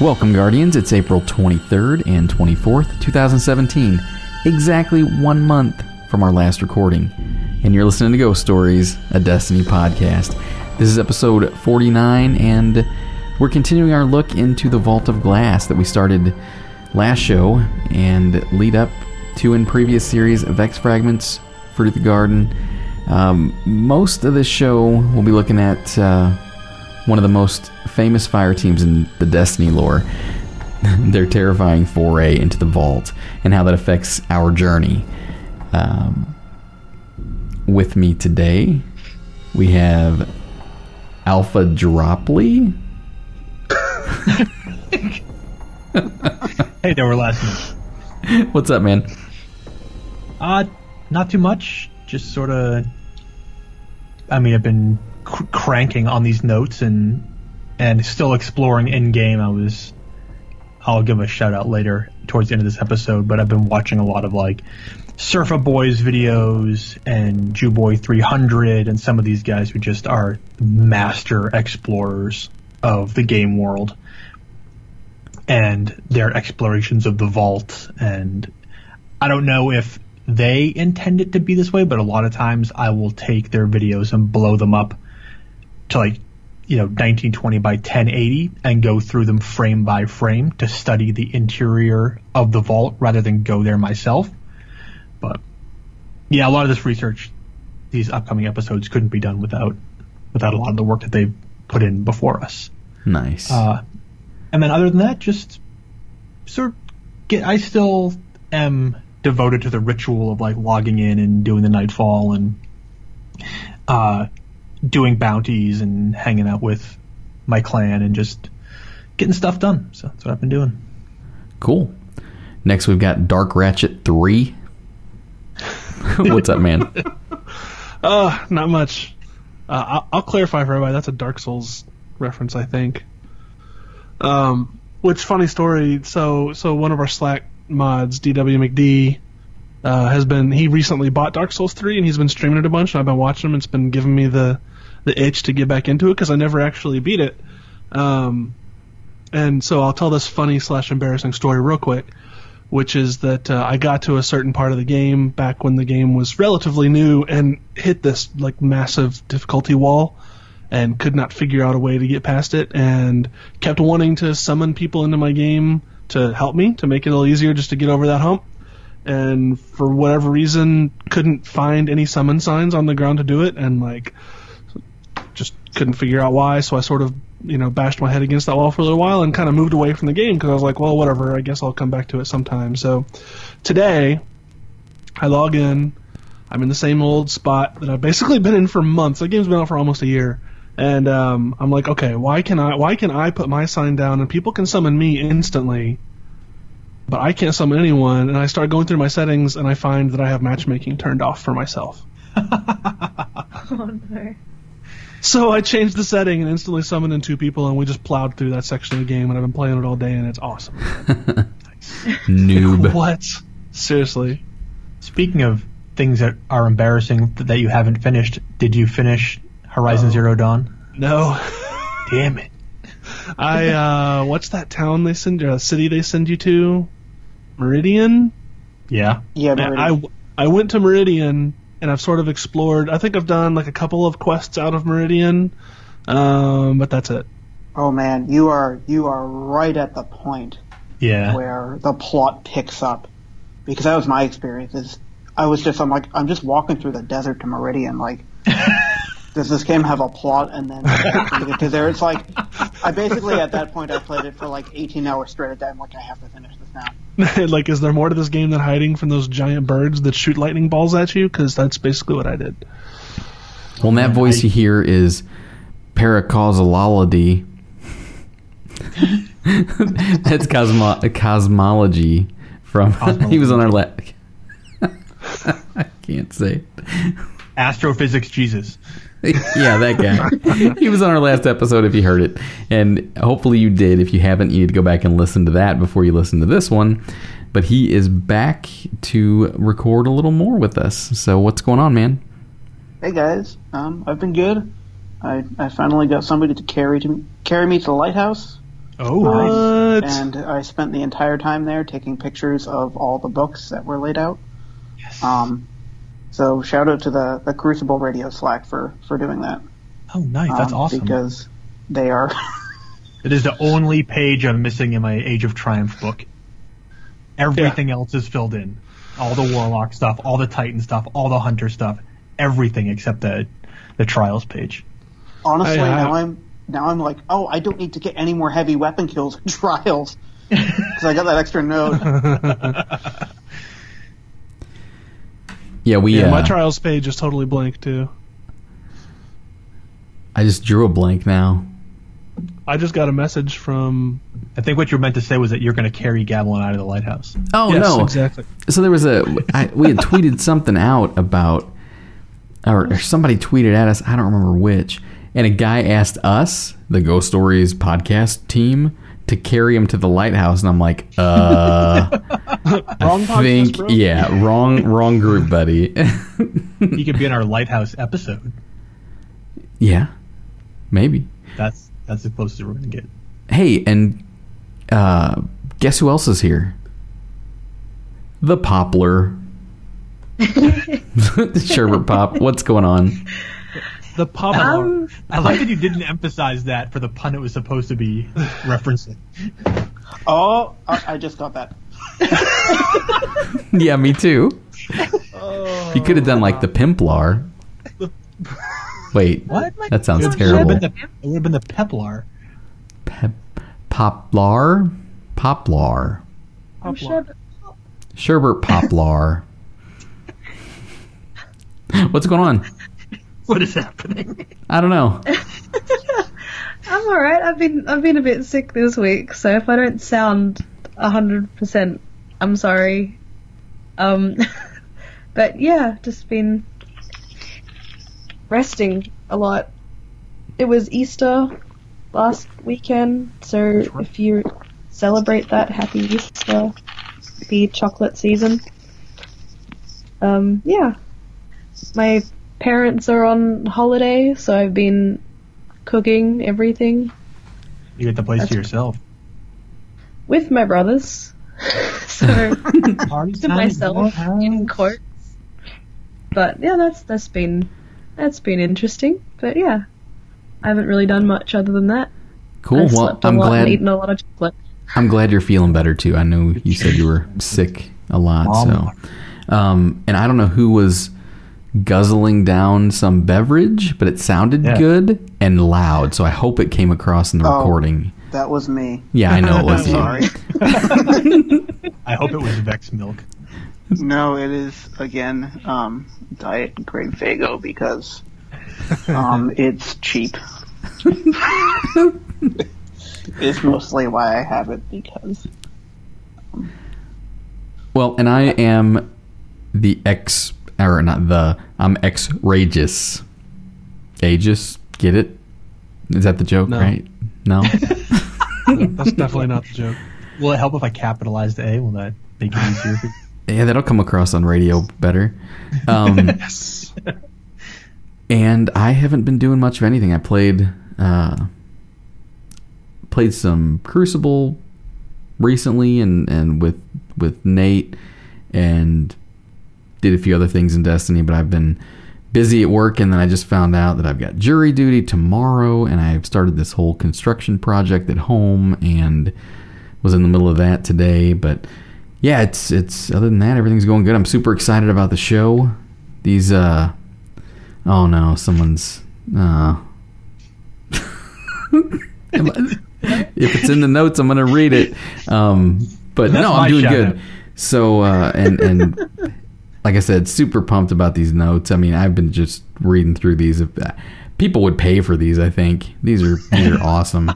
Welcome, Guardians. It's April 23rd and 24th, 2017. Exactly one month from our last recording. And you're listening to Ghost Stories, a Destiny podcast. This is episode 49, and we're continuing our look into the Vault of Glass that we started last show and lead up to in previous series Vex Fragments, Fruit of the Garden. Um, most of this show, we'll be looking at uh, one of the most famous fire teams in the Destiny lore. Their terrifying foray into the vault and how that affects our journey. Um, with me today, we have Alpha Dropley. hey there, we're last What's up, man? Uh, not too much. Just sort of. I mean, I've been cr- cranking on these notes and and still exploring in game. I was. I'll give a shout out later towards the end of this episode, but I've been watching a lot of like Surfa Boys videos and Jewboy 300 and some of these guys who just are master explorers of the game world and their explorations of the vault and I don't know if they intend it to be this way, but a lot of times I will take their videos and blow them up to like you know 1920 by 1080 and go through them frame by frame to study the interior of the vault rather than go there myself. But yeah, a lot of this research, these upcoming episodes couldn't be done without without a lot of the work that they've put in before us. Nice. Uh, and then other than that, just sort of get. I still am devoted to the ritual of like logging in and doing the nightfall and uh, doing bounties and hanging out with my clan and just getting stuff done. So that's what I've been doing. Cool. Next, we've got Dark Ratchet 3. What's up, man? Uh, not much. Uh, I'll, I'll clarify for everybody. That's a Dark Souls reference, I think. Um, which funny story. So, so one of our Slack mods, DW McD, uh, has been he recently bought Dark Souls 3 and he's been streaming it a bunch. And I've been watching him. It's been giving me the the itch to get back into it because I never actually beat it. Um, and so I'll tell this funny slash embarrassing story real quick, which is that uh, I got to a certain part of the game back when the game was relatively new and hit this like massive difficulty wall and could not figure out a way to get past it and kept wanting to summon people into my game to help me to make it a little easier just to get over that hump and for whatever reason couldn't find any summon signs on the ground to do it and like couldn't figure out why so I sort of you know bashed my head against that wall for a little while and kind of moved away from the game because I was like well whatever I guess I'll come back to it sometime so today I log in I'm in the same old spot that I've basically been in for months the game's been out for almost a year and um, I'm like, okay, why can I why can I put my sign down and people can summon me instantly, but I can't summon anyone? And I start going through my settings and I find that I have matchmaking turned off for myself. oh no. So I changed the setting and instantly summoned in two people, and we just plowed through that section of the game. And I've been playing it all day, and it's awesome. Noob. what? Seriously? Speaking of things that are embarrassing that you haven't finished, did you finish Horizon Oh. Zero Dawn? No. Damn it. I uh, what's that town they send or city they send you to? Meridian. Yeah. Yeah, Man, Meridian. I I went to Meridian and I've sort of explored. I think I've done like a couple of quests out of Meridian, um, but that's it. oh man, you are you are right at the point Yeah. where the plot picks up. Because that was my experience. Is I was just I'm like I'm just walking through the desert to Meridian. Like, does this game have a plot? And then because there it's like I basically at that point I played it for like 18 hours straight. At that I'm like I have to finish this now. like, is there more to this game than hiding from those giant birds that shoot lightning balls at you? Because that's basically what I did. Well, and that voice you hear is paracausality. That's cosmo- cosmology from. he was on our last. I can't say. Astrophysics Jesus. Yeah, that guy. he was on our last episode if you heard it. And hopefully you did. If you haven't, you need to go back and listen to that before you listen to this one. But he is back to record a little more with us. So what's going on, man? Hey guys, um, I've been good. I, I finally got somebody to carry to carry me to the lighthouse. Oh, nice. What? and I spent the entire time there taking pictures of all the books that were laid out. Yes. Um, so shout out to the, the Crucible Radio Slack for, for doing that. oh, nice. That's Um, awesome. Because they are It is the only page I'm missing in my Age of Triumph book. Everything else is filled in. All the Warlock stuff, all the Titan stuff, all the Hunter stuff, everything except the the Trials page. honestly I- I- now I'm now I'm like oh I don't need to get any more heavy weapon kills in trials because I got that extra note. Yeah, we. yeah, uh, my trials page is totally blank too. I just drew a blank now. I just got a message from. I think what you were meant to say was that you're going to carry Gamelin out of the lighthouse. Oh yes, no! exactly. So there was a I, we had tweeted something out about, or, or somebody tweeted at us. I don't remember which, and a guy asked us, the Ghost Stories podcast team, to carry him to the lighthouse, and I'm like, uh, Wrong I podcast, think bro. yeah, wrong wrong group, buddy. He could be in our lighthouse episode. yeah, maybe. That's that's the closest we're going to get. Hey, and uh, guess who else is here? The Poplar. Sherbert Pop, what's going on? The pop. Um, I like that you didn't emphasize that for the pun it was supposed to be referencing. Oh, I, I just got that. Yeah, me too. You could have done like the Pimplar. Wait, What? that sounds It would terrible. have been the, it would have been the Peplar. Pep, Poplar? Poplar. I'm Sherbert Poplar. What's going on? What is happening? I don't know. I'm alright. I've been I've been a bit sick this week, so if I don't sound hundred percent, I'm sorry. Um, but yeah, just been resting a lot. It was Easter last weekend, so if you celebrate that, happy Easter, happy chocolate season. Um, yeah, my parents are on holiday, so I've been cooking everything You get the place to yourself. with my brothers. so to myself in courts. But yeah, that's that's been that's been interesting. But yeah, I haven't really done much other than that. Cool. I've Well, slept a I'm lot and glad. eaten a lot of chocolate. I'm glad you're feeling better too. I know you said you were sick a lot, Mom. so. Um, and I don't know who was guzzling down some beverage, but it sounded Yeah. good and loud. So I hope it came across in the Oh. recording. That was me. Yeah, I know it was you. Sorry. I hope it was Vex milk. no, it is again um, Diet Greg Fago because um, it's cheap. it's mostly why I have it because Well, and I am the ex, or not the, I'm ex-rageous. Aegis, get it? Is that the joke, No. right? No? That's definitely not the joke. Will it help if I capitalize the A? Will that make it easier? Yeah, that'll come across on radio better. Um, Yes. and I haven't been doing much of anything. I played, uh, played some Crucible recently, and and with with Nate, and did a few other things in Destiny. But I've been busy at work, and then I just found out that I've got jury duty tomorrow, and I've started this whole construction project at home, and was in the middle of that today. But yeah, it's it's other than that, everything's going good. I'm super excited about the show. These uh oh no, someone's uh if it's in the notes, I'm gonna read it. Um, but That's no, I'm doing good. out. So uh, and and like I said, super pumped about these notes. I mean, I've been just reading through these. If people would pay for these, I think these are these are awesome.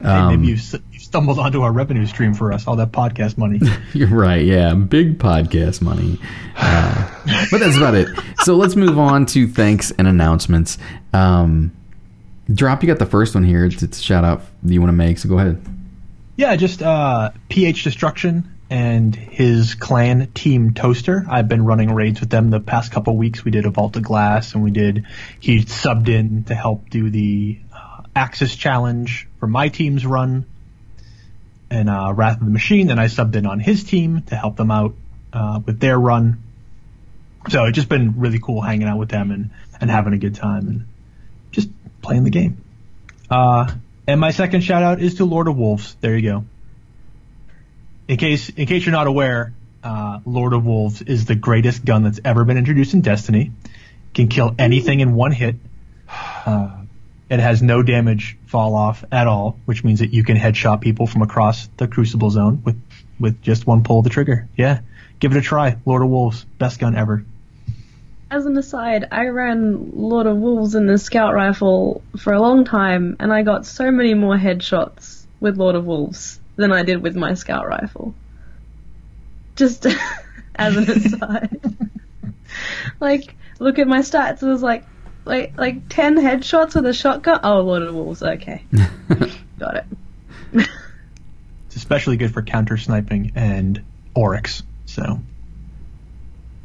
Hey, Um, maybe you, you stumbled onto our revenue stream for us, all that podcast money. You're right. Yeah, big podcast money. Uh, but that's about it. So let's move on to thanks and announcements. Um, Drop, you got the first one here. It's, it's a shout out you want to make. So go ahead. Yeah, just uh, PH Destruction and his clan Team Toaster. I've been running raids with them the past couple weeks. We did a Vault of Glass, and we did. He subbed in to help do the uh, Aksis Challenge for my team's run and uh, Wrath of the Machine, and I subbed in on his team to help them out uh, with their run. So it's just been really cool hanging out with them and, and having a good time and just playing the game. Uh, and my second shout out is to Lord of Wolves. There you go. In case in case you're not aware, uh, Lord of Wolves is the greatest gun that's ever been introduced in Destiny. Can kill anything in one hit. Uh, it has no damage fall off at all, which means that you can headshot people from across the Crucible zone with with just one pull of the trigger. Yeah, give it a try. Lord of Wolves, best gun ever. As an aside, I ran Lord of Wolves in the scout rifle for a long time, and I got so many more headshots with Lord of Wolves than I did with my scout rifle. Just as an aside. like, look at my stats. It was like, like, like ten headshots with a shotgun. Oh, Lord of the Wolves. Okay, got it. It's especially good for counter sniping and Oryx. So,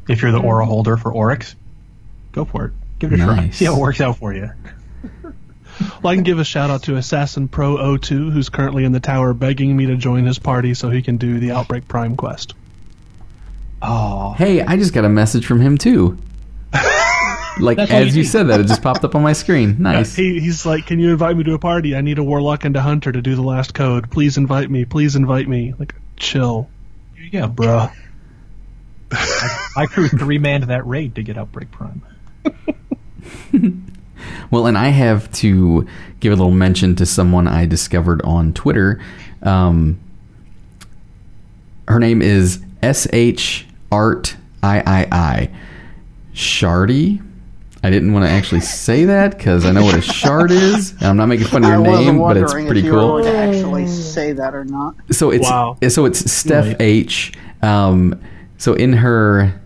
if you're the aura holder for Oryx, go for it. Give it a try. See how it works out for you. Well, I can give a shout out to Assassin Pro 02, who's currently in the tower begging me to join his party so he can do the Outbreak Prime quest. Oh, Hey, I just got a message from him too. Like That's as you you need. said that, it just popped up on my screen. Nice. He, he's like, Can you invite me to a party? I need a Warlock and a Hunter to do the last code. Please invite me. Please invite me. Like, chill. Yeah, bro. I, I crew three man to that raid to get Outbreak Prime. Well, and I have to give a little mention to someone I discovered on Twitter. Um, her name is S H Art I I I Shardy. I didn't want to actually say that because I know what a shard is. And I'm not making fun of your wasn't name, but it's wondering pretty if you were cool. going to actually say that or not. So it's Wow. so it's Steph Right. H. Um, so in her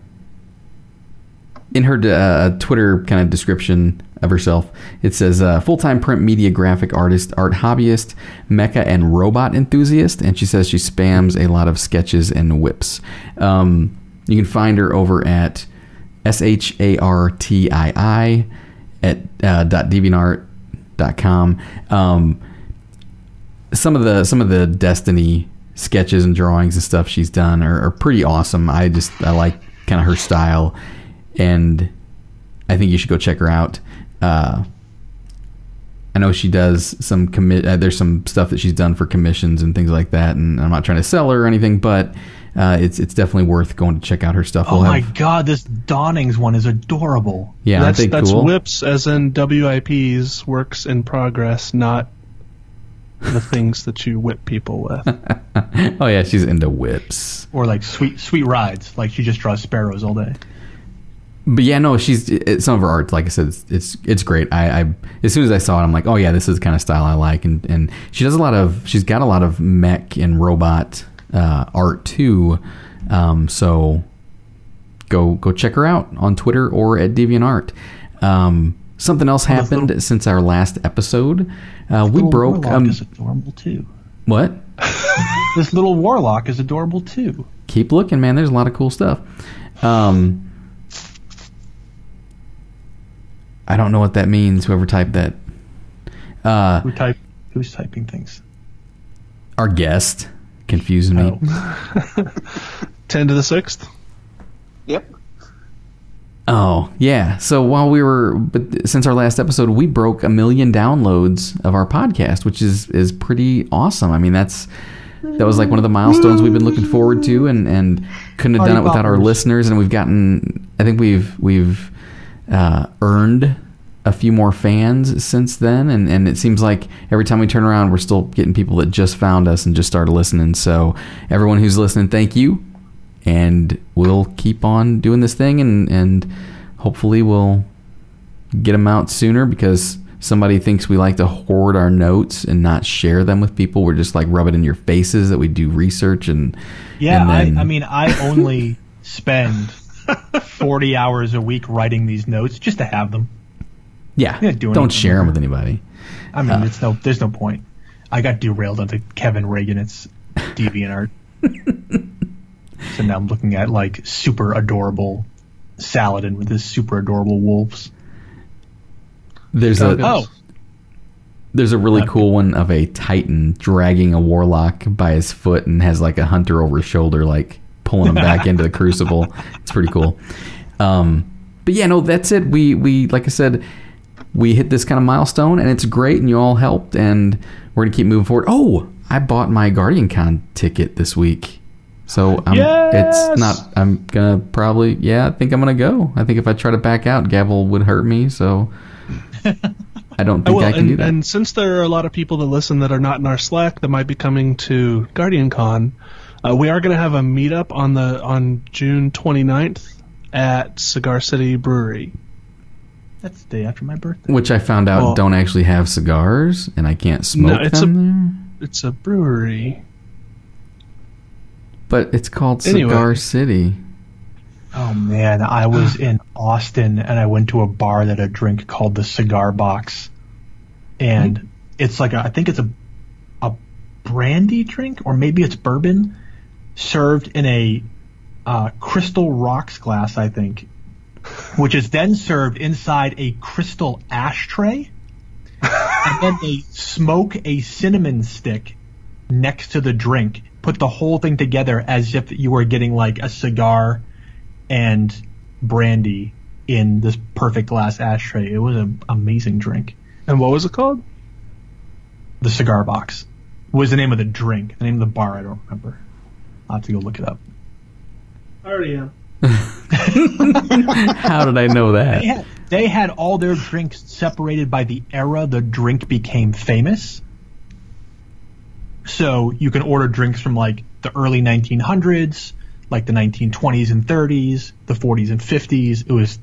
in her uh, Twitter kind of description of herself, it says uh, full time print media graphic artist, art hobbyist, mecha and robot enthusiast, and she says she spams a lot of sketches and whips. Um, you can find her over at s h a r t i i at uh, dot deviantart dot com. Um, some of the some of the Destiny sketches and drawings and stuff she's done are, are pretty awesome. I just I like kind of her style, and I think you should go check her out. Uh, I know she does some commit. Uh, there's some stuff that she's done for commissions and things like that, and I'm not trying to sell her or anything, but uh, it's it's definitely worth going to check out her stuff. Oh We'll my have- god, this Dawnings one is adorable. yeah, that's they that's cool? whips as in WIPs, works in progress, not the things that you whip people with. oh yeah, she's into whips. Or like sweet sweet rides. Like she just draws sparrows all day. But yeah, no, she's it, some of her art. Like I said, it's it's, it's great. I, I as soon as I saw it, I'm like, oh yeah, this is the kind of style I like. And and she does a lot of she's got a lot of mech and robot uh, art too. Um, so go go check her out on Twitter or at DeviantArt. Um, something else happened little- since our last episode. Uh, we broke warlock um, is adorable too. what? This little warlock is adorable too. Keep looking, man. There's a lot of cool stuff. Um, I don't know what that means. Whoever typed that. Uh, Who type who's typing things? our guest confused me. Oh. Ten to the sixth. Yep. Oh, yeah. So while we were, but since our last episode, we broke a million downloads of our podcast, which is is pretty awesome. I mean, that's that was like one of the milestones we've been looking forward to, and and couldn't have done it Party without our listeners. And we've gotten, I think we've we've uh, earned a few more fans since then, and and it seems like every time we turn around, we're still getting people that just found us and just started listening. So everyone who's listening, thank you. And we'll keep on doing this thing and and hopefully we'll get them out sooner because somebody thinks we like to hoard our notes and not share them with people. We're just like rub it in your faces that we do research and Yeah, and then- I, I mean, I only spend 40 hours a week writing these notes just to have them. yeah Yeah, do don't anything share them with anybody I mean, uh. it's no, there's no point. I got derailed onto Kevin Reagan's DeviantArt. so now I'm looking at like super adorable Saladin with his super adorable wolves. there's a Oh. There's a really uh, cool one of a Titan dragging a warlock by his foot and has like a hunter over his shoulder, like pulling them back into the crucible. It's pretty cool. Um, but yeah, no, that's it. We we like I said, we hit this kind of milestone, and it's great, and you all helped, and we're gonna keep moving forward. Oh, I bought my Guardian Con ticket this week. So I'm, Yes! it's not. I'm gonna probably. Yeah, I think I'm gonna go. I think if I try to back out, Gavel would hurt me. So I don't think well, I can and, do that. and since there are a lot of people that listen that are not in our Slack that might be coming to Guardian Con, uh, we are going to have a meetup on the on June 29th at Cigar City Brewery. That's the day after my birthday. Which I found out Well- don't actually have cigars, and I can't smoke it's them there. It's a brewery. But it's called Anyway. Cigar City. Oh man, I was in Austin and I went to a bar that had a drink called the Cigar Box, and it's like a, I think it's a a brandy drink or maybe it's bourbon, served in a uh, crystal rocks glass, I think, which is then served inside a crystal ashtray, and then they smoke a cinnamon stick next to the drink, put the whole thing together as if you were getting like a cigar and brandy in this perfect glass ashtray. It was an amazing drink. And what was it called? The cigar box was the name of the drink. The name of the bar, I don't remember. I'll have to go look it up. I already am. How did I know They that? had, they had all their drinks separated by the era the drink became famous. So you can order drinks from like the early 1900s, like the 1920s and 30s, the 40s and 50s. It was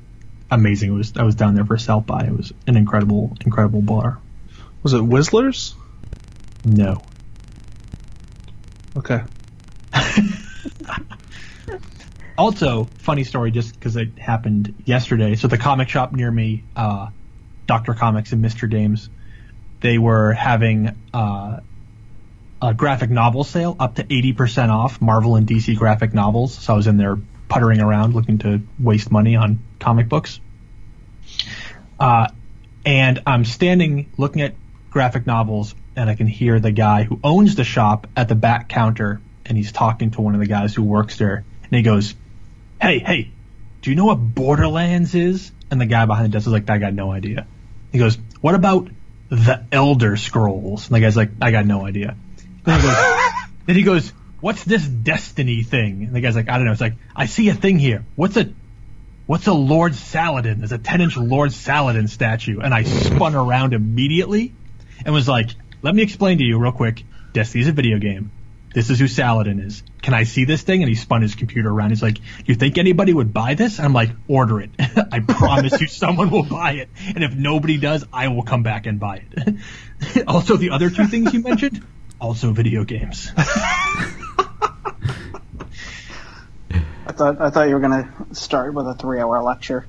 amazing. It was I was down there for a South by. It was an incredible, incredible bar. Was it Whistler's? No. Okay. Also, funny story, just because it happened yesterday. So the comic shop near me, uh, Doctor Comics and Mister Games, they were having uh, a graphic novel sale up to eighty percent off Marvel and DC graphic novels. So I was in there puttering around, looking to waste money on comic books. Uh, and I'm standing looking at graphic novels, and I can hear the guy who owns the shop at the back counter, and he's talking to one of the guys who works there, and he goes, "Hey, hey, do you know what Borderlands is?" And the guy behind the desk is like, "I got no idea." He goes, "What about the Elder Scrolls?" And the guy's like, "I got no idea." Then he goes, then he goes, "What's this Destiny thing?" And the guy's like, "I don't know." It's like, "I see a thing here. What's a what's a Lord Saladin? There's a 10 inch Lord Saladin statue. And I spun around immediately and was like, let me explain to you real quick. Destiny's a video game. This is who Saladin is. Can I see this thing? And he spun his computer around. He's like, you think anybody would buy this? And I'm like, order it. I promise you someone will buy it. And if nobody does, I will come back and buy it. also, the other two things you mentioned, also video games. I thought I thought you were gonna start with a three-hour lecture.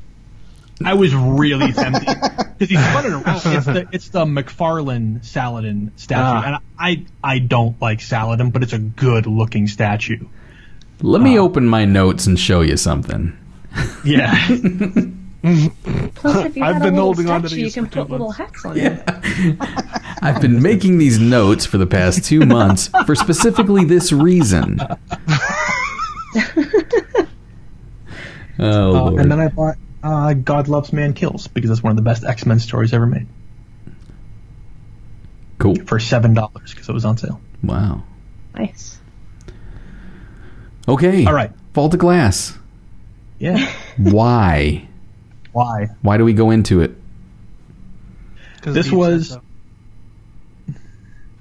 I was really tempted because he spun it around. It's the it's the McFarlane Saladin statue, Ah. and I I don't like Saladin, but it's a good looking statue. Let me open my notes and show you something. Yeah, Plus, if you I've been a little holding on to statue, you can for two put little months. hats on it. I've been making these notes for the past two months for specifically this reason. Oh, Uh, Lord. and then I bought uh, God Loves Man Kills because it's one of the best X Men stories ever made cool. for seven dollars because it was on sale. Wow. Nice. Okay. All right, Vault of Glass. yeah. Why? Why? Why do we go into it? 'Cause This was- so.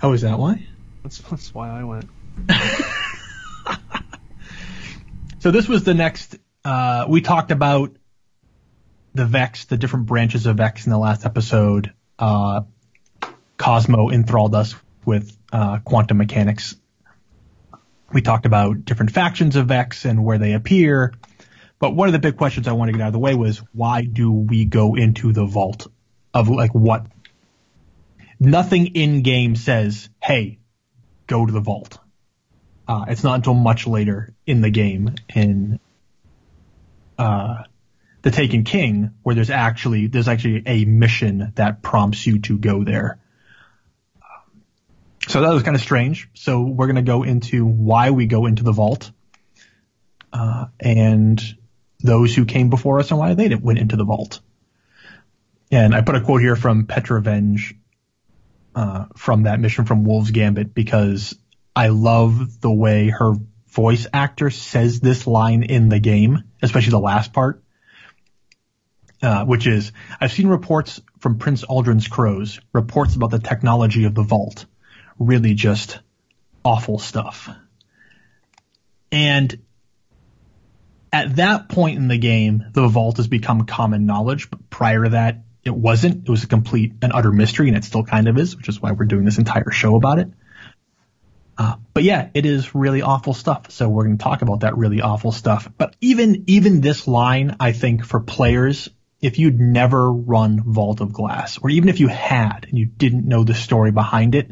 Oh, is that why? That's, that's why I went. So this was the next. Uh, we talked about the Vex, the different branches of Vex in the last episode. Uh, Cosmo enthralled us with uh, quantum mechanics. We talked about different factions of Vex and where they appear. But one of the big questions I want to get out of the way was why do we go into the vault of like what? Nothing in game says, "Hey, go to the vault." Uh, it's not until much later in the game in uh, the Taken King where there's actually there's actually a mission that prompts you to go there. So that was kind of strange. So we're going to go into why we go into the vault, uh, and those who came before us and why they went into the vault. And I put a quote here from Petra Venj uh, from that mission from Wolves Gambit because I love the way her voice actor says this line in the game, especially the last part, uh, which is I've seen reports from Prince Uldren's crows, reports about the technology of the vault. Really just awful stuff. And at that point in the game, the vault has become common knowledge, but prior to that, it wasn't. It was a complete and utter mystery, and it still kind of is, which is why we're doing this entire show about it. Uh, but yeah, it is really awful stuff. So we're going to talk about that really awful stuff. But even even this line, I think for players, if you'd never run Vault of Glass, or even if you had and you didn't know the story behind it,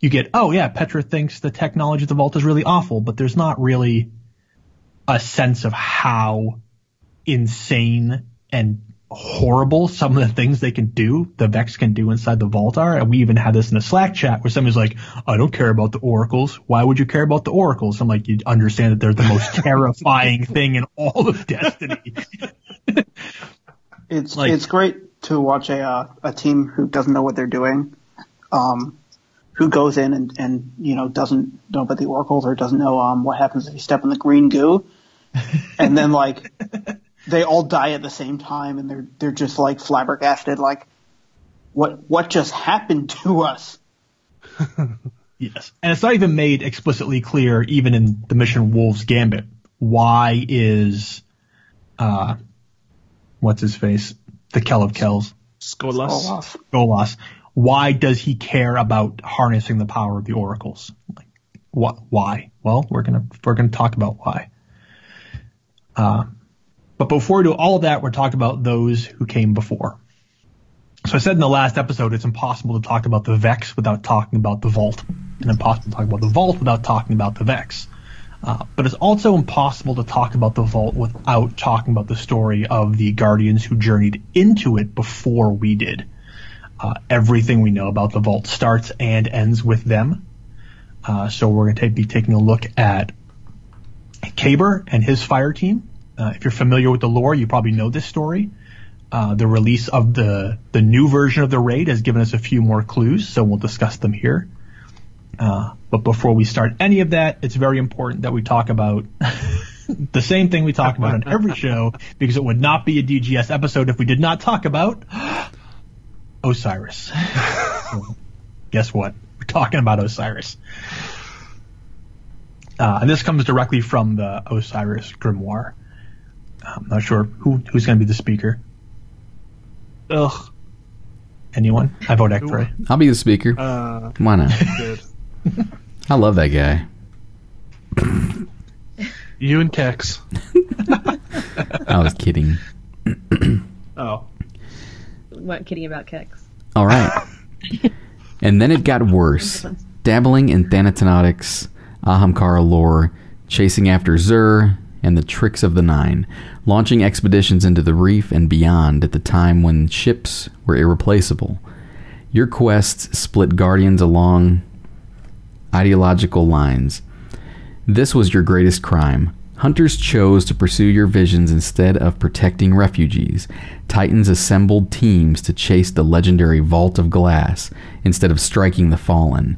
you get, oh yeah, Petra thinks the technology of the Vault is really awful, but there's not really a sense of how insane and horrible some of the things they can do, the Vex can do inside the vault are. And we even had this in a Slack chat where somebody's like, I don't care about the oracles. Why would you care about the oracles? I'm like, you understand that they're the most terrifying thing in all of Destiny. It's Like- it's great to watch a uh, a team who doesn't know what they're doing, um, who goes in and, and you know doesn't know about the oracles or doesn't know um, what happens if you step in the green goo, and then like they all die at the same time and they're they're just like flabbergasted like what what just happened to us? Yes. And it's not even made explicitly clear, even in the mission Wolves Gambit, why is, uh, what's his face? The Kell of Kells. Skolas. Olaf. Golas, why does he care about harnessing the power of the oracles? Like, what? Why? Well, we're gonna we're gonna talk about why. Uh, but before we do all of that, we're talking about those who came before. So I said in the last episode, it's impossible to talk about the Vex without talking about the Vault, and impossible to talk about the Vault without talking about the Vex. Uh, but it's also impossible to talk about the Vault without talking about the story of the Guardians who journeyed into it before we did. Uh, everything we know about the Vault starts and ends with them. Uh, so we're going to be taking a look at Kabr and his fire team. Uh, if you're familiar with the lore, you probably know this story. Uh, the release of the the new version of the raid has given us a few more clues, so we'll discuss them here. Uh, but before we start any of that, it's very important that we talk about the same thing we talk about on every show, because it would not be a DGS episode if we did not talk about Osiris. So, guess what? We're talking about Osiris. Uh, and this comes directly from the Osiris Grimoire. I'm not sure who who's going to be the speaker. Ugh. Anyone? I vote Ekpray. I'll be the speaker. Uh, Why not? good. I love that guy. You and Kex. I was kidding. Oh. weren't kidding about Kex. All right. and then it got worse. Dabbling in Thanatonautics, Ahamkara lore, chasing after Xur, and the tricks of the Nine, launching expeditions into the reef and beyond at the time when ships were irreplaceable. Your quests split Guardians along ideological lines. This was your greatest crime. Hunters chose to pursue your visions instead of protecting refugees. Titans assembled teams to chase the legendary Vault of Glass instead of striking the fallen.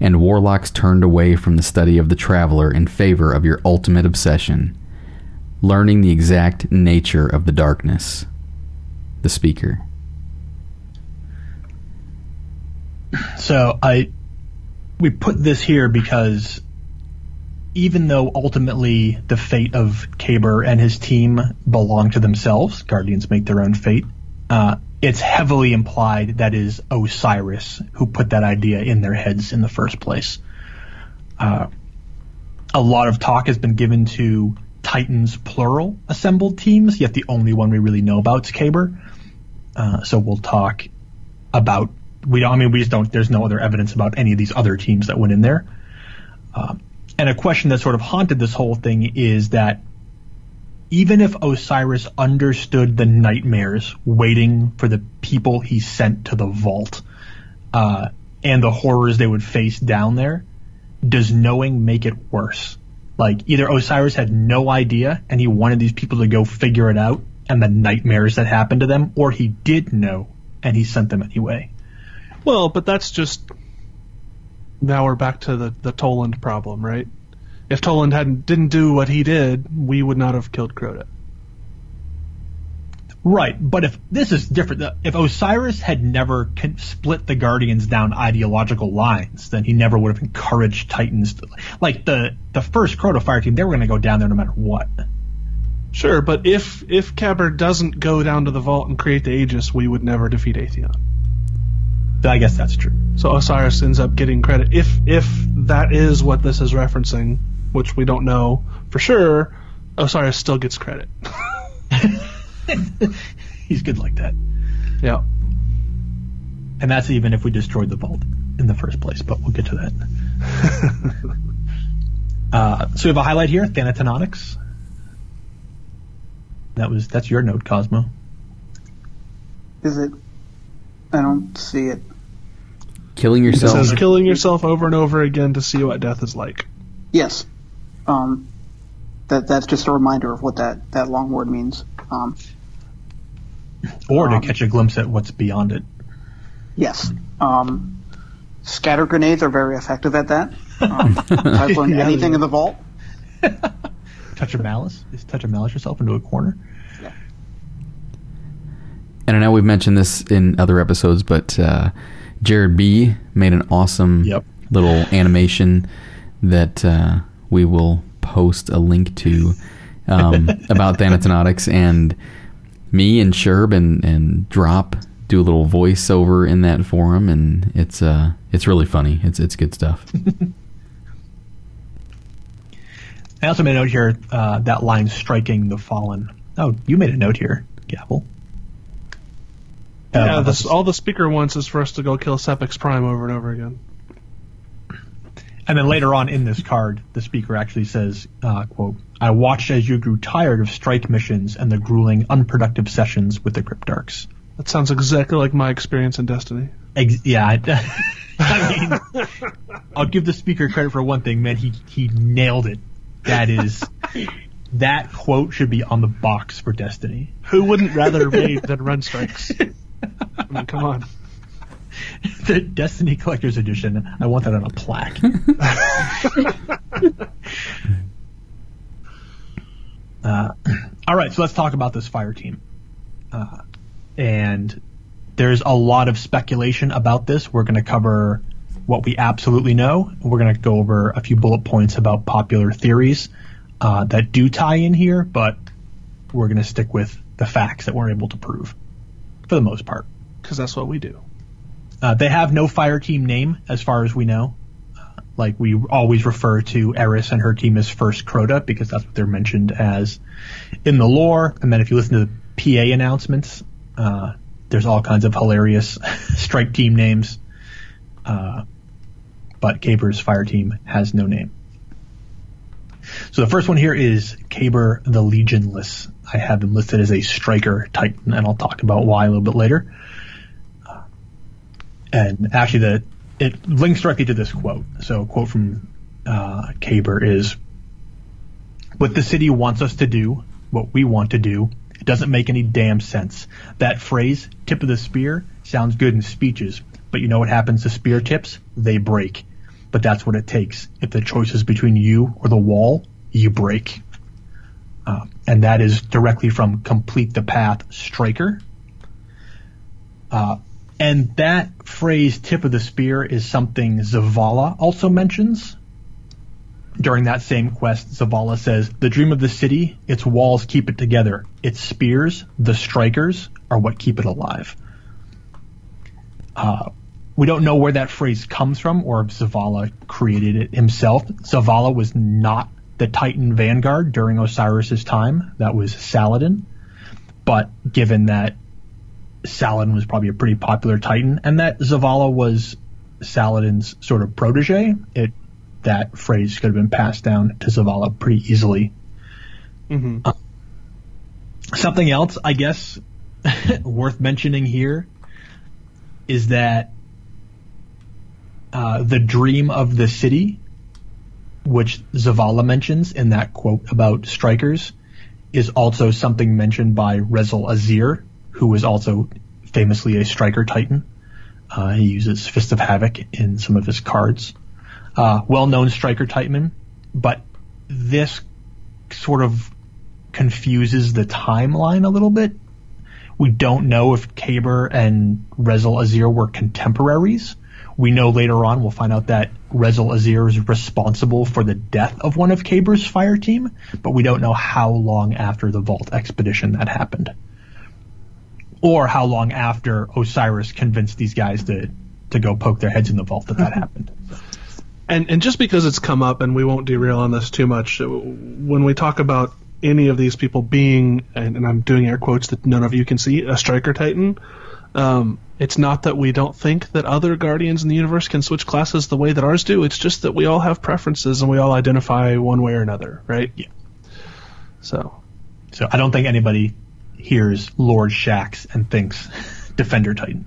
And warlocks turned away from the study of the traveler in favor of your ultimate obsession learning the exact nature of the darkness. The speaker. So I we put this here because even though ultimately the fate of Kabr and his team belong to themselves, Guardians make their own fate. Uh, it's heavily implied that is Osiris who put that idea in their heads in the first place. Uh, a lot of talk has been given to Titans plural assembled teams, yet the only one we really know about is Kaber. Uh, so we'll talk about we don't. I mean, we just don't. There's no other evidence about any of these other teams that went in there. Um, and a question that sort of haunted this whole thing is that even if Osiris understood the nightmares waiting for the people he sent to the vault, uh, and the horrors they would face down there, does knowing make it worse? Like either Osiris had no idea and he wanted these people to go figure it out and the nightmares that happened to them, or he did know and he sent them anyway. Well, but that's just now we're back to the the Toland problem, right? If Toland hadn't didn't do what he did, we would not have killed Crota. Right, but if this is different, if Osiris had never split the Guardians down ideological lines, then he never would have encouraged Titans. To, like the the first Crota Fire team, they were going to go down there no matter what. Sure, but if if Kabr doesn't go down to the vault and create the Aegis, we would never defeat Atheon. I guess that's true. So Osiris ends up getting credit if if that is what this is referencing, which we don't know for sure. Osiris still gets credit. He's good like that. yeah. And that's even if we destroyed the vault in the first place, but we'll get to that. uh, so we have a highlight here, Thanatonautics. That was that's your note, Cosmo. Is it? I don't see it. Killing It yourself. says killing yourself over and over again to see what death is like. Yes. Um, that that's just a reminder of what that that long word means. Um, Or to Um, catch a glimpse at what's beyond it. yes. Um, scatter grenades are very effective at that. Um, I've learned Yeah, anything yeah. in the vault. Touch of malice? Is touch of malice yourself into a corner? Yeah. and I know we've mentioned this in other episodes, but uh, Jared B made an awesome Yep. little animation that uh, we will post a link to um, about Thanatonautics and me and Sherb and, and Drop do a little voiceover in that forum and it's uh it's really funny. It's it's good stuff. I also made a note here, uh, that line striking the fallen. Oh, you made a note here, Gabble. Yeah, this, all the speaker wants is for us to go kill Sepix Prime over and over again. And then later on in this card, the speaker actually says, uh, quote, I watched as you grew tired of strike missions and the grueling, unproductive sessions with the Cryptarchs. That sounds exactly like my experience in Destiny. Ex- yeah, I, I mean, I'll give the speaker credit for one thing, man. He he nailed it. That is, that quote should be on the box for Destiny. Who wouldn't rather raid than run strikes? I mean, come on. The Destiny Collector's Edition. I want that on a plaque. uh, all right, so let's talk about this fire team. Uh, and there's a lot of speculation about this. We're going to cover what we absolutely know. We're going to go over a few bullet points about popular theories uh, that do tie in here, but we're going to stick with the facts that we're able to prove for the most part. Because that's what we do. Uh, they have no fire team name, as far as we know. Uh, like we always refer to Eris and her team as First Crota because that's what they're mentioned as in the lore. And then if you listen to the PA announcements, uh, there's all kinds of hilarious strike team names. Uh, but Kabr's fire team has no name. So the first one here is Caber the Legionless. I have him listed as a striker titan, and I'll talk about why a little bit later and actually the it links directly to this quote. So a quote from uh, Kabr is, "What the city wants us to do, what we want to do, it doesn't make any damn sense. That phrase, tip of the spear, sounds good in speeches, but you know what happens to spear tips? They break. But that's what it takes. If the choice is between you or the wall, you break." Uh, and that is directly from Complete the Path Striker. Uh, and that phrase, tip of the spear, is something Zavala also mentions. During that same quest, Zavala says, The dream of the city, its walls keep it together. Its spears, the strikers, are what keep it alive. Uh, we don't know where that phrase comes from or if Zavala created it himself. Zavala was not the Titan Vanguard during Osiris's time. That was Saladin. But given that Saladin was probably a pretty popular Titan, and that Zavala was Saladin's sort of protege. It that phrase could have been passed down to Zavala pretty easily. hmm Something else, I guess, worth mentioning here is that uh, the dream of the city, which Zavala mentions in that quote about strikers, is also something mentioned by Rezyl Azzir, who is also famously a striker titan. Uh, he uses Fist of Havoc in some of his cards. Uh, well-known striker titan, but this sort of confuses the timeline a little bit. We don't know if Kabr and Rezyl Azzir were contemporaries. We know later on, we'll find out that Rezyl Azzir is responsible for the death of one of Kabr's fire team, but we don't know how long after the Vault expedition that happened. Or how long after Osiris convinced these guys to, to go poke their heads in the vault that that happened. And and just because it's come up, and we won't derail on this too much, uh, when we talk about any of these people being, and, and I'm doing air quotes that none of you can see, a striker titan, um, it's not that we don't think that other guardians in the universe can switch classes the way that ours do. It's just that we all have preferences and we all identify one way or another, right? Yeah. So So I don't think anybody hears Lord Shax and thinks Defender Titan.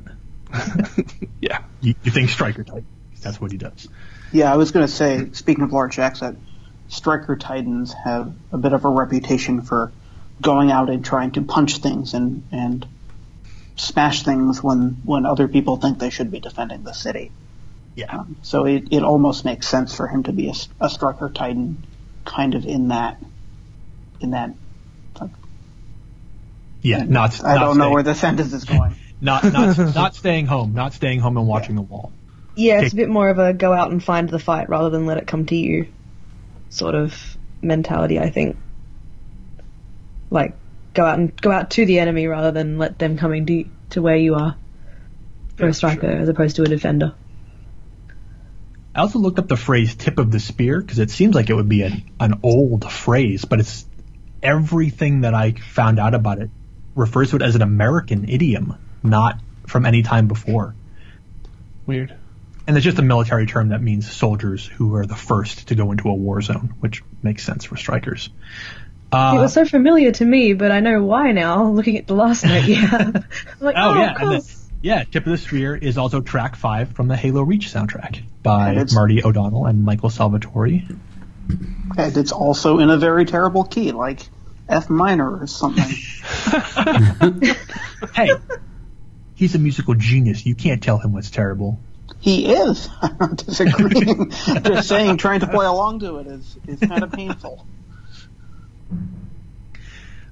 yeah, You, you think Striker Titan. That's what he does. Yeah, I was going to say, speaking of Lord Shax, that Striker Titans have a bit of a reputation for going out and trying to punch things and, and smash things when, when other people think they should be defending the city. Yeah. Um, so it, it almost makes sense for him to be a Striker Titan kind of in that, in that, like, Yeah, not. I not don't know staying- where the sentence is going. Not not not staying home, not staying home and watching the wall. Yeah, it's a bit more of a go out and find the fight rather than let it come to you sort of mentality, I think. Like go out and go out to the enemy rather than let them come into to where you are for Yeah, a striker as opposed to a defender. I also looked up the phrase "tip of the spear" because it seems like it would be an an old phrase, but it's everything that I found out about it refers to it as an American idiom, not from any time before. weird. And it's just a military term that means soldiers who are the first to go into a war zone, which makes sense for strikers. it Uh, was so familiar to me, but I know why now, looking at the last note you have. Like, oh, oh, yeah, of and then, yeah, "Tip of the Spear" is also track five from the Halo Reach soundtrack by And Marty O'Donnell and Michael Salvatori. And it's also in a very terrible key, like F minor or something. hey, he's a musical genius. You can't tell him what's terrible. He is. I'm not disagreeing. Just saying, trying to play along to it is, is kind of painful.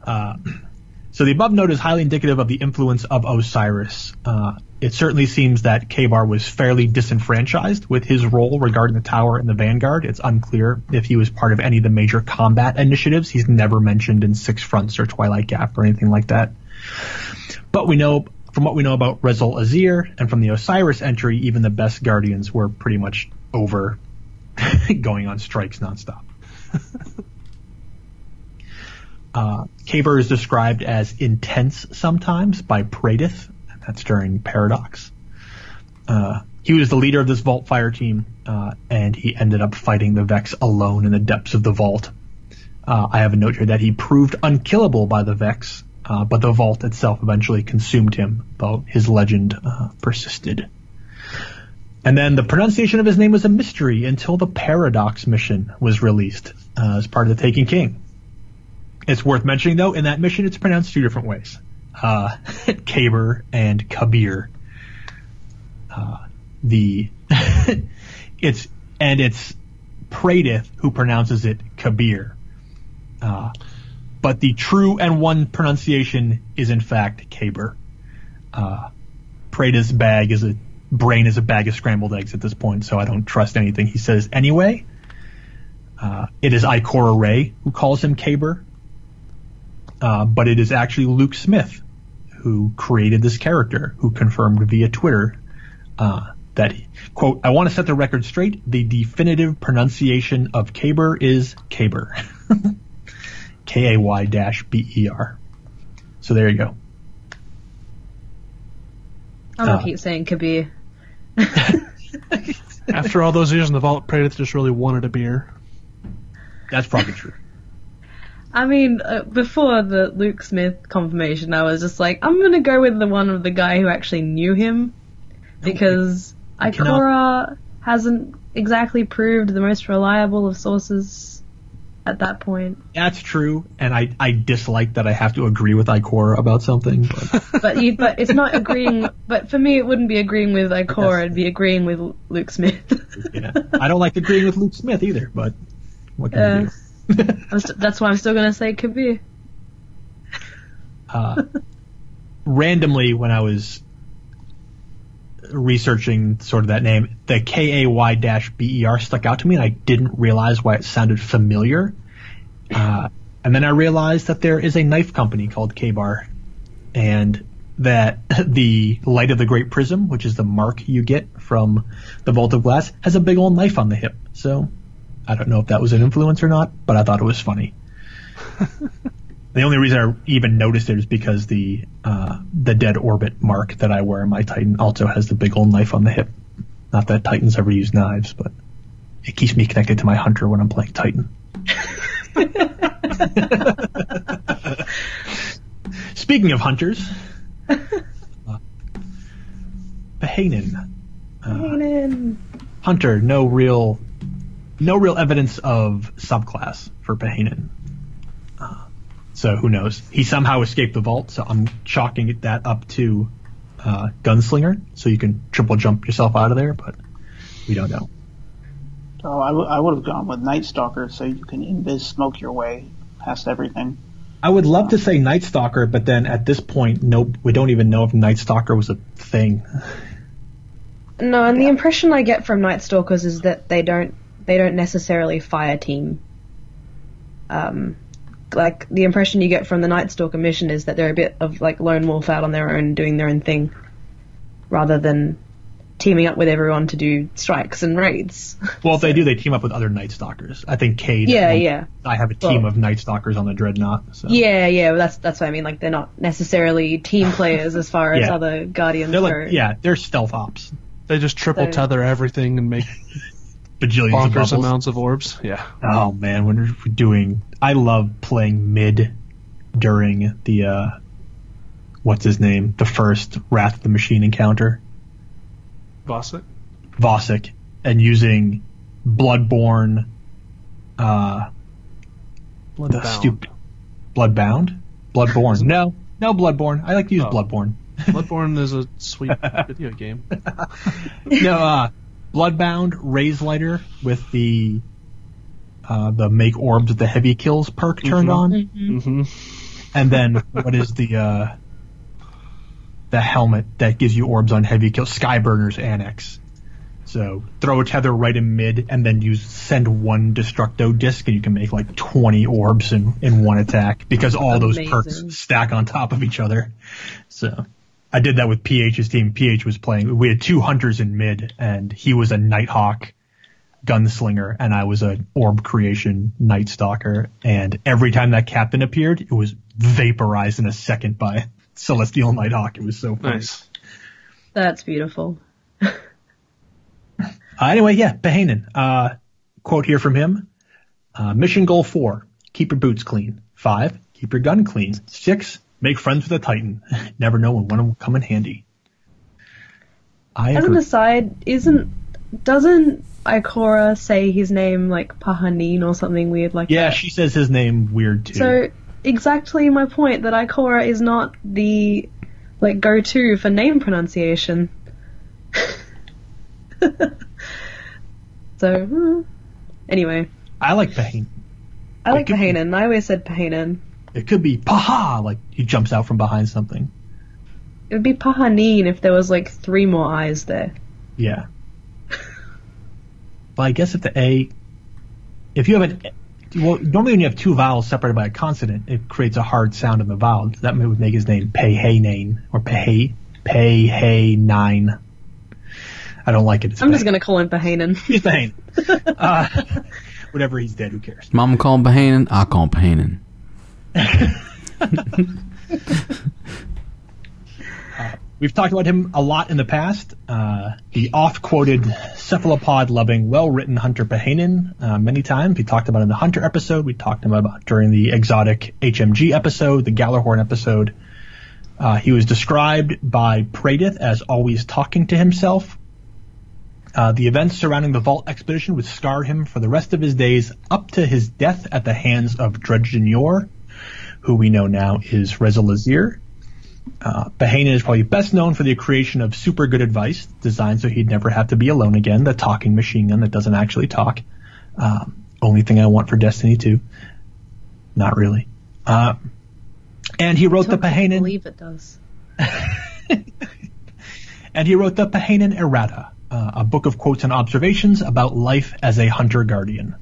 Uh, so the above note is highly indicative of the influence of Osiris. Uh, it certainly seems that Kabr was fairly disenfranchised with his role regarding the tower and the vanguard. It's unclear if he was part of any of the major combat initiatives. He's never mentioned in Six Fronts or Twilight Gap or anything like that. But we know from what we know about Rezyl Azzir and from the Osiris entry, even the best guardians were pretty much over going on strikes nonstop. Uh, Kabr is described as intense sometimes by Praedyth, that's during Paradox. Uh, he was the leader of this Vault Fire team, uh, and he ended up fighting the Vex alone in the depths of the Vault. Uh, I have a note here that he proved unkillable by the Vex, uh, but the Vault itself eventually consumed him, though his legend uh, persisted. And then the pronunciation of his name was a mystery until the Paradox mission was released uh, as part of the Taken King. It's worth mentioning, though, in that mission, it's pronounced two different ways: uh, Kaber and Kabir. Uh, the it's and it's Praedyth who pronounces it Kabir. Uh, but the true and one pronunciation is in fact Kaber. Uh, Praedyth's bag is a brain is a bag of scrambled eggs at this point, so I don't trust anything he says anyway. Uh, it is Ikora Rey who calls him Kaber, uh, but it is actually Luke Smith who created this character, who confirmed via Twitter uh, that, quote, I want to set the record straight. The definitive pronunciation of Kaber is Kaber. K A Y dash B E R. So there you go. I'm gonna Uh. keep saying Kabir. After all those years in the vault, Praedyth just really wanted a beer. That's probably true. I mean, uh, before the Luke Smith confirmation, I was just like, I'm gonna go with the one of the guy who actually knew him, because cannot- Ikora hasn't exactly proved the most reliable of sources at that point. That's true, and I, I dislike that I have to agree with Ikora about something. But But you, but it's not agreeing. But for me, it wouldn't be agreeing with Ikora. It'd be agreeing with Luke Smith. yeah, I don't like agreeing with Luke Smith either. But what can Uh, you do? That's why I'm still gonna say Kabir. uh, randomly when I was researching sort of that name, the K A Y dash B E R stuck out to me, and I didn't realize why it sounded familiar. Uh, and then I realized that there is a knife company called K Bar, and that the Light of the Great Prism, which is the mark you get from the Vault of Glass, has a big old knife on the hip. So I don't know if that was an influence or not, but I thought it was funny. The only reason I even noticed it is because the uh, the dead orbit mark that I wear on my Titan also has the big old knife on the hip. Not that Titans ever use knives, but it keeps me connected to my hunter when I'm playing Titan. Speaking of hunters, uh, Kanan. hunter, no real, no real evidence of subclass for Pahanen. Uh, so who knows? He somehow escaped the vault, so I'm chalking that up to uh, gunslinger, so you can triple jump yourself out of there, but we don't know. So I, w- I would have gone with Night Stalker so you can invis smoke your way past everything. I would love to say Night Stalker, but then at this point, nope, we don't even know if Night Stalker was a thing. No, and the impression I get from Night Stalkers is that they don't they don't necessarily fire team. Um, like the impression you get from the Night Stalker mission is that they're a bit of like lone wolf out on their own doing their own thing, rather than teaming up with everyone to do strikes and raids. Well, if they do, they team up with other Night Stalkers. I think Cade. Yeah, and yeah. I have a team Well- of Night Stalkers on the Dreadnought. So. yeah, yeah, well, that's that's what I mean. Like they're not necessarily team players as far as Yeah. other guardians They're go. like, yeah, they're stealth ops. They just triple So- tether everything and make Bajillions of bubbles. amounts of orbs. Yeah. Oh man, when we're doing, I love playing mid during the uh, what's his name, the first Wrath of the Machine encounter, Vossic? Vosik, and using Bloodborne, uh, the Bloodbound. stupid Bloodbound, Bloodborne. no, no Bloodborne. I like to use Oh. Bloodborne. Bloodborne is a sweet video game. no, uh, Bloodbound Raise Lighter with the uh, the make orbs with the heavy kills perk turned Mhm. on. hmm And then what is the uh, the helmet that gives you orbs on heavy kills? Skyburner's Annex. So throw a tether right in mid, and then use send one destructo disc, and you can make like twenty orbs in in one attack because all those perks stack on top of each other. So I did that with PH's team. PH was playing. We had two hunters in mid, and he was a Nighthawk gunslinger, and I was an orb creation Night Stalker. And every time that captain appeared, it was vaporized in a second by Celestial Nighthawk. It was so funny. Nice. That's beautiful. Uh, anyway, yeah, Pahanen. Uh, quote here from him. Uh, mission goal four, keep your boots clean. Five, keep your gun clean. Six, make friends with a Titan. Never know when one will come in handy. I As an agree. aside, isn't doesn't Ikora say his name like Pahanin or something weird like Yeah, that? she says his name weird too. So exactly my point that Ikora is not the like go-to for name pronunciation. so hmm. anyway, I like Pahanen. I like could. I always said Pahanen. It could be Paha, like he jumps out from behind something. It would be Pahanin if there was like three more eyes there. Yeah. but I guess if the A, if you have an, well, normally when you have two vowels separated by a consonant, it creates a hard sound in the vowel. That would make his name Pehanain or Peh Peh Nine. I don't like it. It's I'm just gonna call him Pahanen. He's Pehane. uh, whatever he's dead, who cares? Mama call him Pahanen, I call him We've talked about him a lot in the past. Uh, the oft-quoted cephalopod-loving, well-written Hunter Pahanen uh, many times. We talked about in the Hunter episode. We talked about during the exotic HMG episode, the Gjallarhorn episode. Uh, he was described by Praedyth as always talking to himself. Uh, the events surrounding the Vault expedition would scar him for the rest of his days up to his death at the hands of Dredgen Yor, who we know now is Rezyl Azzir. Uh, is probably best known for the creation of super good advice, designed so he'd never have to be alone again, the talking machine gun that doesn't actually talk. Um, only thing I want for Destiny 2. Not really. Uh, and he wrote the I believe it does. and he wrote the Pahanin Errata, uh, a book of quotes and observations about life as a hunter guardian.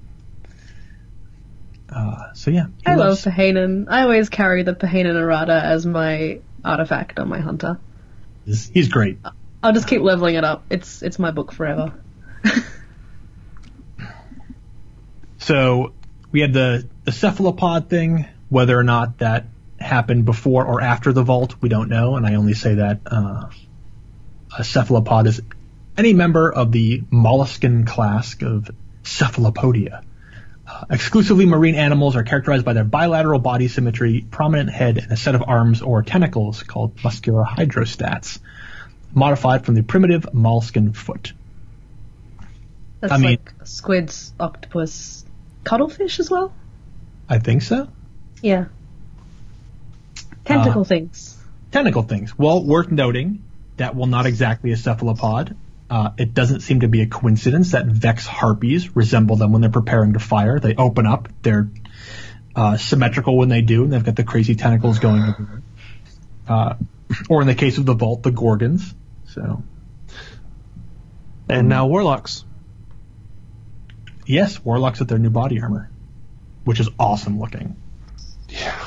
Uh, so yeah, I love Pahanin. I always carry the Pahanin errata as my artifact on my hunter. He's, he's great. I'll just keep leveling it up. It's it's my book forever. So we had the, the cephalopod thing. Whether or not that happened before or after the vault, we don't know. And I only say that uh, a cephalopod is any member of the molluscan class of cephalopodia. Exclusively marine animals are characterized by their bilateral body symmetry, prominent head, and a set of arms or tentacles called muscular hydrostats, modified from the primitive molluscan foot. That's I mean- like squids, octopus, cuttlefish as well. I think so. Yeah. Tentacle Uh, things. Tentacle things. Well, worth noting that while not exactly a cephalopod, uh, it doesn't seem to be a coincidence that Vex harpies resemble them when they're preparing to fire. They open up, they're uh, symmetrical when they do, and they've got the crazy tentacles going. Uh, or in the case of the Vault, the Gorgons. So, And now warlocks. yes, Warlocks with their new body armor, which is awesome looking. Yeah.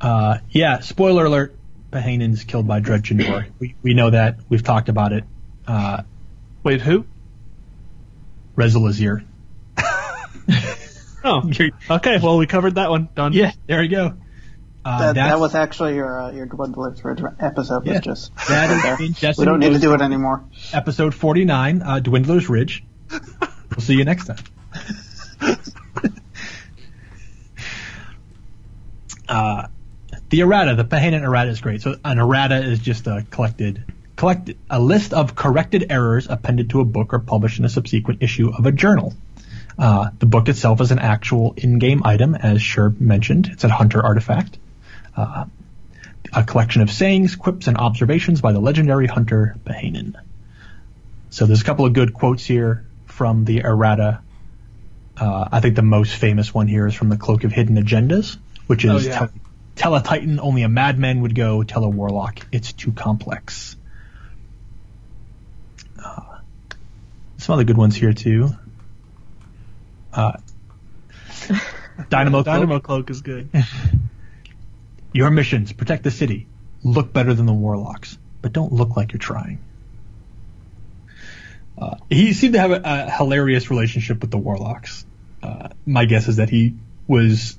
Uh, yeah, spoiler alert, Pahanin's killed by Dredgen Yor. We, we know that. We've talked about it. Uh, Wait, who? Rezyl Azzir. Oh, okay. Well, we covered that one. Done. Yeah, there you go. Uh, That, that was actually your uh, your Dwindler's Ridge episode. Was Yeah. just That is there. in We don't need to do it anymore. episode 49, uh, Dwindler's Ridge. we'll see you next time. uh, the errata, the Pahanin errata is great. So an errata is just a collected, collected, a list of corrected errors appended to a book or published in a subsequent issue of a journal. Uh, the book itself is an actual in-game item, as Sherb mentioned. It's a hunter artifact. Uh, a collection of sayings, quips, and observations by the legendary hunter Pahanin. So there's a couple of good quotes here from the errata. Uh, I think the most famous one here is from the Cloak of Hidden Agendas, which is Oh, yeah. Tell a Titan only a madman would go, tell a Warlock it's too complex. Uh, some other good ones here too. Uh, Dynamo, Cloak. Dynamo cloak is good. Your missions protect the city. Look better than the warlocks, but don't look like you're trying. Uh, he seemed to have a, a hilarious relationship with the warlocks. Uh, my guess is that he was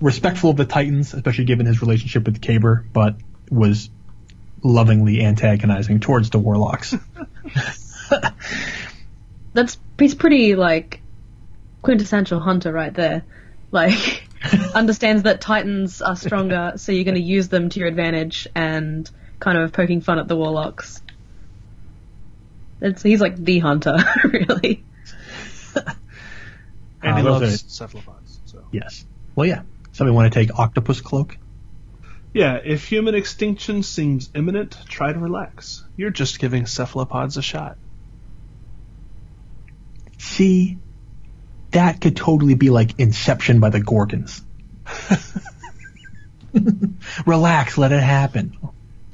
respectful of the Titans, especially given his relationship with Kabr, but was lovingly antagonizing towards the warlocks. That's he's pretty like quintessential hunter right there. Like understands that titans are stronger, so you're going to use them to your advantage, and kind of poking fun at the warlocks. It's, he's like the hunter, really. And he Uh, loves are- cephalopods. So yes. Well, yeah. Somebody want to take Octopus Cloak? yeah, if human extinction seems imminent, try to relax. You're just giving cephalopods a shot. See, that could totally be like Inception by the Gorgons. Relax, let it happen.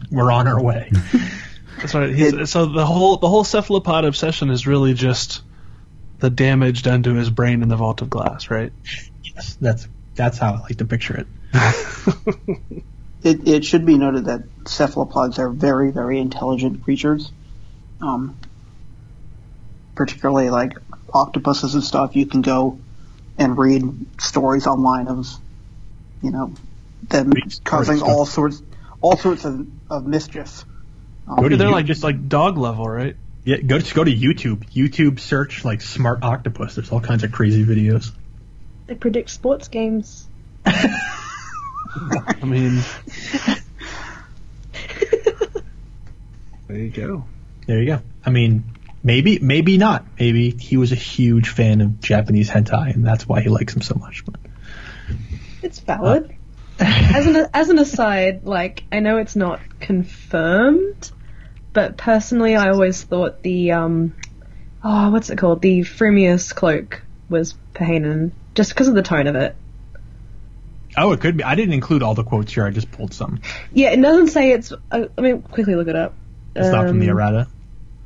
We're on our way. That's right. He's, so the whole the whole cephalopod obsession is really just the damage done to his brain in the vault of glass, right? yes, that's that's how I like to picture it. It, it should be noted that cephalopods are very, very intelligent creatures. Um, particularly like octopuses and stuff. You can go and read stories online of, you know, them causing all sorts, all sorts of, of mischief. Um, Go to They're you- like just like dog level, right? Yeah, go to go to YouTube. YouTube search like smart octopus. There's all kinds of crazy videos. They predict sports games. I mean, there you go. There you go. I mean, maybe, maybe not. Maybe he was a huge fan of Japanese hentai, and that's why he likes him so much. But It's valid. as an as an aside, like I know it's not confirmed, but personally, I always thought the um, oh, what's it called? The Frumious cloak was Pahanen, just because of the tone of it. oh, it could be. I didn't include all the quotes here. I just pulled some. Yeah, it doesn't say it's. Uh, I mean, quickly look it up. It's not from the Um, errata.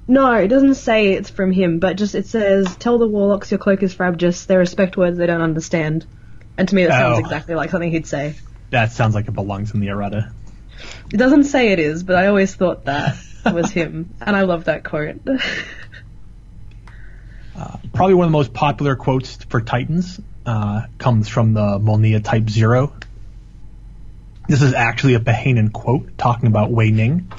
No, it doesn't say it's from him, but just it says, "Tell the warlocks your cloak is frabjous. They respect words they don't understand." And to me, that sounds Oh. exactly like something he'd say. That sounds like it belongs in the errata. It doesn't say it is, but I always thought that was him, and I love that quote. Probably one of the most popular quotes for Titans uh, comes from the Molnia Type Zero. This is actually a Pahanen quote talking about Wei Ning.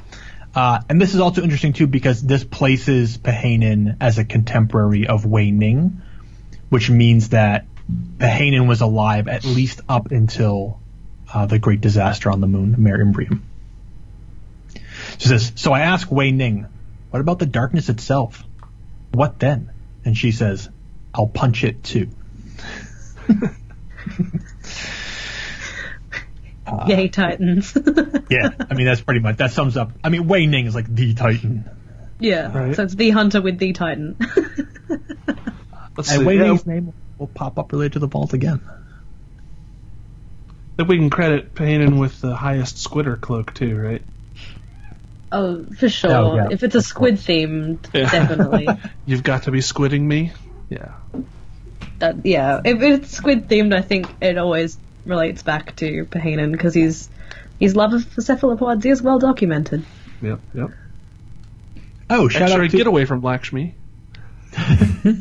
Uh, and this is also interesting too because this places Pahanen as a contemporary of Wei Ning, which means that Pahanen was alive at least up until uh, the great disaster on the moon, Miriam Bream. She says, So I ask Wei Ning, what about the darkness itself? What then? And she says, I'll punch it too. Yay, Titans. Yeah, I mean, that's pretty much, that sums up, I mean, Wei Ning is like the Titan. yeah, Right. so it's the hunter with the Titan. Let's And see. Wei Yeah, Ning's name will pop up related to the vault again. That we can credit Pahanen with the highest squitter cloak too, right? oh, for sure. Oh, yeah. If it's a squid themed, Yeah. definitely. You've got to be squidding me. Yeah. That, yeah, if it's squid themed, I think it always relates back to Pahanen because his his love of the cephalopods is well documented. Yep. Yep. Oh, shout X-ray, out to, get away from Lakshmi.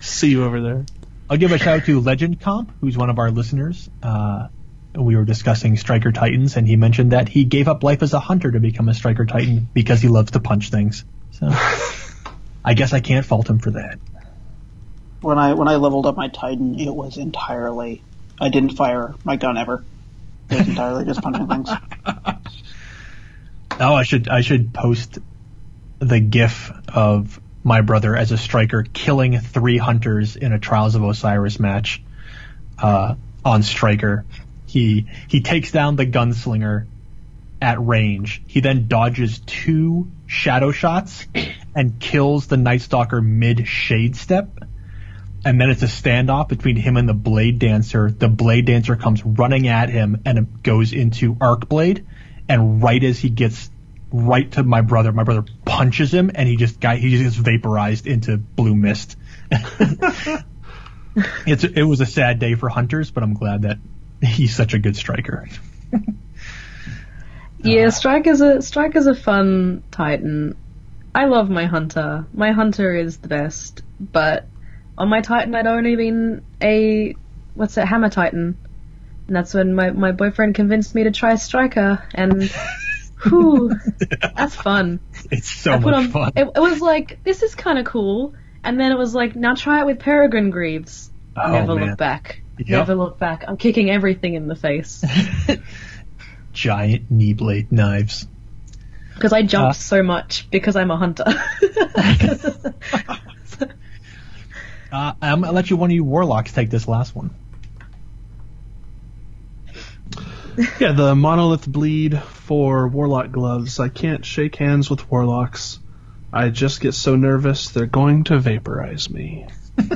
See you over there. I'll give a shout out to Legend Comp, who's one of our listeners. Uh, we were discussing Striker Titans, and he mentioned that he gave up life as a hunter to become a Striker Titan because he loves to punch things. So, I guess I can't fault him for that. When I when I leveled up my Titan, it was entirely. I didn't fire my gun ever. It was entirely just punching things. Oh, I should I should post the GIF of my brother as a striker killing three hunters in a Trials of Osiris match uh, on striker. He he takes down the gunslinger at range. He then dodges two shadow shots and kills the Night Stalker mid shade step. And then it's a standoff between him and the Blade Dancer. The Blade Dancer comes running at him and it goes into Arc Blade. And right as he gets right to my brother, my brother punches him and he just got he just gets vaporized into blue mist. it's it was a sad day for hunters, but I'm glad that he's such a good striker. Yeah, Strike is a Strike is a fun Titan. I love my hunter. My hunter is the best, but on my Titan I'd only been a what's it, Hammer Titan. And that's when my, my boyfriend convinced me to try Striker and whew, that's fun. It's so I much on fun. It, it was like, this is kinda cool and then it was like, now try it with Peregrine Greaves. Oh, Never man. look back. Yep. Never look back. I'm kicking everything in the face. Giant knee blade knives. Because I jumped Uh. so much because I'm a hunter. Uh, I'm gonna let you one of you warlocks take this last one. Yeah, the monolith bleed for warlock gloves. I can't shake hands with warlocks. I just get so nervous they're going to vaporize me.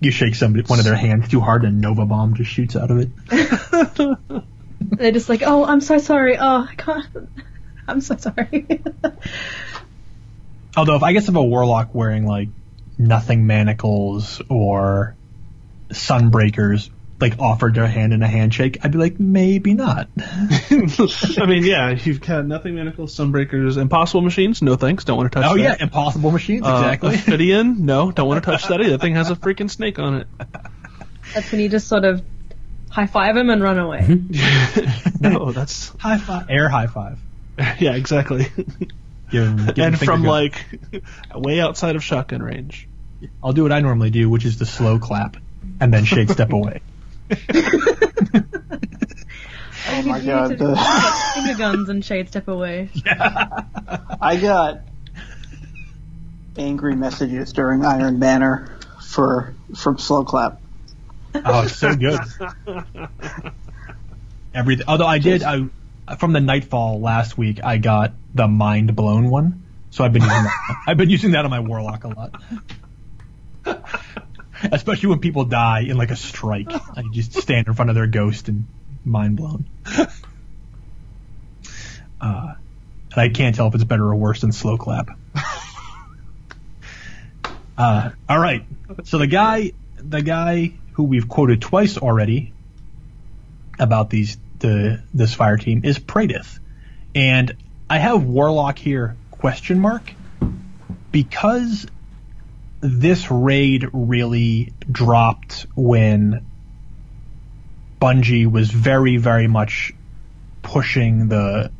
You shake somebody one of their hands too hard, and Nova Bomb just shoots out of it. They're just like, oh, I'm so sorry. Oh, I can't. I'm so sorry. Although, if I guess if a warlock wearing like nothing manacles or sunbreakers like offered their hand in a handshake, I'd be like, maybe not. I mean, yeah, you've got nothing manacles, sunbreakers, impossible machines. No thanks, don't want to touch oh that. yeah, impossible machines, Uh, exactly. Ophidian, no, don't want to touch that either. That thing has a freaking snake on it. That's when you just sort of high five him and run away. No, that's high five, air high five. yeah, exactly. Give him, give and finger from like way outside of shotgun range. I'll do what I normally do, which is the slow clap and then shade step away. Oh my god. the- finger guns and shade step away. Yeah. I got angry messages during Iron Banner for from Slow Clap. Oh, it's so good. Everything. Although I did, I from the Nightfall last week, I got the Mind Blown one. So I've been using that. I've been using that on my Warlock a lot. Especially when people die in like a strike, I just stand in front of their ghost and mind blown. Uh, and I can't tell if it's better or worse than slow clap. Uh, all right. So the guy, the guy who we've quoted twice already about these the this fire team is Praedyth, and I have Warlock here question mark because this raid really dropped when Bungie was very very much pushing the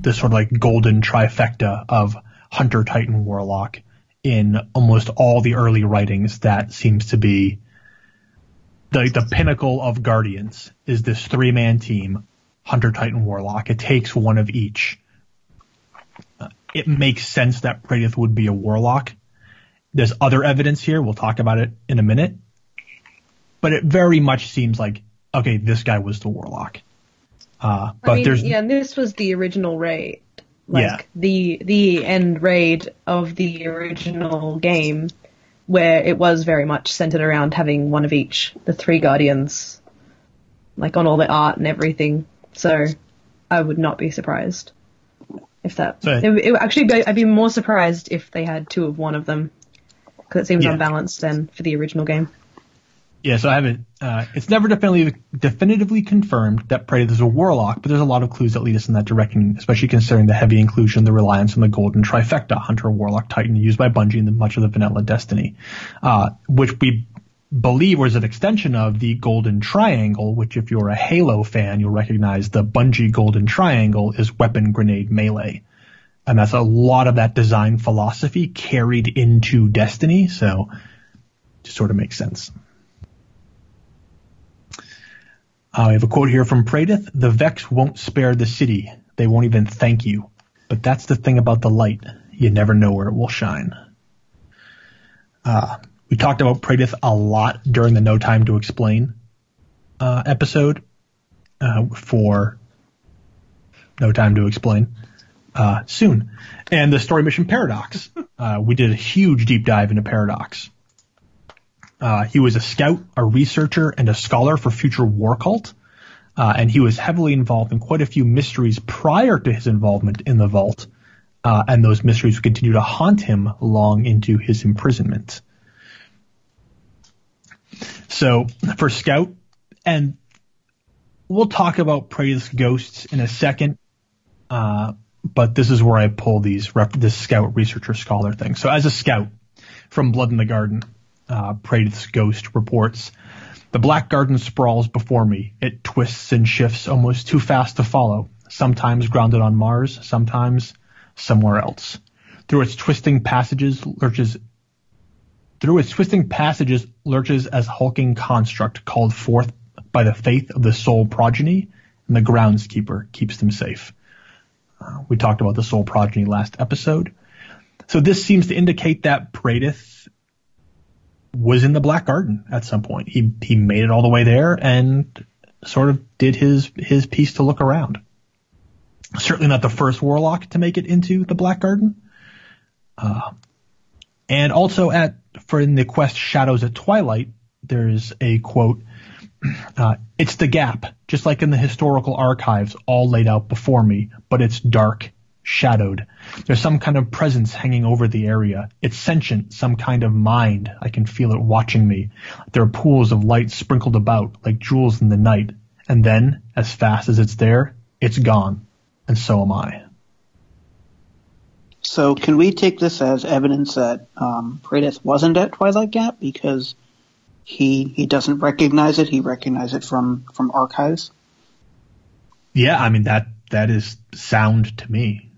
the sort of like golden trifecta of Hunter Titan Warlock in almost all the early writings that seems to be the the pinnacle of Guardians is this three man team, Hunter Titan Warlock. It takes one of each. Uh, it makes sense that Praedyth would be a Warlock. There's other evidence here. We'll talk about it in a minute. But it very much seems like okay, this guy was the Warlock. Uh, but I mean, there's yeah, and this was the original raid. Like Yeah. the the end raid of the original game, where it was very much centered around having one of each, the three guardians, like on all the art and everything. So, I would not be surprised if that. So- it, it would actually, be, I'd be more surprised if they had two of one of them, because it seems Yeah. unbalanced then for the original game. Yeah, so I haven't. Uh, it's never definitively definitively confirmed that Praetor is a warlock, but there's a lot of clues that lead us in that direction, especially considering the heavy inclusion, the reliance on the golden trifecta, Hunter, Warlock, Titan, used by Bungie in the, much of the vanilla Destiny, uh, which we believe was an extension of the golden triangle, which if you're a Halo fan, you'll recognize the Bungie golden triangle is weapon, grenade, melee. And that's a lot of that design philosophy carried into Destiny, so it just sort of makes sense. Uh, I have a quote here from Praedyth. The Vex won't spare the city. They won't even thank you. But that's the thing about the light. You never know where it will shine. Uh, we talked about Praedyth a lot during the No Time to Explain uh, episode uh, for No Time to Explain uh, soon. And the story mission Paradox. Uh, we did a huge deep dive into Paradox. Uh, he was a scout, a researcher, and a scholar for Future War Cult. Uh, and he was heavily involved in quite a few mysteries prior to his involvement in the Vault. Uh, and those mysteries would continue to haunt him long into his imprisonment. So, for Scout, and we'll talk about Praise Ghosts in a second, uh, but this is where I pull these rep- this Scout researcher scholar thing. So, as a Scout from Blood in the Garden, uh, ghost reports, the black garden sprawls before me. It twists and shifts almost too fast to follow, sometimes grounded on Mars, sometimes somewhere else. Through its twisting passages lurches through its twisting passages lurches as hulking construct called forth by the faith of the soul progeny, and the groundskeeper keeps them safe. Uh, we talked about the soul progeny last episode. So this seems to indicate that Praedyth was in the Black Garden at some point. He he made it all the way there and sort of did his his piece to look around. Certainly not the first warlock to make it into the Black Garden. Uh, and also at for in the quest Shadows at Twilight, there's a quote. Uh, it's the gap, just like in the historical archives, all laid out before me, but it's dark, shadowed. There's some kind of presence hanging over the area. It's sentient, some kind of mind. I can feel it watching me. There are pools of light sprinkled about, like jewels in the night. And then, as fast as it's there, it's gone. And so am I. So can we take this as evidence that um, wasn't at Twilight Gap because he he doesn't recognize it? He recognized it from from archives. Yeah, I mean that that is sound to me.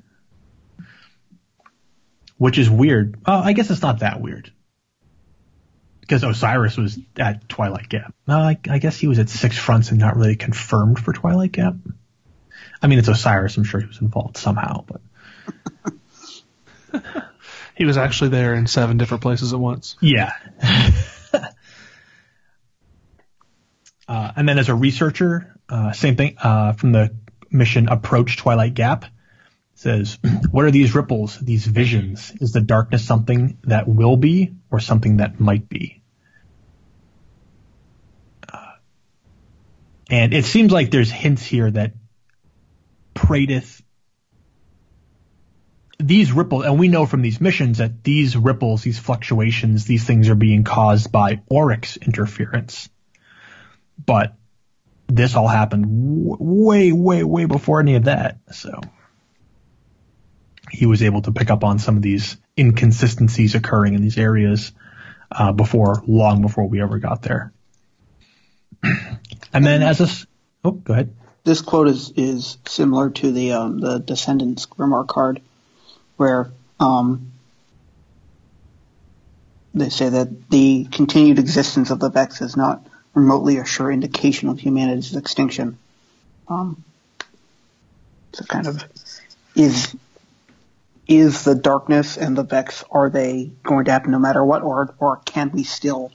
Which is weird. Oh, I guess it's not that weird. Because Osiris was at Twilight Gap. No, I, I guess he was at Six Fronts and not really confirmed for Twilight Gap. I mean, it's Osiris. I'm sure he was involved somehow, but He was actually there in seven different places at once. yeah. uh, and then as a researcher, uh, same thing uh, from the mission Approach Twilight Gap. Says, what are these ripples, these visions? Is the darkness something that will be or something that might be? Uh, and it seems like there's hints here that Praedyth these ripples, and we know from these missions that these ripples, these fluctuations, these things are being caused by Oryx interference. But this all happened w- way, way, way before any of that. So he was able to pick up on some of these inconsistencies occurring in these areas uh, before, long before we ever got there. and then as a, oh, go ahead. This quote is, is similar to the um, the Descendants Grimoire card, where um, they say that the continued existence of the Vex is not remotely a sure indication of humanity's extinction. Um, so kind of is is the darkness and the Vex are they going to happen no matter what, or or can we still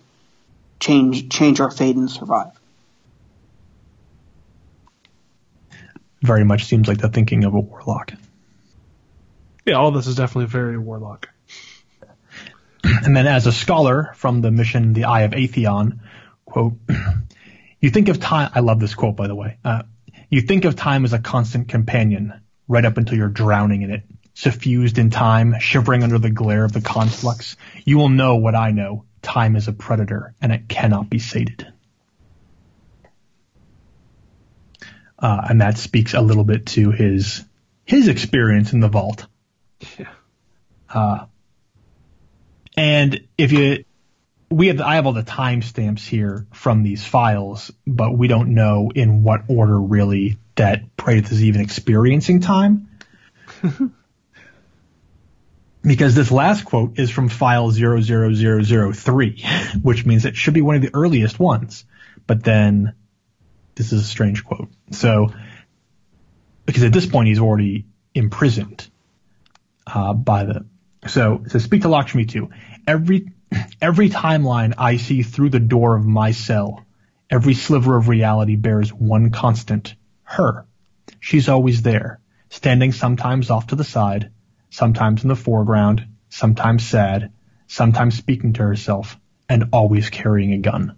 change change our fate and survive? Very much seems like the thinking of a warlock. Yeah, all this is definitely very warlock. And then as a scholar from the mission The Eye of Atheon, quote, you think of time, I love this quote by the way, uh, you think of time as a constant companion, right up until you're drowning in it, suffused in time, shivering under the glare of the conflux. You will know what I know. Time is a predator, and it cannot be sated. Uh, and that speaks a little bit to his his experience in the vault. Yeah. Uh, and if you, we have, I have all the timestamps here from these files, but we don't know in what order really that Praedyth is even experiencing time. because this last quote is from file 00003, which means it should be one of the earliest ones. But then this is a strange quote. So, because at this point he's already imprisoned uh, by the. So, so speak to Lakshmi too. Every every timeline I see through the door of my cell, every sliver of reality bears one constant: her. She's always there, standing sometimes off to the side, sometimes in the foreground, sometimes sad, sometimes speaking to herself, and always carrying a gun.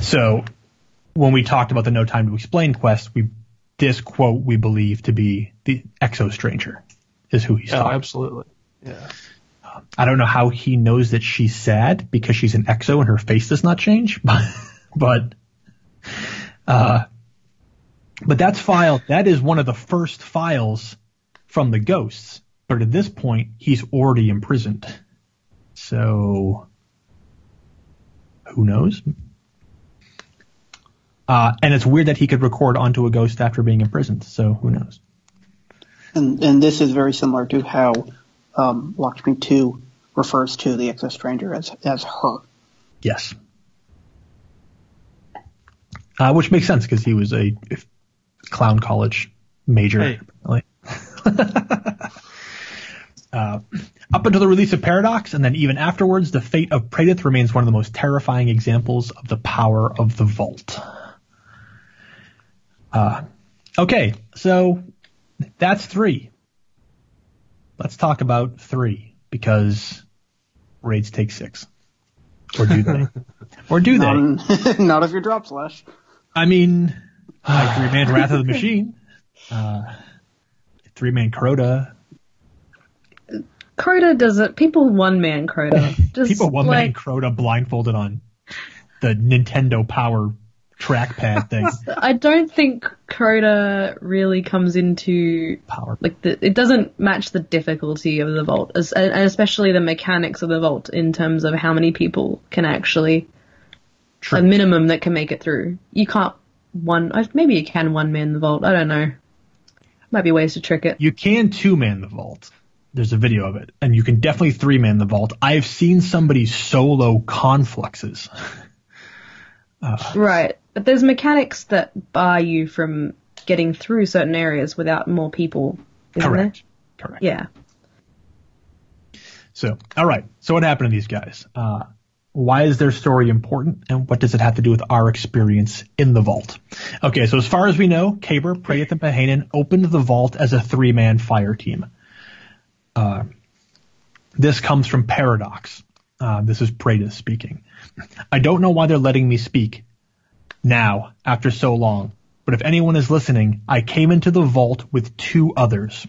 So, when we talked about the No Time to Explain quest, we this quote we believe to be the Exo Stranger is who he's Yeah, talking. absolutely. Yeah. I don't know how he knows that she's sad because she's an Exo and her face does not change, but but uh, but that's file that is one of the first files from the ghosts. But at this point, he's already imprisoned. So who knows? Uh, and it's weird that he could record onto a ghost after being imprisoned. So who knows? And and this is very similar to how um, Lakshmi Two refers to the Exo Stranger as as her. Yes. Uh, which makes sense because he was a clown college major. Hey. apparently. uh, up until the release of Paradox, and then even afterwards, the fate of Praedyth remains one of the most terrifying examples of the power of the Vault. Uh, okay, so that's three. Let's talk about three because raids take six. Or do they? or do they? Not, not if you're drop slash. I mean, like three man Wrath of the Machine, uh, three man Crota, Crota does it. People one man Crota. Just people one man like, Crota blindfolded on the Nintendo Power trackpad thing. I don't think Crota really comes into Power. like the, it doesn't match the difficulty of the vault, as, and especially the mechanics of the vault in terms of how many people can actually True. a minimum that can make it through. You can't one. uh, Maybe you can one man the vault. I don't know. Might be ways to trick it. You can two man the vault. There's a video of it, and you can definitely three man the vault. I've seen somebody solo confluxes. Right, but there's mechanics that bar you from getting through certain areas without more people, isn't Correct. Correct. Yeah. So, all right. So, what happened to these guys? Uh, why is their story important, and what does it have to do with our experience in the vault? Okay, so as far as we know, Kabr, Praedyth, and Pahanin opened the vault as a three-man fire team. Uh, this comes from Paradox. Uh, this is Praedyth speaking. I don't know why they're letting me speak now after so long, but if anyone is listening, I came into the vault with two others.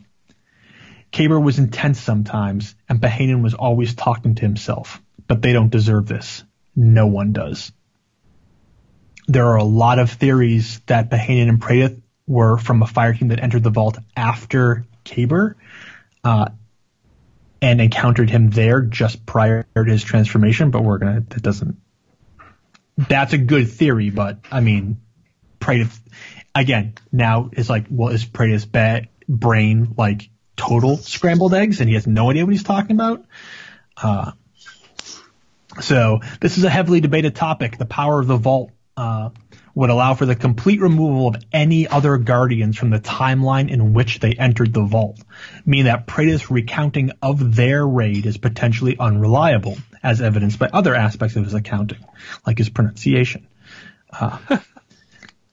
Kabr was intense sometimes, and Pahanin was always talking to himself. But they don't deserve this. No one does. There are a lot of theories that Pahanin and Praedyth were from a fire team that entered the vault after Kabr, uh, and encountered him there just prior to his transformation. But we're gonna that doesn't. That's a good theory, but I mean, Praedyth again now is like, well, is Praedyth's ba- brain like total scrambled eggs, and he has no idea what he's talking about? Uh, so this is a heavily debated topic. The power of the vault uh, would allow for the complete removal of any other guardians from the timeline in which they entered the vault, meaning that Praedyth's recounting of their raid is potentially unreliable, as evidenced by other aspects of his accounting, like his pronunciation. Uh,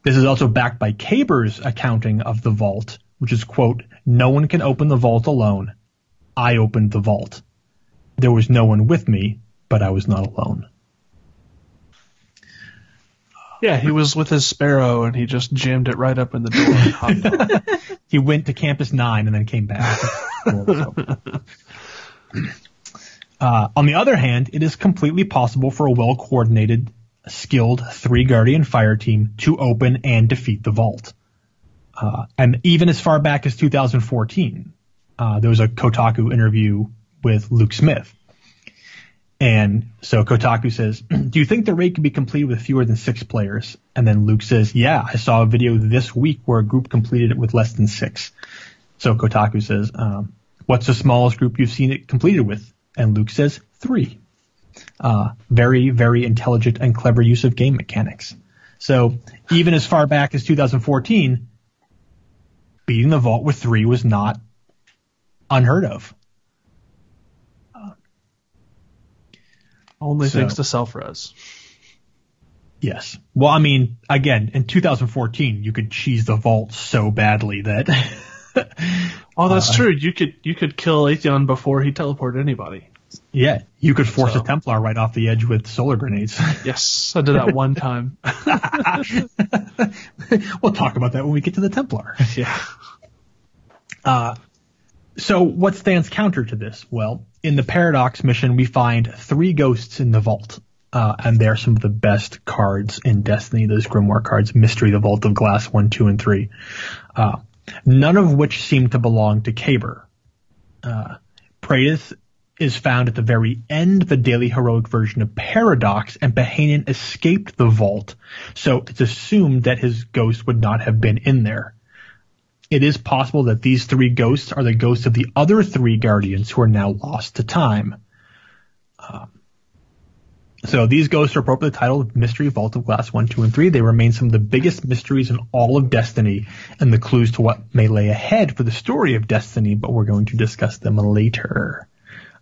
this is also backed by Kabr's accounting of the vault, which is, quote, no one can open the vault alone. I opened the vault. There was no one with me, but I was not alone. Yeah, he was with his sparrow and he just jammed it right up in the door. and hopped. He went to Campus 9 and then came back. uh, on the other hand, it is completely possible for a well coordinated, skilled three Guardian fire team to open and defeat the vault. Uh, and even as far back as 2014, uh, there was a Kotaku interview with Luke Smith. And so Kotaku says, Do you think the raid can be completed with fewer than six players? And then Luke says, Yeah, I saw a video this week where a group completed it with less than six. So Kotaku says, um, What's the smallest group you've seen it completed with? And Luke says, Three. Uh, very, very intelligent and clever use of game mechanics. So even as far back as 2014, beating the vault with three was not unheard of. Only So- thanks to self-res. Yes. Well, I mean, again, in 2014, you could cheese the vault so badly that. Oh, that's Uh, true. You could you could kill Atheon before he teleported anybody. yeah, you could force So- a Templar right off the edge with solar grenades. Yes, I did that one time. we'll talk about that when we get to the Templar. yeah. Uh, so what stands counter to this? Well, in the Paradox mission, we find three ghosts in the vault. Uh, and they're some of the best cards in Destiny, those Grimoire cards, Mystery, the Vault of Glass 1, 2, and 3. Uh, none of which seem to belong to Kabr. Uh, is found at the very end of the daily heroic version of Paradox, and Pahanin escaped the vault, so it's assumed that his ghost would not have been in there it is possible that these three ghosts are the ghosts of the other three guardians who are now lost to time. Um, so these ghosts are appropriately titled Mystery Vault of Glass 1, 2, and 3. They remain some of the biggest mysteries in all of Destiny and the clues to what may lay ahead for the story of Destiny, but we're going to discuss them later.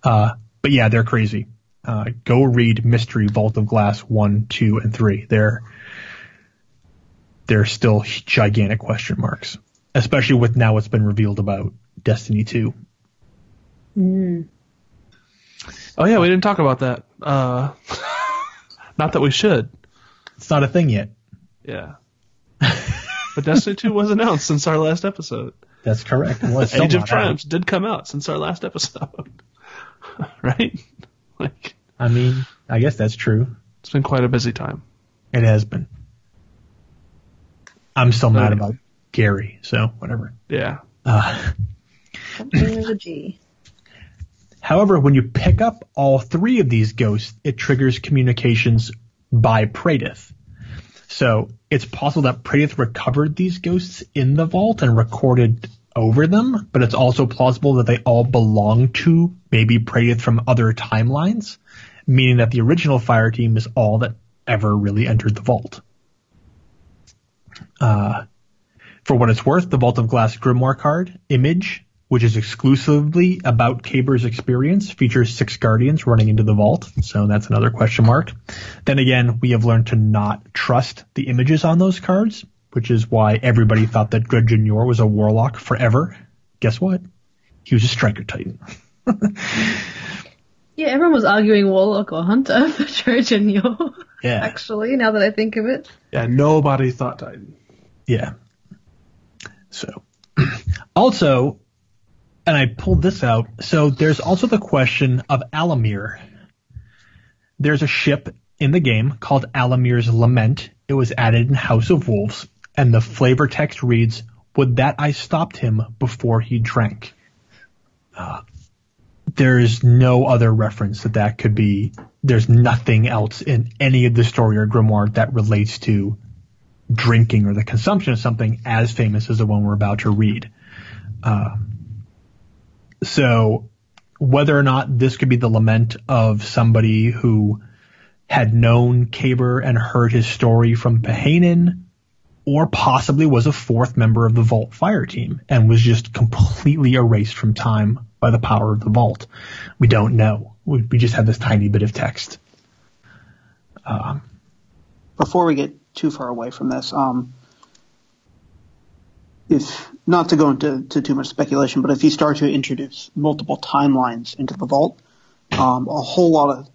Uh, but yeah, they're crazy. Uh, go read Mystery Vault of Glass 1, 2, and 3. They're, they're still gigantic question marks especially with now what's been revealed about Destiny 2. Oh yeah, we didn't talk about that. Uh, not that we should. It's not a thing yet. Yeah. but Destiny 2 was announced since our last episode. That's correct. Well, Age of not out. Triumphs did come out since our last episode. right? Like, I mean, I guess that's true. it's been quite a busy time. It has been. I'm still mad Okay. about Gary, so whatever. Yeah. Uh, Something with a G. however, when you pick up all three of these ghosts, it triggers communications by Praedyth. So it's possible that Praedyth recovered these ghosts in the vault and recorded over them, but it's also plausible that they all belong to maybe Praedyth from other timelines, meaning that the original fire team is all that ever really entered the vault. Uh, for what it's worth, the Vault of Glass Grimoire card image, which is exclusively about Kabr's experience, features six guardians running into the vault, so that's another question mark. Then again, we have learned to not trust the images on those cards, which is why everybody thought that Dredgen Yor was a warlock forever. Guess what? He was a striker titan. Yeah, everyone was arguing Warlock or Hunter for Dredgen Yor. Yeah. Actually, now that I think of it. Yeah, nobody thought Titan. Yeah. So, also, and I pulled this out. So there's also the question of Alamir. There's a ship in the game called Alamir's Lament. It was added in House of Wolves, and the flavor text reads, "Would that I stopped him before he drank." Uh, there's no other reference that that could be. There's nothing else in any of the story or grimoire that relates to drinking or the consumption of something as famous as the one we're about to read. Uh, so whether or not this could be the lament of somebody who had known Kabr and heard his story from Pahanin, or possibly was a fourth member of the Vault fire team and was just completely erased from time by the power of the Vault. We don't know. We, we just have this tiny bit of text. Um, Before we get too far away from this, um, if not to go into to too much speculation, but if you start to introduce multiple timelines into the vault, um, a whole lot of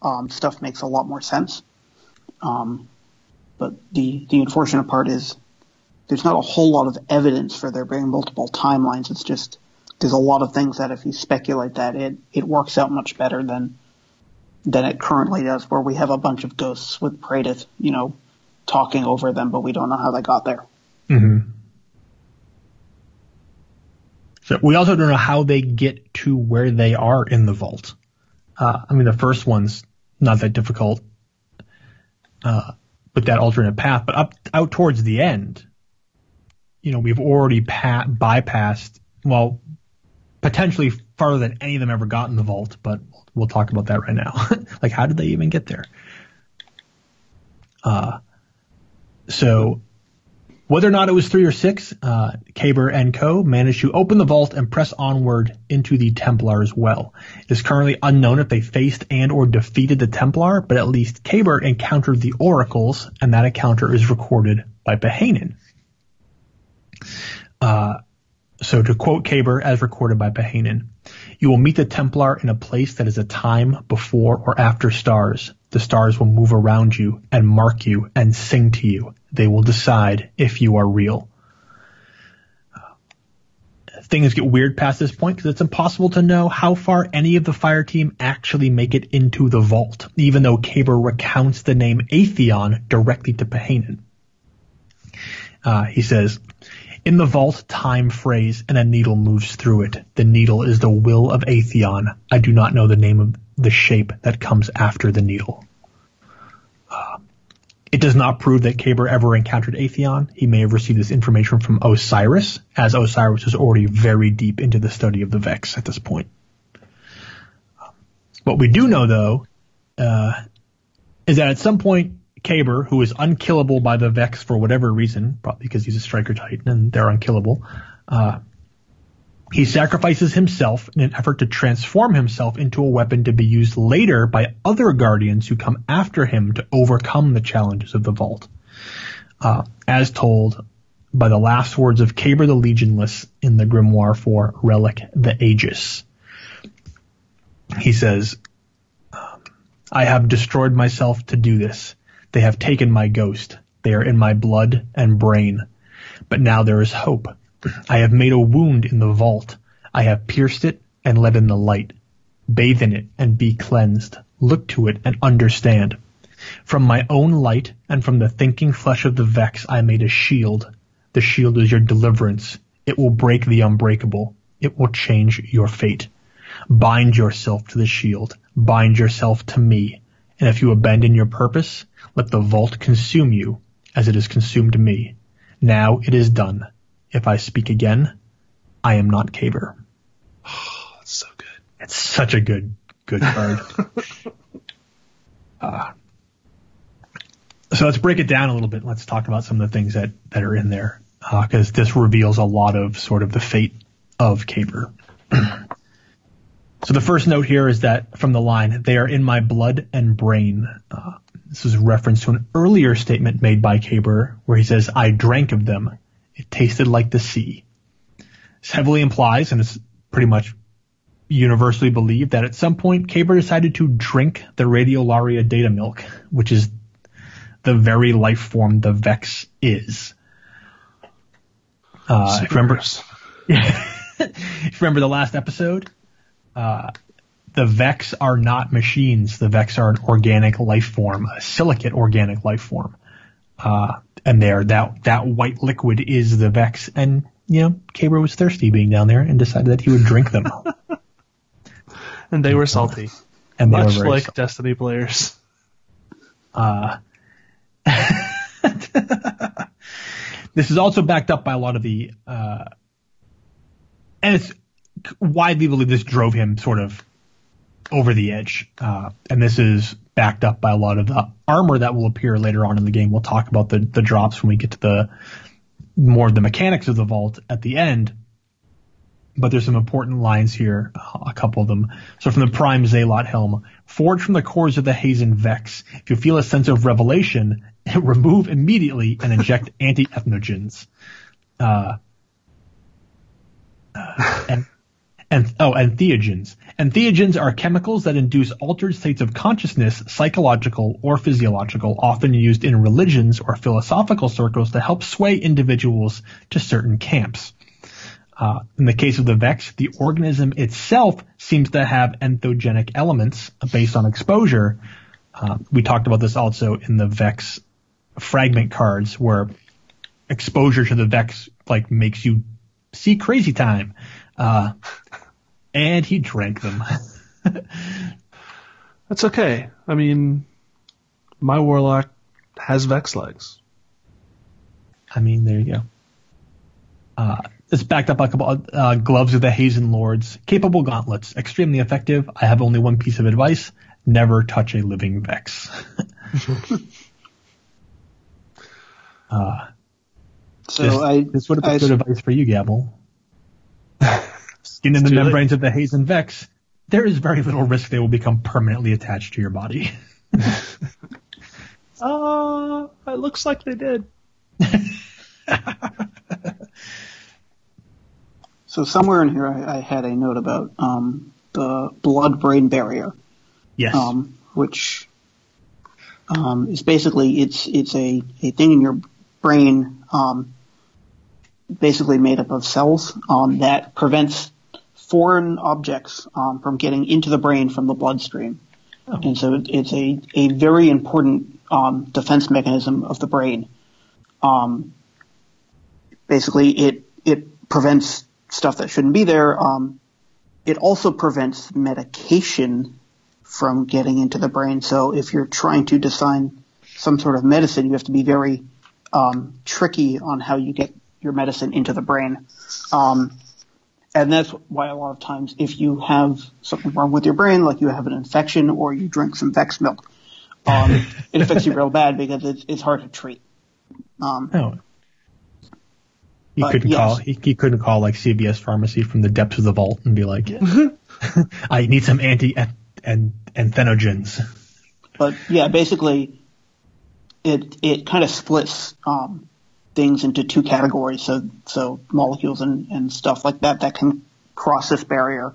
um, stuff makes a lot more sense. Um, but the the unfortunate part is there's not a whole lot of evidence for there being multiple timelines. It's just there's a lot of things that if you speculate that it it works out much better than than it currently does, where we have a bunch of ghosts with Praedyth, you know, talking over them, but we don't know how they got there. Mm-hmm. So we also don't know how they get to where they are in the vault. Uh, I mean, the first one's not that difficult uh, with that alternate path, but up out towards the end, you know, we've already pa- bypassed, well, potentially farther than any of them ever got in the vault, but we'll talk about that right now. like, how did they even get there? Uh, so whether or not it was three or six, uh, Kabr and Co. managed to open the vault and press onward into the Templar's well. It is currently unknown if they faced and or defeated the Templar, but at least Kabr encountered the oracles, and that encounter is recorded by Pahanin. Uh, so to quote Kabr as recorded by Pahanin, you will meet the Templar in a place that is a time before or after stars. The stars will move around you and mark you and sing to you. They will decide if you are real. Things get weird past this point because it's impossible to know how far any of the fire team actually make it into the vault, even though Kabr recounts the name Atheon directly to Pahanin. Uh, he says, in the vault, time frays and a needle moves through it. The needle is the will of Atheon. I do not know the name of the shape that comes after the needle. Uh, it does not prove that Kabr ever encountered Atheon. He may have received this information from Osiris, as Osiris is already very deep into the study of the Vex at this point. What we do know, though, uh, is that at some point Kabr, who is unkillable by the Vex for whatever reason, probably because he's a striker titan and they're unkillable, uh, he sacrifices himself in an effort to transform himself into a weapon to be used later by other guardians who come after him to overcome the challenges of the vault. Uh, as told by the last words of Kabr the Legionless in the grimoire for Relic the Aegis. He says, I have destroyed myself to do this. They have taken my ghost. They are in my blood and brain. But now there is hope. I have made a wound in the vault. I have pierced it and let in the light. Bathe in it and be cleansed. Look to it and understand. From my own light and from the thinking flesh of the Vex I made a shield. The shield is your deliverance. It will break the unbreakable. It will change your fate. Bind yourself to the shield. Bind yourself to me. And if you abandon your purpose, let the vault consume you as it has consumed me. Now it is done. If I speak again, I am not Kabr. Oh, that's so good. It's such a good, good card. uh, So let's break it down a little bit. Let's talk about some of the things that, that are in there, because uh, this reveals a lot of sort of the fate of Kabr. so the first note here is that from the line, they are in my blood and brain. Uh, this is a reference to an earlier statement made by Kabr where he says, I drank of them. It tasted like the sea. This heavily implies, and it's pretty much universally believed, that at some point Kabr decided to drink the Radiolaria data milk, which is the very life form the Vex is. Uh, remember, remember the last episode? Uh, the Vex are not machines. The Vex are an organic life form, a silicate organic life form. Uh, and there, that, that white liquid is the Vex. And, you know, Kabr was thirsty being down there and decided that he would drink them. and they were salty. And Much like salty. Destiny players. Uh, this is also backed up by a lot of the, uh, and it's widely believed this drove him sort of over the edge. Uh, and this is backed up by a lot of the armor that will appear later on in the game. We'll talk about the, the drops when we get to the more of the mechanics of the vault at the end. But there's some important lines here, a couple of them. So from the Prime Zealot helm, forged from the cores of the Hezen Vex, if you feel a sense of revelation, remove immediately and inject anti-ethnogens. Uh, uh, and and oh, and entheogens. Entheogens are chemicals that induce altered states of consciousness, psychological or physiological, often used in religions or philosophical circles to help sway individuals to certain camps. Uh, in the case of the Vex, the organism itself seems to have entheogenic elements based on exposure. Uh, we talked about this also in the Vex fragment cards, where exposure to the Vex like makes you see crazy time. Uh, and he drank them. That's okay. I mean, my warlock has Vex legs. I mean, there you go. Uh, it's backed up by a couple uh, gloves of the Hezen Lords, capable gauntlets, extremely effective. I have only one piece of advice: never touch a living Vex. uh, so this, I this would have been good advice for you, Gabble. Skin in the membranes late. of the Hezen Vex, there is very little risk they will become permanently attached to your body. uh, it looks like they did. so somewhere in here, I, I had a note about um, the blood-brain barrier. Yes. Um, which um, is basically it's it's a, a thing in your brain, um, basically made up of cells um, that prevents foreign objects um, from getting into the brain from the bloodstream. Oh. And so it, it's a, a very important um, defense mechanism of the brain. Um, basically, it it prevents stuff that shouldn't be there. Um, it also prevents medication from getting into the brain. So if you're trying to design some sort of medicine, you have to be very um, tricky on how you get your medicine into the brain. Um, and that's why a lot of times if you have something wrong with your brain, like you have an infection or you drink some Vex milk, um, it affects you real bad because it's, it's hard to treat. Um, oh. He couldn't yes. call. He, he, couldn't call like CVS pharmacy from the depths of the vault and be like, "I need some anti and entheogens." But yeah, basically, it it kind of splits um, things into two categories. So, so molecules and, and stuff like that that can cross this barrier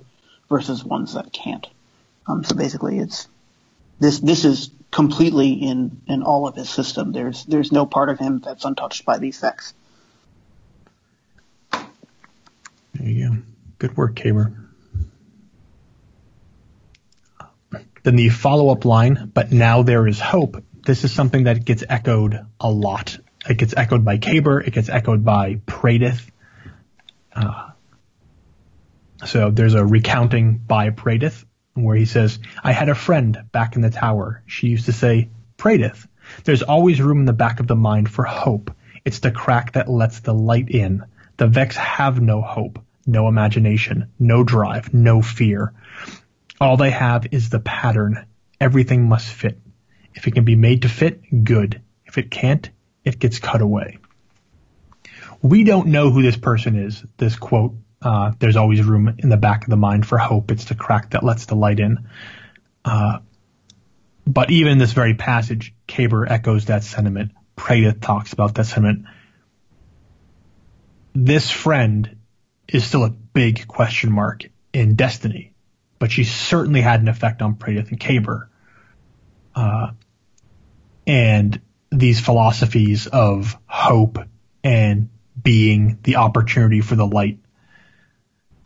versus ones that can't. Um, so basically it's, this, this is completely in, in all of his system. There's, there's no part of him that's untouched by these effects. There you go. Good work, Kabr. Then the follow up line, but now there is hope. This is something that gets echoed a lot it gets echoed by Kabr. It gets echoed by Praedyth. Uh, so there's a recounting by Praedyth where he says, I had a friend back in the tower. She used to say, Praedyth, there's always room in the back of the mind for hope. It's the crack that lets the light in. The Vex have no hope, no imagination, no drive, no fear. All they have is the pattern. Everything must fit. If it can be made to fit, good. If it can't, it gets cut away. We don't know who this person is. This quote, uh, there's always room in the back of the mind for hope. It's the crack that lets the light in. Uh, but even this very passage, Kabr echoes that sentiment. Praedyth talks about that sentiment. This friend is still a big question mark in Destiny, but she certainly had an effect on Praedyth and Kabr. Uh, and these philosophies of hope and being the opportunity for the light.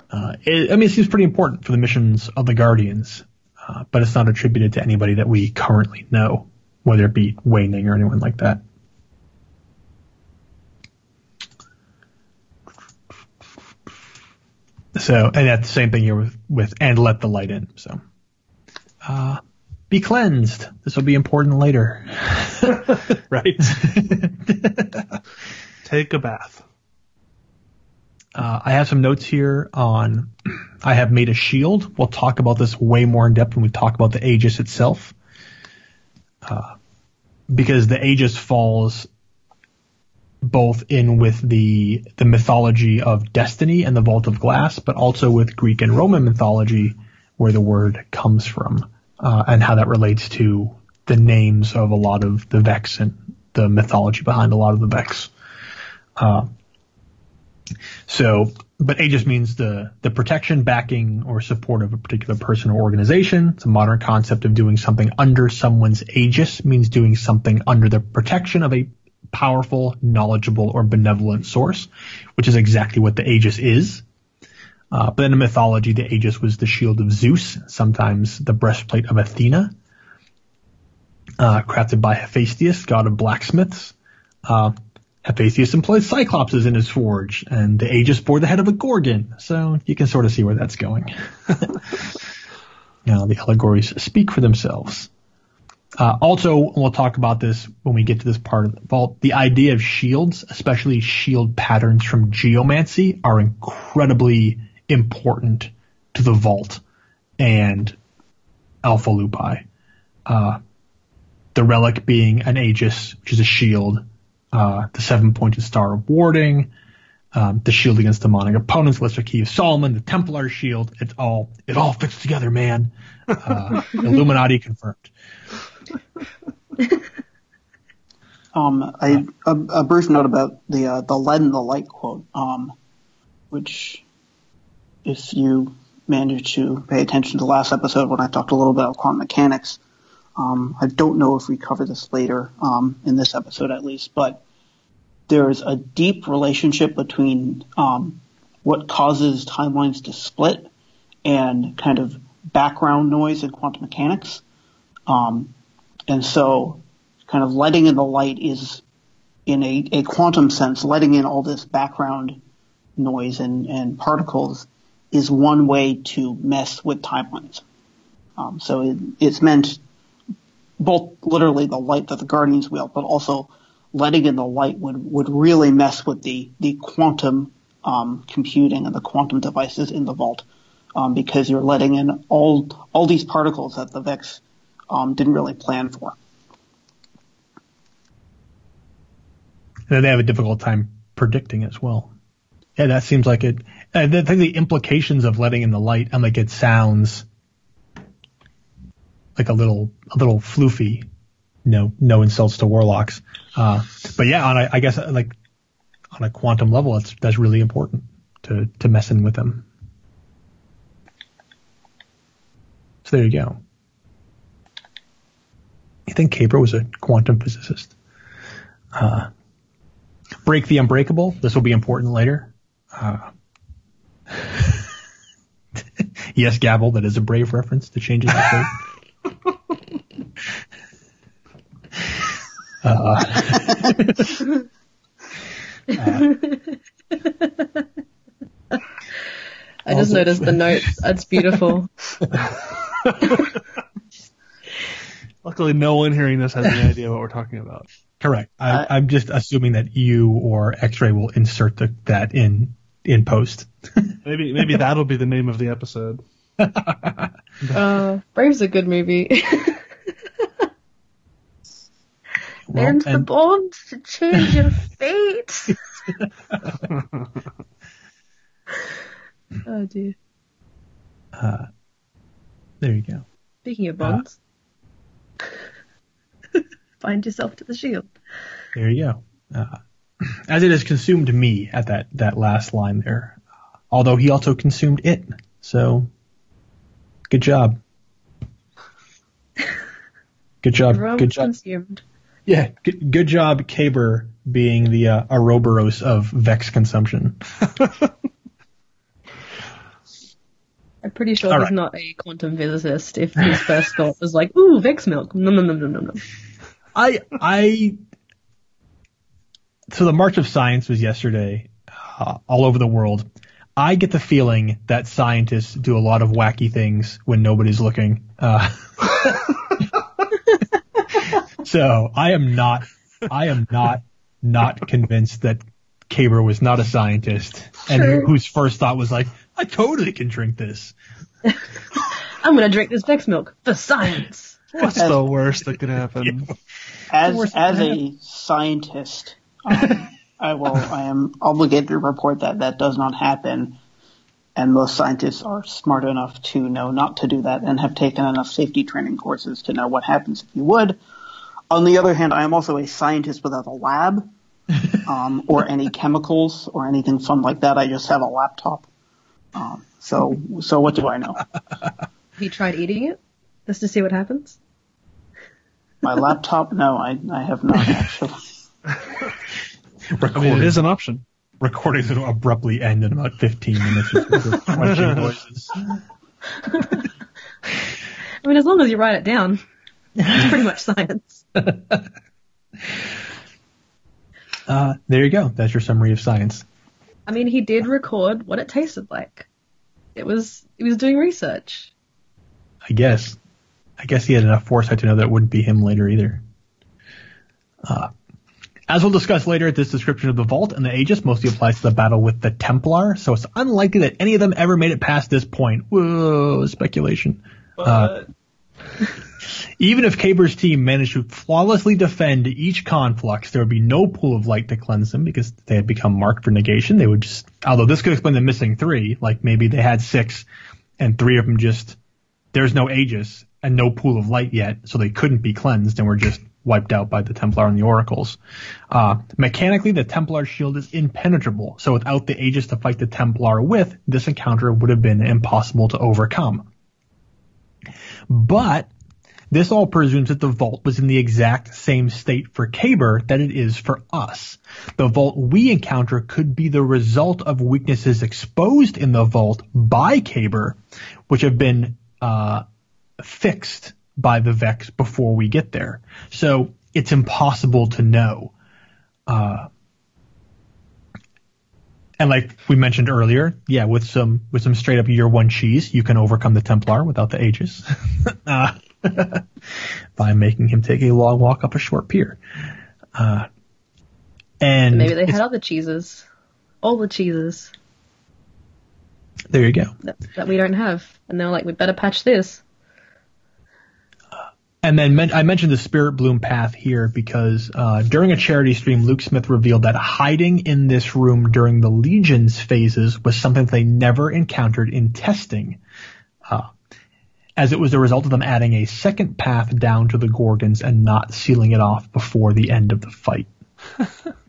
Uh, it, I mean, it seems pretty important for the missions of the Guardians, uh, but it's not attributed to anybody that we currently know, whether it be Waning or anyone like that. So, and that's the same thing here with, with and let the light in. So, uh, be cleansed. This will be important later. right? Take a bath. Uh, I have some notes here on. I have made a shield. We'll talk about this way more in depth when we talk about the Aegis itself, uh, because the Aegis falls both in with the the mythology of destiny and the Vault of Glass, but also with Greek and Roman mythology, where the word comes from, uh, and how that relates to the names of a lot of the Vex and the mythology behind a lot of the Vex. Uh, so, but Aegis means the, the protection, backing, or support of a particular person or organization. It's a modern concept of doing something under someone's aegis means doing something under the protection of a powerful, knowledgeable, or benevolent source, which is exactly what the Aegis is. Uh, but in the mythology, the Aegis was the shield of Zeus, sometimes the breastplate of Athena, uh, crafted by Hephaestus, god of blacksmiths. Uh, Hephaestus employed cyclopses in his forge, and the Aegis bore the head of a gorgon, so you can sort of see where that's going. now, the allegories speak for themselves. Uh, also, we'll talk about this when we get to this part of the vault. The idea of shields, especially shield patterns from geomancy, are incredibly important to the vault and Alpha Lupi. Uh, the relic being an Aegis, which is a shield, uh, the seven pointed star of warding, um, the shield against demonic opponents, Lesser Key of Solomon, the Templar shield. It's all it all fits together, man. Uh, Illuminati confirmed. Um, I, a, a brief note about the uh, the lead and the light quote, um, which, if you managed to pay attention to the last episode when I talked a little bit about quantum mechanics, um, I don't know if we cover this later um, in this episode at least, but there is a deep relationship between um, what causes timelines to split and kind of background noise in quantum mechanics. Um, and so kind of letting in the light is in a, a quantum sense, letting in all this background noise and, and particles is one way to mess with timelines. Um, so it, it's meant both literally the light that the Guardians wield, but also letting in the light would, would really mess with the, the quantum um, computing and the quantum devices in the vault um, because you're letting in all all these particles that the Vex um, didn't really plan for. And they have a difficult time predicting as well. Yeah, that seems like it. I think the implications of letting in the light, and like it sounds like a little a little floofy. No, no insults to warlocks. Uh, but yeah, on a, I guess like on a quantum level, that's that's really important to to messing with them. So there you go. You think Kabr was a quantum physicist? Uh, break the unbreakable. This will be important later. Uh, yes, Gavel. That is a brave reference to changes the fate. Uh, I just noticed the notes. That's beautiful. Luckily, no one hearing this has any idea what we're talking about. correct. I, I'm just assuming that you or X-Ray will insert the, that in in post. Maybe maybe that'll be the name of the episode. Uh, Brave's a good movie. Well, and the and- bond to change your fate. oh dear. Uh, there you go. Speaking of bonds, find yourself to the shield. There you go. Uh, as it has consumed me at that, that last line there. Although he also consumed it. So, good job. Good job. Good job. consumed. Yeah, good, good job, Kabr being the uh, Ouroboros of Vex consumption. I'm pretty sure All he's right. not a quantum physicist if his first thought was like, ooh, Vex milk. No, no, no, no, no, no. I I so the March of Science was yesterday, uh, all over the world. I get the feeling that scientists do a lot of wacky things when nobody's looking. Uh, so I am not, I am not, not convinced that Kabr was not a scientist and Sure. whose first thought was like, I totally can drink this. I'm gonna drink this Vex milk for science. What's the worst that could happen? As as that a scientist, um, I will I am obligated to report that that does not happen, and most scientists are smart enough to know not to do that and have taken enough safety training courses to know what happens if you would. On the other hand, I am also a scientist without a lab, um, or any chemicals or anything fun like that. I just have a laptop. Um, so so what do I know? Have you tried eating it? Just to see what happens? My laptop? No, I I have not actually. I mean, it is an option. recordings will abruptly end in about 15 minutes just with crunching noises. I mean, as long as you write it down, it's pretty much science. Uh, there you go. That's your summary of science. I mean, he did record what it tasted like. It was he was doing research. I guess. I guess he had enough foresight to know that it wouldn't be him later either. Uh, as we'll discuss later, this description of the Vault and the Aegis mostly applies to the battle with the Templar, so it's unlikely that any of them ever made it past this point. Whoa, speculation. Uh, even if Kabr's team managed to flawlessly defend each conflux, there would be no pool of light to cleanse them because they had become marked for negation. They would just, although this could explain the missing three, like maybe they had six and three of them just, there's no Aegis and no pool of light yet, so they couldn't be cleansed and were just wiped out by the Templar and the Oracles. Uh, mechanically, the Templar shield is impenetrable, so without the Aegis to fight the Templar with, this encounter would have been impossible to overcome. But this all presumes that the vault was in the exact same state for Kabr that it is for us. The vault we encounter could be the result of weaknesses exposed in the vault by Kabr, which have been uh, fixed by the Vex before we get there. So it's impossible to know. Uh, and like we mentioned earlier, yeah, with some with some straight up year one cheese, you can overcome the Templar without the Aegis. uh, by making him take a long walk up a short pier. Uh, and Maybe they had other cheeses. All the cheeses there you go. that, that we don't have. And they're like, we better patch this. And then men- I mentioned the Spirit Bloom path here because uh, during a charity stream, Luke Smith revealed that hiding in this room during the Legion's phases was something they never encountered in testing, uh, as it was the result of them adding a second path down to the Gorgons and not sealing it off before the end of the fight.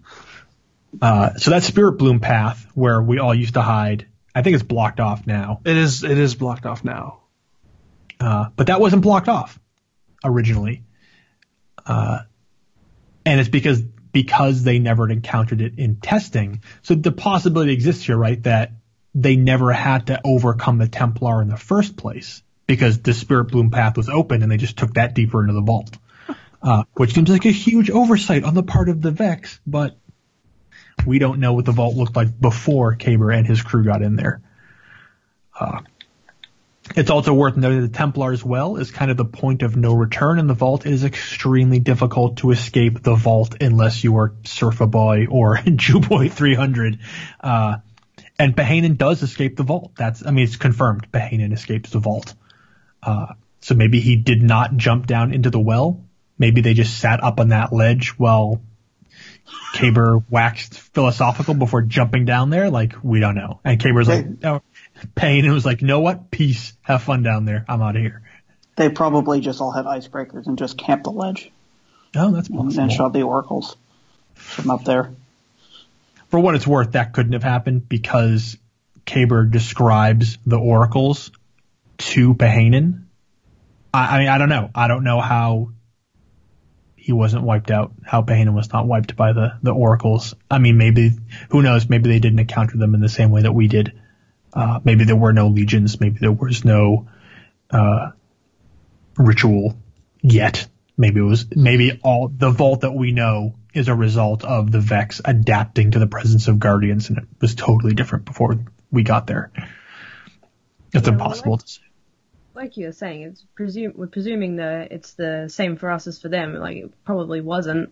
uh, so that Spirit Bloom path where we all used to hide, I think it's blocked off now. It is. It is blocked off now. Uh, but that wasn't blocked off originally. Uh, and it's because because they never encountered it in testing. So the possibility exists here, right, that they never had to overcome the Templar in the first place because the Spirit Bloom path was open and they just took that deeper into the vault. Uh, which seems like a huge oversight on the part of the Vex, but we don't know what the vault looked like before Kabr and his crew got in there. Uh, it's also worth noting that the Templar's Well is kind of the point of no return in the vault. It is extremely difficult to escape the vault unless you are Surfa Boy or Jewboy 300. Uh, and Pahanin does escape the vault. That's, I mean, it's confirmed. Pahanin escapes the vault. Uh, so maybe he did not jump down into the well. maybe they just sat up on that ledge while Kabr waxed philosophical before jumping down there. Like we don't know. And Kabr's like, no, Pain and was like, you know what? Peace. Have fun down there. I'm out of here. They probably just all had icebreakers and just camped the ledge Oh, that's possible. and shot the oracles from up there. For what it's worth, that couldn't have happened because Kabr describes the oracles to Pahanin. I, I mean, I don't know. I don't know how he wasn't wiped out, how Pahanin was not wiped by the, the oracles. I mean, maybe, who knows, maybe they didn't encounter them in the same way that we did. Uh, maybe there were no legions, maybe there was no, uh, ritual yet. Maybe it was, maybe all, the vault that we know is a result of the Vex adapting to the presence of Guardians and it was totally different before we got there. It's Yeah, impossible like- to say. like you were saying, it's presume we're presuming that it's the same for us as for them. Like it probably wasn't.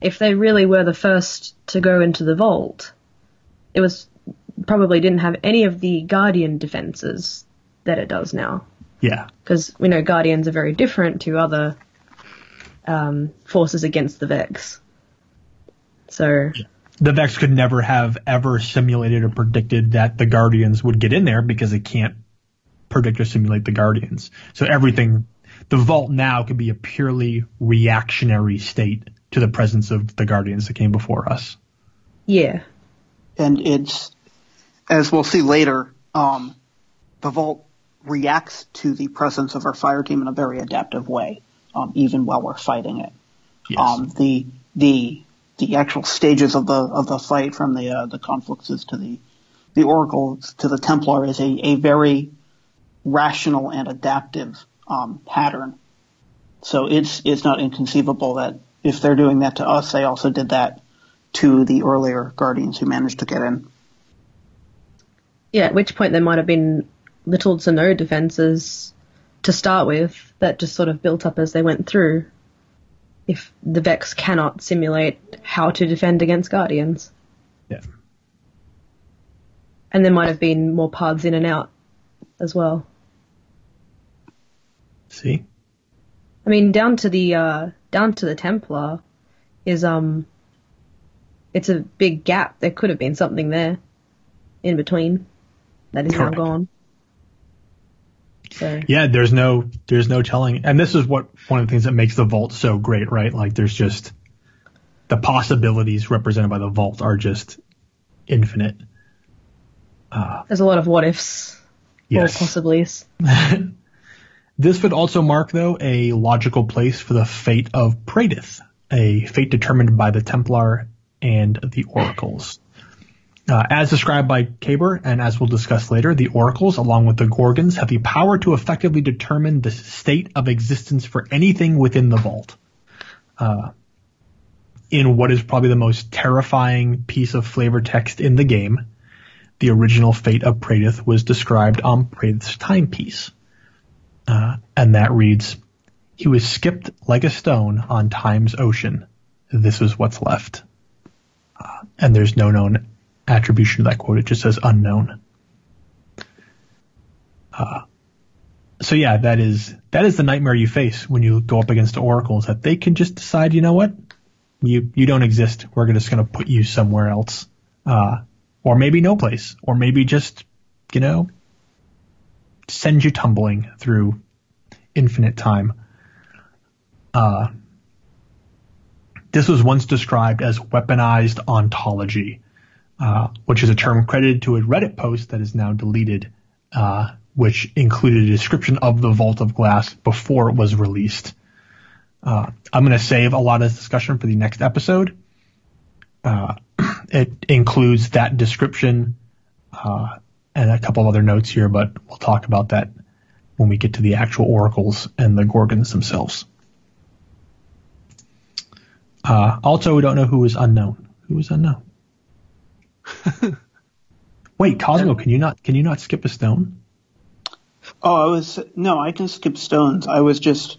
If they really were the first to go into the vault, it was probably didn't have any of the guardian defenses that it does now. Yeah. Because we know guardians are very different to other um, forces against the Vex. So the Vex could never have ever simulated or predicted that the Guardians would get in there because it can't predict or simulate the Guardians. So everything, the Vault now could be a purely reactionary state to the presence of the Guardians that came before us. yeah, and it's as we'll see later. Um, the vault reacts to the presence of our fire team in a very adaptive way, um, even while we're fighting it. Yes. Um, the the the actual stages of the of the fight from the uh, the confluxes to the the oracles to the Templar is a, a very rational and adaptive um, pattern. So it's it's not inconceivable that if they're doing that to us, they also did that to the earlier Guardians who managed to get in. Yeah. At which point there might have been little to no defenses to start with that just sort of built up as they went through. If the Vex cannot simulate how to defend against Guardians. Yeah. And there might have been more paths in and out as well. See? I mean, down to the uh, down to the Templar is um, it's a big gap. There could have been something there in between that is Correct. now gone. So Yeah, there's no, there's no telling. And this is what, one of the things that makes the Vault so great, right? Like there's just, the possibilities represented by the Vault are just infinite. Uh, there's a lot of what ifs Yes. or possiblies. This would also mark, though, a logical place for the fate of Praedyth, a fate determined by the Templar and the Oracles. Uh, as described by Kabr, and as we'll discuss later, the Oracles, along with the Gorgons, have the power to effectively determine the state of existence for anything within the vault. Uh, in what is probably the most terrifying piece of flavor text in the game, the original fate of Praedyth was described on Praedyth's timepiece. Uh, and that reads, He was skipped like a stone on time's ocean. This is what's left. Uh, and there's no known attribution to that quote. It just says unknown. Uh, so yeah, that is, that is the nightmare you face when you go up against oracles that they can just decide, you know what? You, you don't exist. We're just going to put you somewhere else. Uh, or maybe no place. Or maybe just, you know, send you tumbling through infinite time. Uh, this was once described as weaponized ontology, uh, which is a term credited to a Reddit post that is now deleted, uh, which included a description of the Vault of Glass before it was released. Uh, I'm going to save a lot of this discussion for the next episode. Uh, it includes that description uh, and a couple of other notes here, but we'll talk about that when we get to the actual oracles and the gorgons themselves. Uh, also, we don't know who is unknown. Who is unknown? Wait, Cosmo, can you not can you not skip a stone? Oh, I was no, I can skip stones. I was just.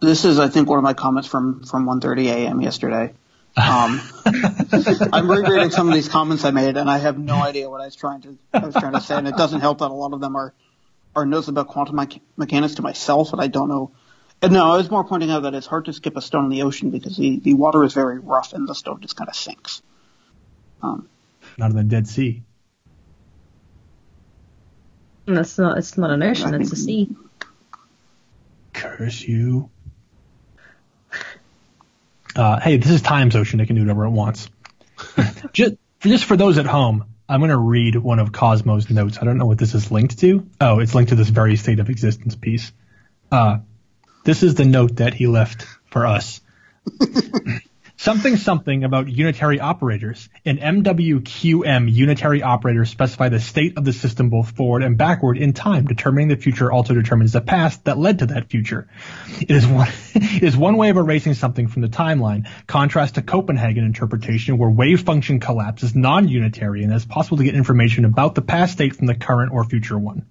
This is, I think, one of my comments from from 1:30 a.m. yesterday. Um, I'm rereading some of these comments I made, and I have no idea what I was trying to I was trying to say, and it doesn't help that a lot of them are are notes about quantum me- mechanics to myself, and I don't know Uh, No, I was more pointing out that it's hard to skip a stone in the ocean because the, the water is very rough and the stone just kind of sinks. Um, Not in the Dead Sea. That's not. It's not an ocean. It's a sea. Curse you. Uh, hey, this is Times Ocean. It can do whatever it wants. just, just for those at home, I'm going to read one of Cosmo's notes. I don't know what this is linked to. Oh, it's linked to this very state of existence piece. Uh, this is the note that he left for us. something something about unitary operators. An MWQM, unitary operator specify the state of the system both forward and backward in time. Determining the future also determines the past that led to that future. It is one, it is one way of erasing something from the timeline. Contrast to Copenhagen interpretation, where wave function collapse is non-unitary and it's possible to get information about the past state from the current or future one.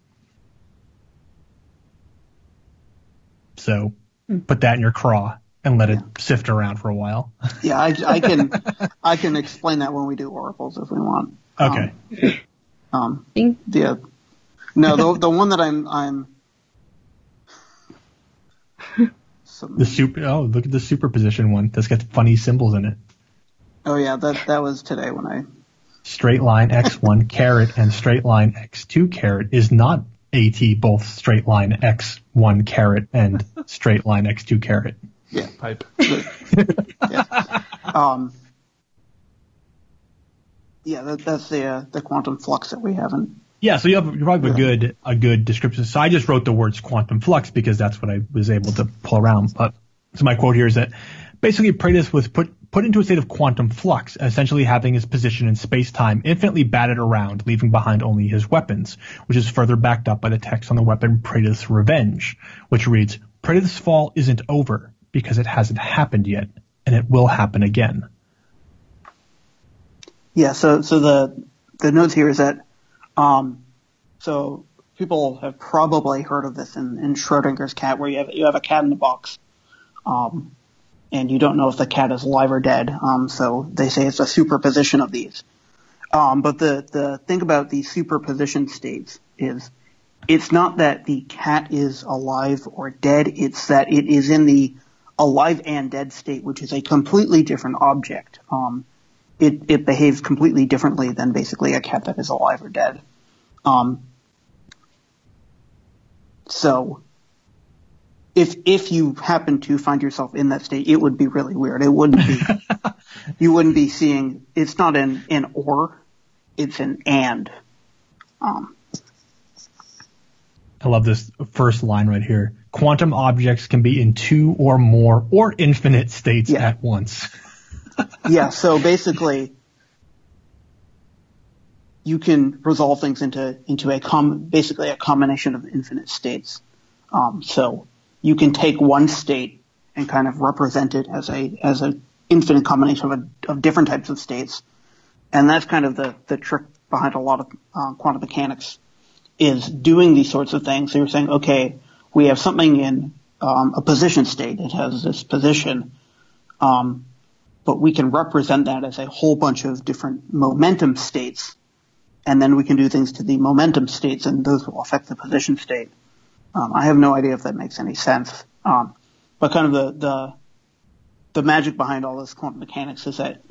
So, hmm. put that in your craw and let it sift around for a while. yeah, I, I can I can explain that when we do oracles if we want. Um, Okay. Um, Ding. yeah. No, the the one that I'm I'm. Some- The super. Oh, look at the superposition one. That's got funny symbols in it. oh yeah, that that was today when I Straight line x1 caret and straight line x2 caret is not at both straight line x1 caret and straight line x2 caret. Yeah Pipe. um yeah that, that's the uh, the quantum flux that we haven't Yeah, so you have you probably have a good a good description. So I just wrote the words quantum flux because that's what I was able to pull around. But so my quote here is that basically Praedyth was put put into a state of quantum flux, essentially having his position in space time infinitely batted around, leaving behind only his weapons, which is further backed up by the text on the weapon Praedyth's Revenge, which reads Praedyth's fall isn't over because it hasn't happened yet, and it will happen again. yeah so so the the notes here is that um so people have probably heard of this in, in Schrodinger's cat where you have you have a cat in a box um and you don't know if the cat is alive or dead um so they say it's a superposition of these um but the the thing about the superposition states is it's not that the cat is alive or dead, it's that it is in the alive and dead state, which is a completely different object. Um, it, it behaves completely differently than basically a cat that is alive or dead. Um, so, if if you happen to find yourself in that state, it would be really weird. It wouldn't be. you wouldn't be seeing. It's not an an or, it's an and. Um, I love this first line right here. Quantum objects can be in two or more or infinite states Yeah. at once. yeah, so basically, you can resolve things into into a com basically a combination of infinite states. Um, so you can take one state and kind of represent it as a as a infinite combination of, a, of different types of states, and that's kind of the the trick behind a lot of uh, quantum mechanics is doing these sorts of things. So you're saying, okay, we have something in um, a position state. It has this position. Um, but we can represent that as a whole bunch of different momentum states, and then we can do things to the momentum states, and those will affect the position state. Um, I have no idea if that makes any sense, um, but kind of the, the the magic behind all this quantum mechanics is that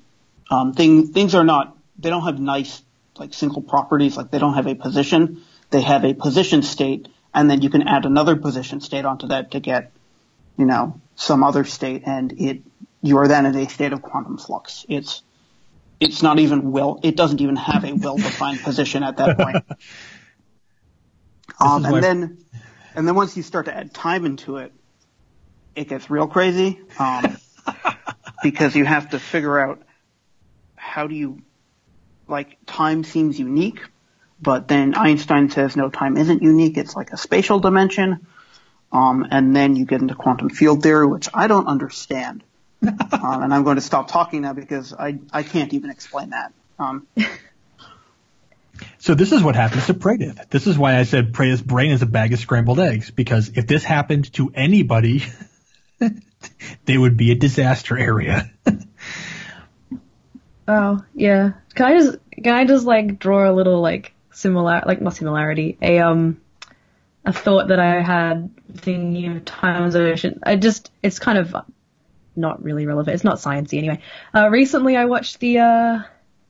um, thing, things are not they don't have nice like single properties, like they don't have a position. They have a position state, and then you can add another position state onto that to get you know, some other state and it, you are then in a state of quantum flux. It's, it's not even well, it doesn't even have a well-defined position at that point. Um, and then, and then once you start to add time into it, it gets real crazy, um, because you have to figure out how do you, like, time seems unique, but then Einstein says no, time isn't unique, it's like a spatial dimension. Um, and then you get into quantum field theory, which I don't understand. um, and I'm going to stop talking now because I, I can't even explain that. Um, So this is what happens to Praedyth. This is why I said Praedyth's brain is a bag of scrambled eggs, because if this happened to anybody, they would be a disaster area. Oh yeah. Can I just can I just like draw a little like similar like not similarity a um a thought that I had thinking of Times Ocean. I just, it's kind of not really relevant. It's not sciencey anyway. Uh, recently I watched the, uh,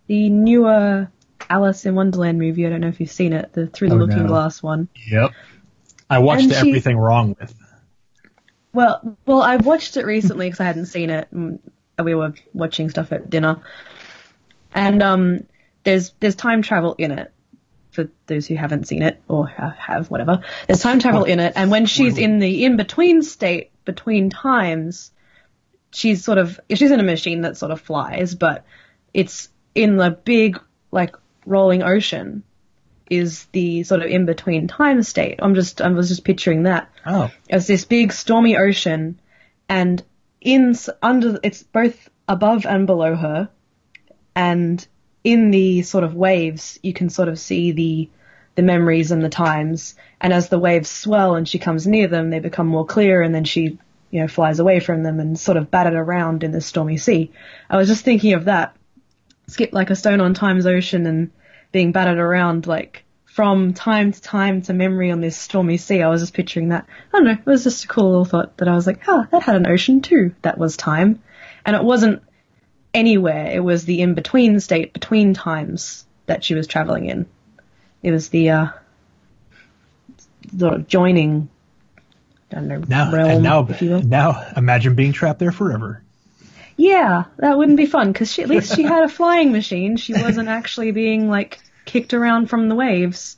the newer Alice in Wonderland movie. I don't know if you've seen it, the Through the Oh, Looking no. Glass one. Yep. I watched she- everything wrong with. Well, well, I watched it recently because I hadn't seen it. and We were watching stuff at dinner, and um, there's there's time travel in it. For those who haven't seen it or have whatever, there's time travel in it, and when she's in the in between state between times, she's sort of she's in a machine that sort of flies, but it's in the big like rolling ocean is the sort of in between time state. I'm just I was just picturing that Oh. as this big stormy ocean, and in under it's both above and below her, and in the sort of waves you can sort of see the the memories and the times, and as the waves swell and she comes near them, they become more clear, and then she you know flies away from them and sort of battered around in the stormy sea. I was just thinking of that, skip like a stone on time's ocean and being battered around like from time to time to memory on this stormy sea. I was just picturing that. I don't know. It was just a cool little thought that I was like, oh, that had an ocean too. That was time. And it wasn't anywhere. It was the in-between state between times that she was traveling in. It was the, uh, the joining, I don't know, Now, realm, now, if you will. now, imagine being trapped there forever. Yeah, that wouldn't be fun because at least she had a flying machine. She wasn't actually being like kicked around from the waves,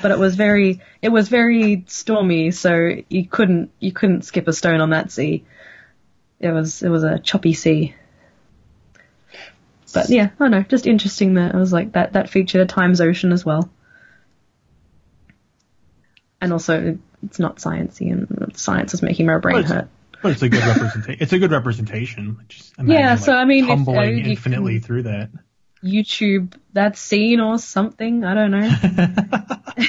but it was very it was very stormy, so you couldn't you couldn't skip a stone on that sea. It was it was a choppy sea. But yeah, I don't know, just interesting that it was like that that featured a times ocean as well. And also, it's not sciencey, and science is making my brain hurt. But it's a good representation. It's a good representation. Just imagine, Yeah, so, like, I mean, if, uh, tumbling infinitely through that. YouTube that scene or something. I don't know.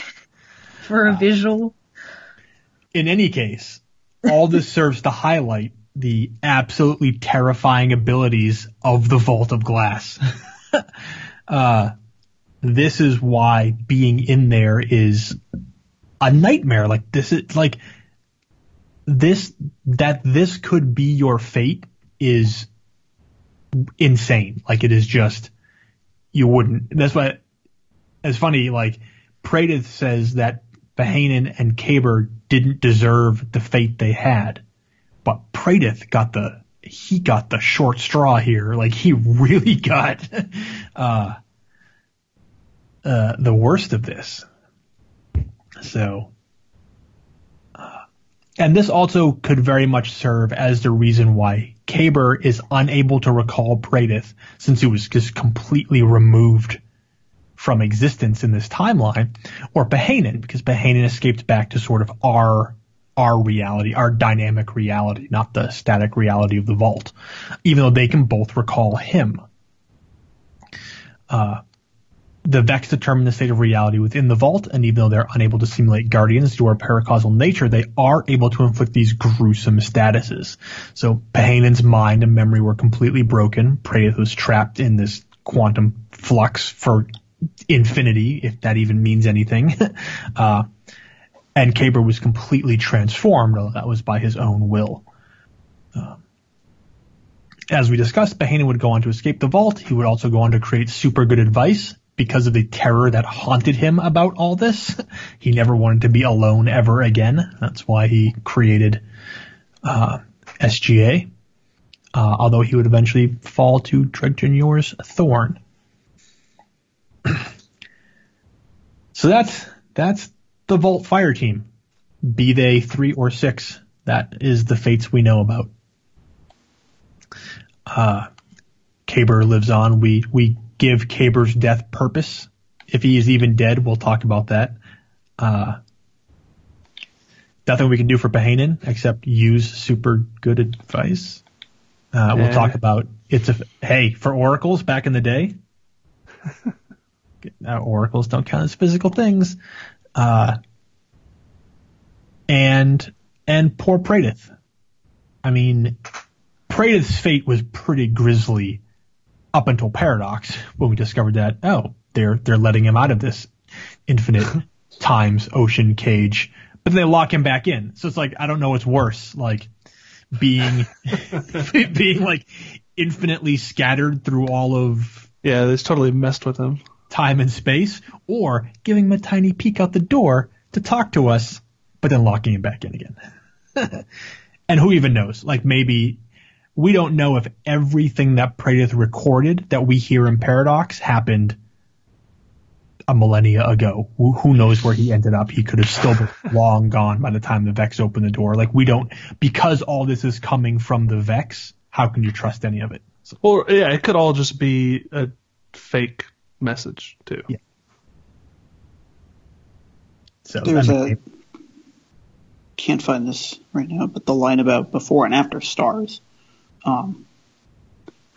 For a visual. In any case, all this serves to highlight the absolutely terrifying abilities of the Vault of Glass. uh, this is why being in there is a nightmare. Like this is like this that this could be your fate is insane. Like it is just you wouldn't. That's why it's funny. Like Praedyth says that Pahanin and Kabr didn't deserve the fate they had, but Praedyth got the he got the short straw here. Like he really got uh, uh, the worst of this. So, uh, and this also could very much serve as the reason why Kabr is unable to recall Praedyth since he was just completely removed from existence in this timeline, or Pahanin, because Pahanin escaped back to sort of our our reality, our dynamic reality, not the static reality of the vault, even though they can both recall him. Uh, the Vex determine the state of reality within the vault, and even though they're unable to simulate guardians due to our paracausal nature, they are able to inflict these gruesome statuses. So Pahanin's mind and memory were completely broken. Praedyth was trapped in this quantum flux for infinity, if that even means anything. uh, and Kabr was completely transformed, although that was by his own will. Uh, as we discussed, Pahanin would go on to escape the vault. He would also go on to create super good advice because of the terror that haunted him about all this. He never wanted to be alone ever again. That's why he created uh, SGA. Uh, although he would eventually fall to Dredgen Yor's thorn. so that's that's the Vault Fire Team. Be they three or six, that is the fates we know about. Uh, Kabr lives on. We we give Kabr's death purpose. If he is even dead, we'll talk about that. Uh, nothing we can do for Pahanin except use super good advice. Uh, we'll Yeah. talk about it's a hey for oracles back in the day. uh, oracles don't count as physical things. Uh, and and poor Praedyth. I mean, Praedyth's fate was pretty grisly up until Paradox when we discovered that oh they're they're letting him out of this infinite times ocean cage but then they lock him back in. So it's like I don't know what's worse, like being being like infinitely scattered through all of Yeah, it's totally messed with him. Time and space, or giving him a tiny peek out the door to talk to us, but then locking him back in again. and who even knows? Like maybe we don't know if everything that Praedyth recorded that we hear in Paradox happened a millennia ago. Who, who knows where he ended up? He could have still been long gone by the time the Vex opened the door. Like we don't, because all this is coming from the Vex, how can you trust any of it? So, Or yeah, it could all just be a fake message too. Yeah. so There's I a mean, can't find this right now, but the line about before and after stars, um,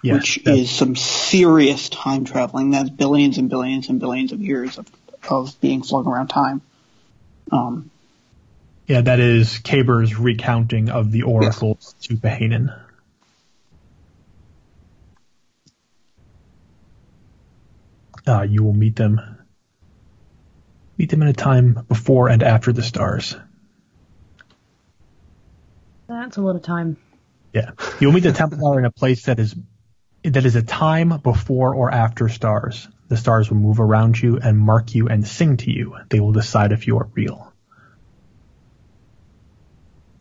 yeah, which that- is some serious time traveling. That's billions and billions and billions of years of of being flung around time. Um, Yeah, that is Kabr's recounting of the oracles to Pahanin. Uh, you will meet them. Meet them in a time before and after the stars. That's a lot of time. Yeah, you'll meet the Templar in a place that is that is a time before or after stars. The stars will move around you and mark you and sing to you. They will decide if you are real.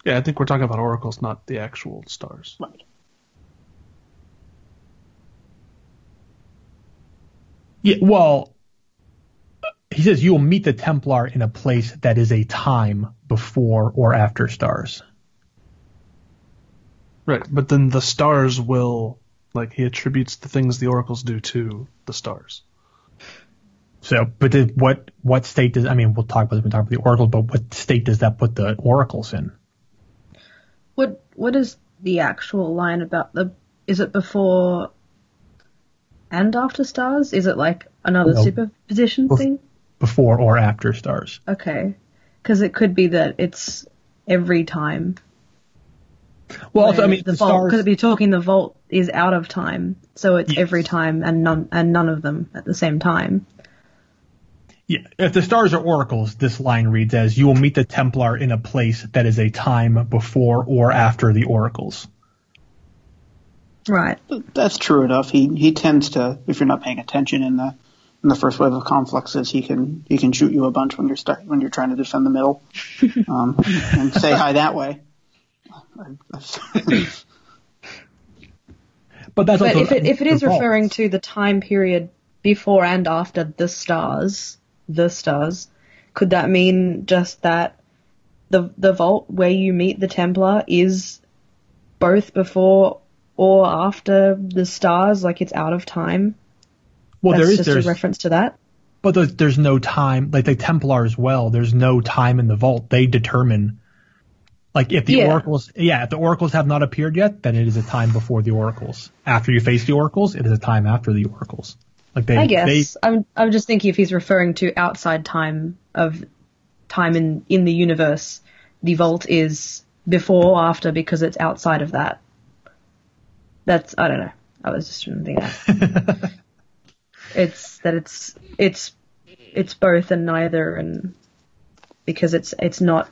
Yeah, I think we're talking about oracles, not the actual stars. right. Yeah, well, he says you will meet the Templar in a place that is a time before or after stars. Right, but then the stars will like he attributes the things the oracles do to the stars. So, but the, what what state does I mean? We'll talk about this when we talk about the oracle, but what state does that put the oracles in? What what is the actual line about the? Is it before and after stars? Is it like another No. superposition Bef- thing? Before or after stars? Okay, because it could be that it's every time. Well, also, I mean, the, the, vault stars. because be talking the vault is out of time, so it's Yes. every time and none and none of them at the same time. Yeah, if the stars are oracles, this line reads as you will meet the Templar in a place that is a time before or after the oracles. Right. That's true enough. He he tends to, if you're not paying attention in the in the first wave of confluxes, he can he can shoot you a bunch when you're start, when you're trying to defend the middle, um, and say hi that way. But that's But also if it if it is the vault. referring to the time period before and after the stars, the stars, could that mean just that the the vault where you meet the Templar is both before or after the stars, like it's out of time? well, That's there is just there's a reference to that. But there's, there's no time, like the Templar as well. There's no time in the vault. They determine, like if the Yeah. oracles, yeah, if the oracles have not appeared yet, then it is a time before the oracles. After you face the oracles, it is a time after the oracles. Like they, I guess they, I'm I'm just thinking if he's referring to outside time of time in in the universe, the vault is before or after because it's outside of that. That's I don't know. I was just trying to think that. it's that it's it's it's both and neither and because it's it's not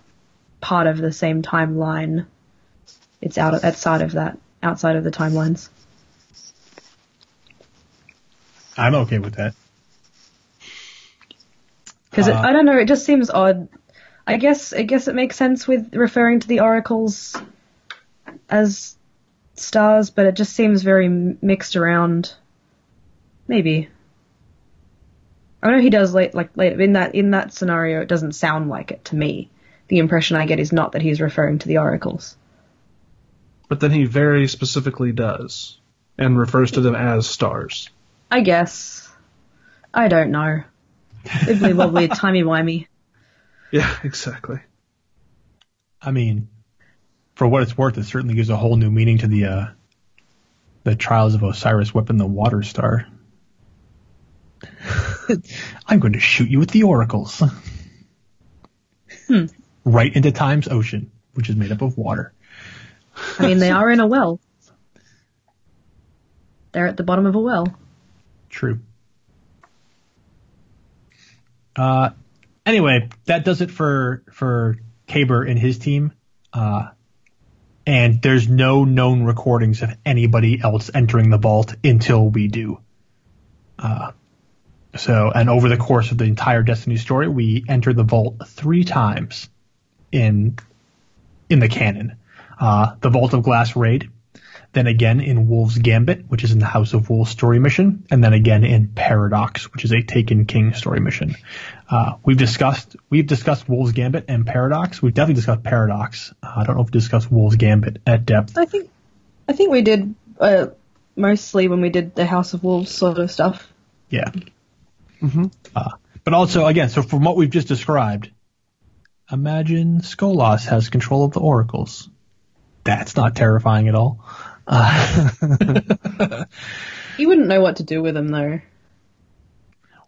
part of the same timeline. It's out of, outside of that, outside of the timelines. I'm okay with that. Because Uh, I don't know, it just seems odd. I guess I guess it makes sense with referring to the oracles as stars, but it just seems very mixed around. Maybe. I know he does late, like later in that in that scenario. It doesn't sound like it to me. The impression I get is not that he's referring to the oracles. But then he very specifically does and refers to them as stars. I guess. I don't know. Wibbly wobbly, timey wimey. Yeah, exactly. I mean, for what it's worth, it certainly gives a whole new meaning to the, uh, the trials of Osiris weapon, the water star. I'm going to shoot you with the oracles. Right into time's ocean, which is made up of water. I mean, they are in a well. They're at the bottom of a well. True. Uh, anyway, that does it for for Kabr and his team, uh, and there's no known recordings of anybody else entering the vault until we do. Uh, so, and over the course of the entire Destiny story, we enter the vault three times in in the canon. Uh, the Vault of Glass raid, then again in Wolves Gambit, which is in the House of Wolves story mission, and then again in Paradox, which is a Taken King story mission. Uh, we've discussed we've discussed Wolves Gambit and Paradox. We've definitely discussed Paradox. Uh, I don't know if we discussed Wolves Gambit at depth. I think I think we did uh, mostly when we did the House of Wolves sort of stuff. Yeah. Mm-hmm. Uh, but also, again, so from what we've just described, imagine Skolas has control of the oracles. That's not terrifying at all. Uh, You wouldn't know what to do with them though.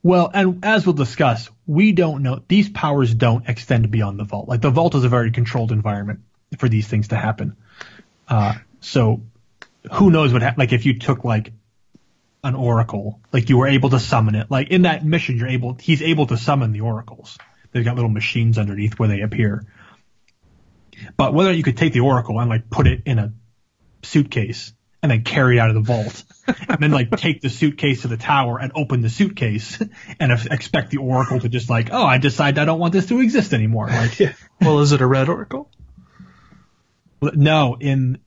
well, and as we'll discuss, we don't know these powers don't extend beyond the vault. Like the vault is a very controlled environment for these things to happen. Uh, so who knows what hap- like if you took like an oracle, like you were able to summon it. Like in that mission, you're able he's able to summon the oracles. They've got little machines underneath where they appear. But whether you could take the oracle and like put it in a suitcase and then carry it out of the vault, and then like take the suitcase to the tower and open the suitcase and ex- expect the oracle to just like, oh, I decide I don't want this to exist anymore. Like, Well, is it a red oracle? no, in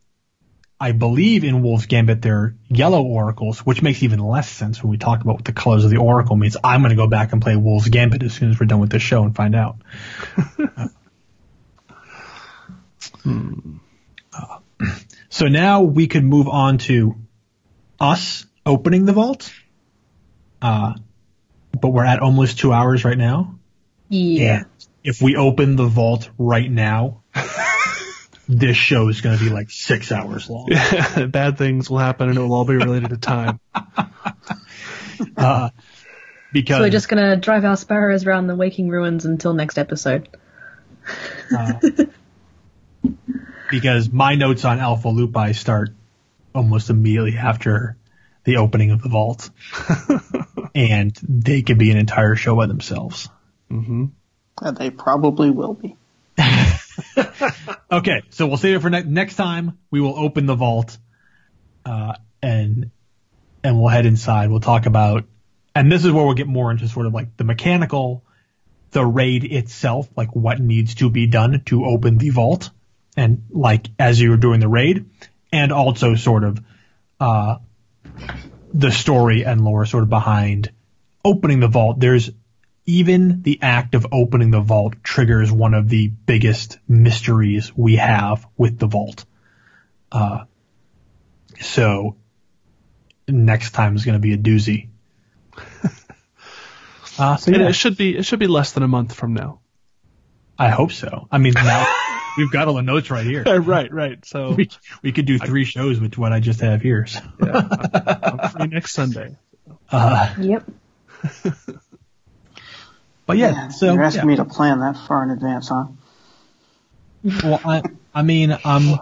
I believe in Wolf's Gambit they're yellow oracles, which makes even less sense when we talk about what the colors of the oracle means. I'm going to go back and play Wolf's Gambit as soon as we're done with this show and find out. Uh, so now we could move on to us opening the vault. Uh, but we're at almost two hours right now. Yeah. If we open the vault right now, this show is going to be like six hours long. Bad things will happen, and it will all be related to time. Uh, because So we're just gonna drive our sparrows around the waking ruins until next episode. Because my notes on Alpha Lupi start almost immediately after the opening of the vault, and they could be an entire show by themselves. Mm-hmm. They probably will be. Okay, so we'll save it for ne- next time. We will open the vault, uh, and and we'll head inside. We'll talk about, and this is where we'll get more into sort of like the mechanical, the raid itself, like what needs to be done to open the vault, and like as you were doing the raid, and also sort of, uh, the story and lore sort of behind opening the vault. There's even the act of opening the vault triggers one of the biggest mysteries we have with the vault. Uh, so next time is going to be a doozy. uh, so yeah, it should be it should be less than a month from now. I hope so. I mean, now we've got all the notes right here. right, right. So We, we could do three shows with what I just have here. So. yeah, I'm, I'm free next Sunday. Uh, Yep. but yeah, Man, so you're asking yeah. me to plan that far in advance, huh? well, I, I mean, um,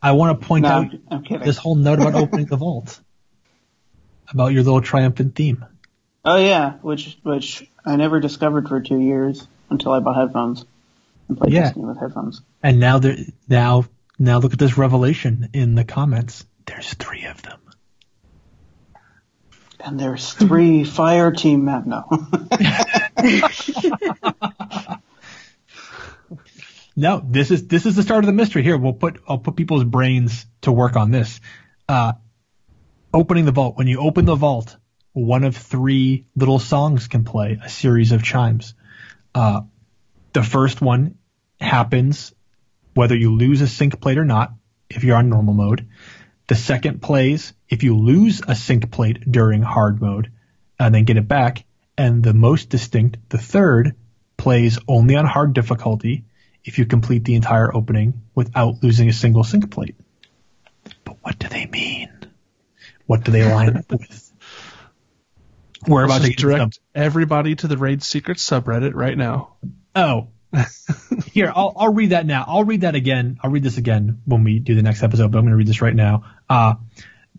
I want to point No, out I'm, I'm this whole note about opening the vault, about your little triumphant theme. Oh yeah, which which I never discovered for two years until I bought headphones and played Yeah. Destiny with headphones. And now there, now, now look at this revelation in the comments. There's three of them. And there's three fire team map. No, No, this is this is the start of the mystery. Here, we'll put I'll put people's brains to work on this. Uh, opening the vault. When you open the vault, one of three little songs can play, a series of chimes. Uh, the first one happens whether you lose a sync plate or not, if you're on normal mode. The second plays if you lose a sync plate during hard mode and then get it back. And the most distinct, the third, plays only on hard difficulty if you complete the entire opening without losing a single sync plate. But what do they mean? What do they line up with? We're about to direct everybody to the Raid Secret subreddit right now. Oh. Here, I'll, I'll read that now. I'll read that again. I'll read this again when we do the next episode, but I'm going to read this right now. Uh,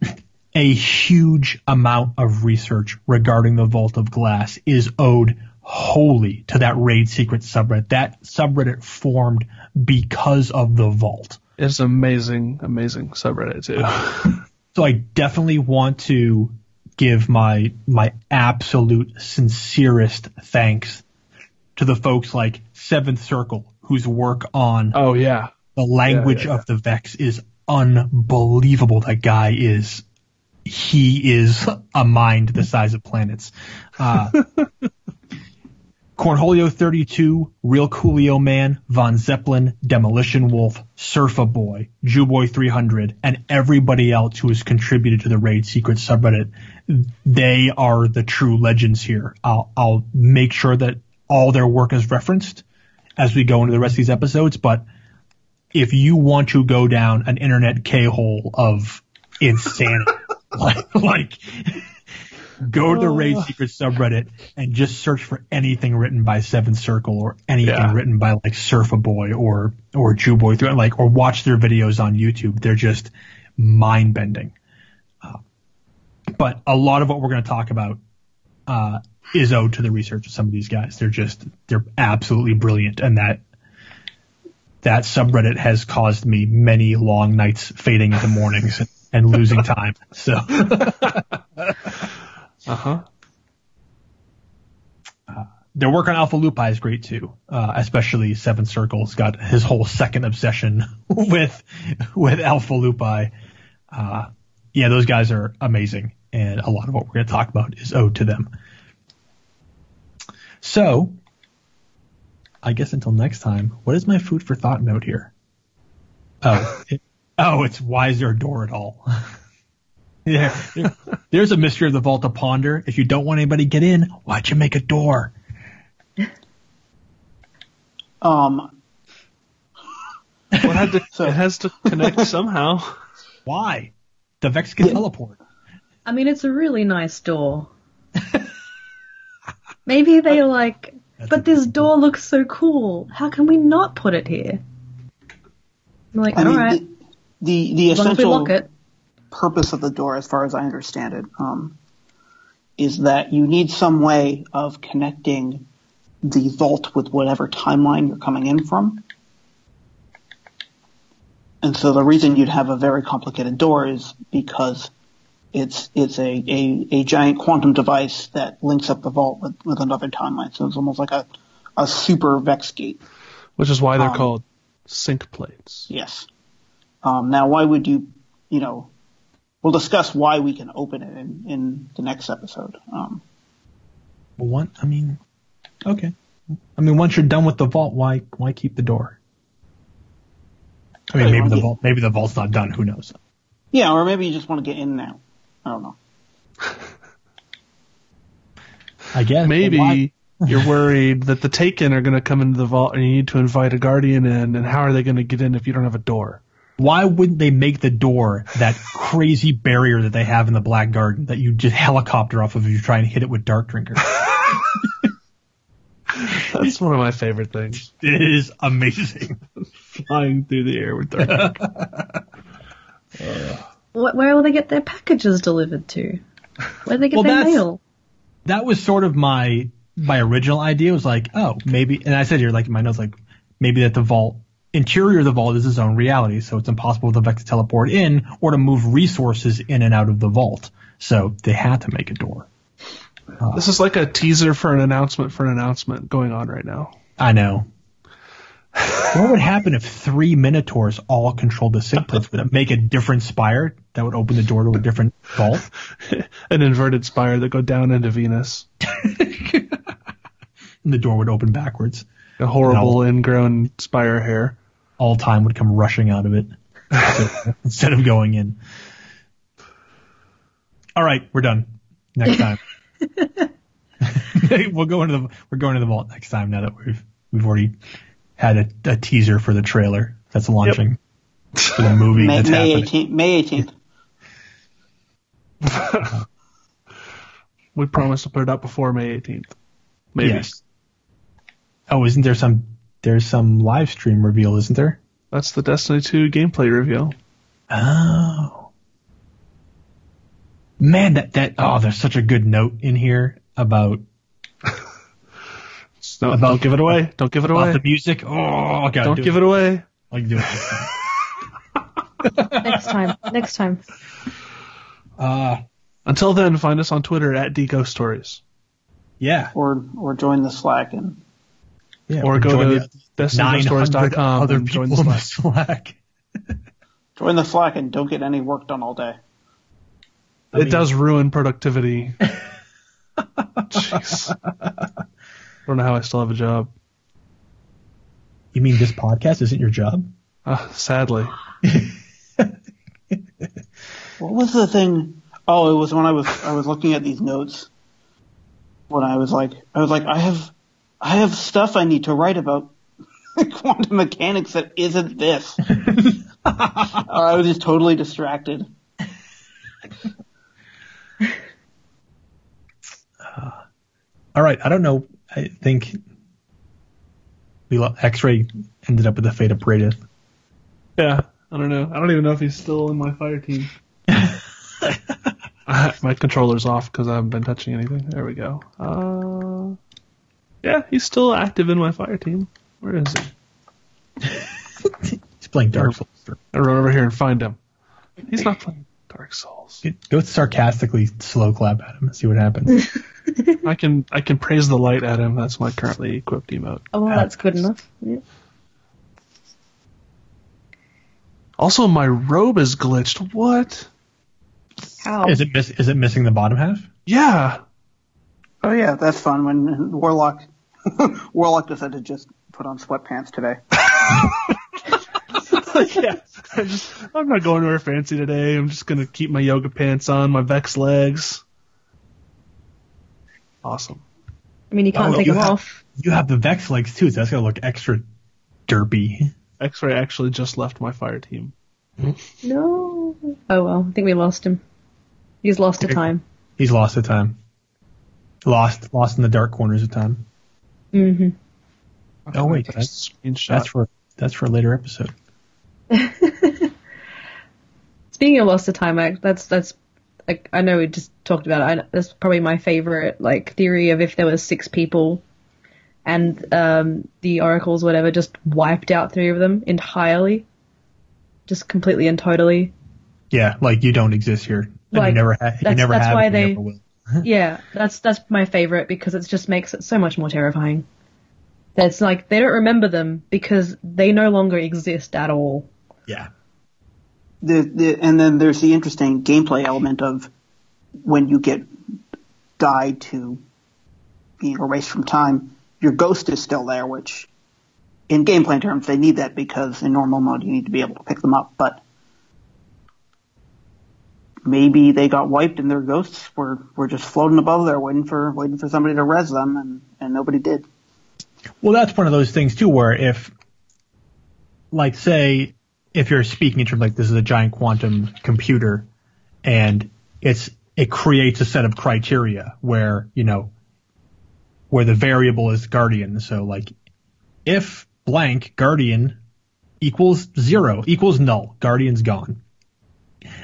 a huge amount of research regarding the Vault of Glass is owed wholly to that raid secret subreddit. That subreddit formed because of the vault. It's amazing, amazing subreddit too. So I definitely want to give my my absolute sincerest thanks to the folks like Seventh Circle whose work on oh yeah, the language Yeah, yeah, of the Vex is unbelievable. That guy is he is a mind the size of planets. Uh, Cornholio 32, Real Coolio Man, Von Zeppelin, Demolition Wolf, Surfa Boy, Jewboy 300, and everybody else who has contributed to the Raid Secret subreddit. They are the true legends here. I'll, I'll make sure that all their work is referenced as we go into the rest of these episodes, but if you want to go down an internet K-hole of insanity, like, like go to the Raid Secret subreddit and just search for anything written by Seventh Circle or anything Yeah. written by like Surfa Boy or or Jew Boy, through like or watch their videos on YouTube. They're just mind bending. Uh, but a lot of what we're going to talk about uh, is owed to the research of some of these guys. They're just they're absolutely brilliant, and that that subreddit has caused me many long nights fading into mornings and, losing time. So. uh huh. their work on Alpha Lupi is great too. Uh, especially Seven Circles got his whole second obsession with with Alpha Lupi. Uh, yeah, those guys are amazing, and a lot of what we're going to talk about is owed to them. So, I guess until next time, what is my food for thought note here? Oh, it, oh, it's why is there a door at all? yeah, there- there's a mystery of the vault to ponder. If you don't want anybody to get in, why'd you make a door? Um, Well, it, to, So- it has to connect somehow. Why? The Vex can teleport. I mean, it's a really nice door. Maybe they're like, That's but this door looks so cool. How can we not put it here? I'm like, I mean, alright, the, the, the as long as we essential lock it. purpose of the door, as far as I understand it, um, is that you need some way of connecting the vault with whatever timeline you're coming in from. And so the reason you'd have a very complicated door is because it's it's a, a, a giant quantum device that links up the vault with, with another timeline. So it's almost like a, a super vex gate. Which is why they're Um, called sync plates. Yes. Um, now, why would you, you know, we'll discuss why we can open it in, in the next episode. Um, Well, one, I mean, okay. I mean, once you're done with the vault, why why keep the door? I mean, maybe the vault maybe the vault's not done. Who knows? yeah, or maybe you just want to get in now. I don't know. I guess Maybe you're worried that the Taken are going to come into the vault and you need to invite a guardian in, and how are they going to get in if you don't have a door? Why wouldn't they make the door that crazy barrier that they have in the Black Garden that you just helicopter off of if you try and hit it with Dark Drinker? That's one of my favorite things. it is amazing. Flying through the air with dark. Wh- Where will they get their packages delivered to? Where do they get Well, their mail? that was sort of my my original idea was like, oh, maybe, and I said here, like in my notes, like maybe that the vault interior of the vault is its own reality, so it's impossible for the Vex to teleport in or to move resources in and out of the vault. So they had to make a door. This is like a teaser for an announcement for an announcement going on right now. I know. What would happen if three Minotaurs all controlled the sync plates? Would it make a different spire that would open the door to a different vault? An inverted spire that go down into Venus. And the door would open backwards. A horrible No. ingrown spire hair. all time would come rushing out of it instead- instead of going in. All right, we're done. Next time. we'll go into the we're going to the vault next time now that we've we've already had a, a teaser for the trailer that's launching for the movie May, that's May happening. 18th. May 18th. We promised to put it up before May 18th. Maybe. Yes. Oh, isn't there some there's some live stream reveal, isn't there? That's the Destiny 2 gameplay reveal. Oh. Man, that, that, oh, there's such a good note in here about No, About- don't give it away. Don't give it About away. the music. Oh, okay. Don't give it away. I can do it. Next time. Next time. Uh, Until then, find us on Twitter at Ghost Stories. yeah. Or or join the Slack and yeah. Or go to the 900 destinyghoststories.com other and people join the in the Slack. Slack. join the Slack and don't get any work done all day. I it mean- does ruin productivity. Jeez. I don't know how I still have a job. You mean this podcast isn't your job? Uh, sadly. What was the thing? Oh, it was when I was I was looking at these notes. When I was like, I was like, I have, I have stuff I need to write about quantum mechanics that isn't this. I was just totally distracted. All right. I don't know. I think we lo- X-ray ended up with the fate of Praedyth. Yeah, I don't know. I don't even know if he's still in my fire team. Uh, my controller's off because I haven't been touching anything. There we go. Uh, yeah, he's still active in my fire team. Where is he? He's playing Dark Souls. I run over here and find him. He's not playing Dark Souls. Go sarcastically slow clap at him and see what happens. I can I can praise the light at him. That's my currently equipped emote. Oh, well, that's good enough. Yeah. Also, my robe is glitched. What? How? is it miss- is it missing the bottom half? Yeah. Oh yeah, that's fun. When Warlock, Warlock decided to just put on sweatpants today. yeah. I just I'm not going to anywhere fancy today. I'm just gonna keep my yoga pants on, my Vex legs. Awesome. I mean, you can't Oh, take you them have- off. You have the Vex legs too, so that's gonna look extra derpy. X-ray actually just left my fire team. No. Oh well, I think we lost him. He's lost to time. He's lost the time. Lost, lost in the dark corners of time. hmm Oh wait, That's that's that's for that's for a later episode. Speaking of lost to time, I, that's that's. Like, I know we just talked about it. I, that's probably my favorite like theory of if there was six people, and um, the oracles, whatever, just wiped out three of them entirely, just completely and totally. Yeah, like you don't exist here. And you Like, never ha- you that's- never that's have. why they- yeah, that's that's my favorite because it just makes it so much more terrifying. That's like they don't remember them because they no longer exist at all. Yeah. The, the, and then there's the interesting gameplay element of when you get died to being erased from time, your ghost is still there, which in gameplay terms they need that because in normal mode you need to be able to pick them up, but maybe they got wiped and their ghosts were, were just floating above there waiting for waiting for somebody to res them and, and nobody did. Well, that's one of those things too, where if, like, say, if you're speaking in terms like this is a giant quantum computer, and it's it creates a set of criteria where you know where the variable is guardian. So like, if blank guardian equals zero equals null, guardian's gone.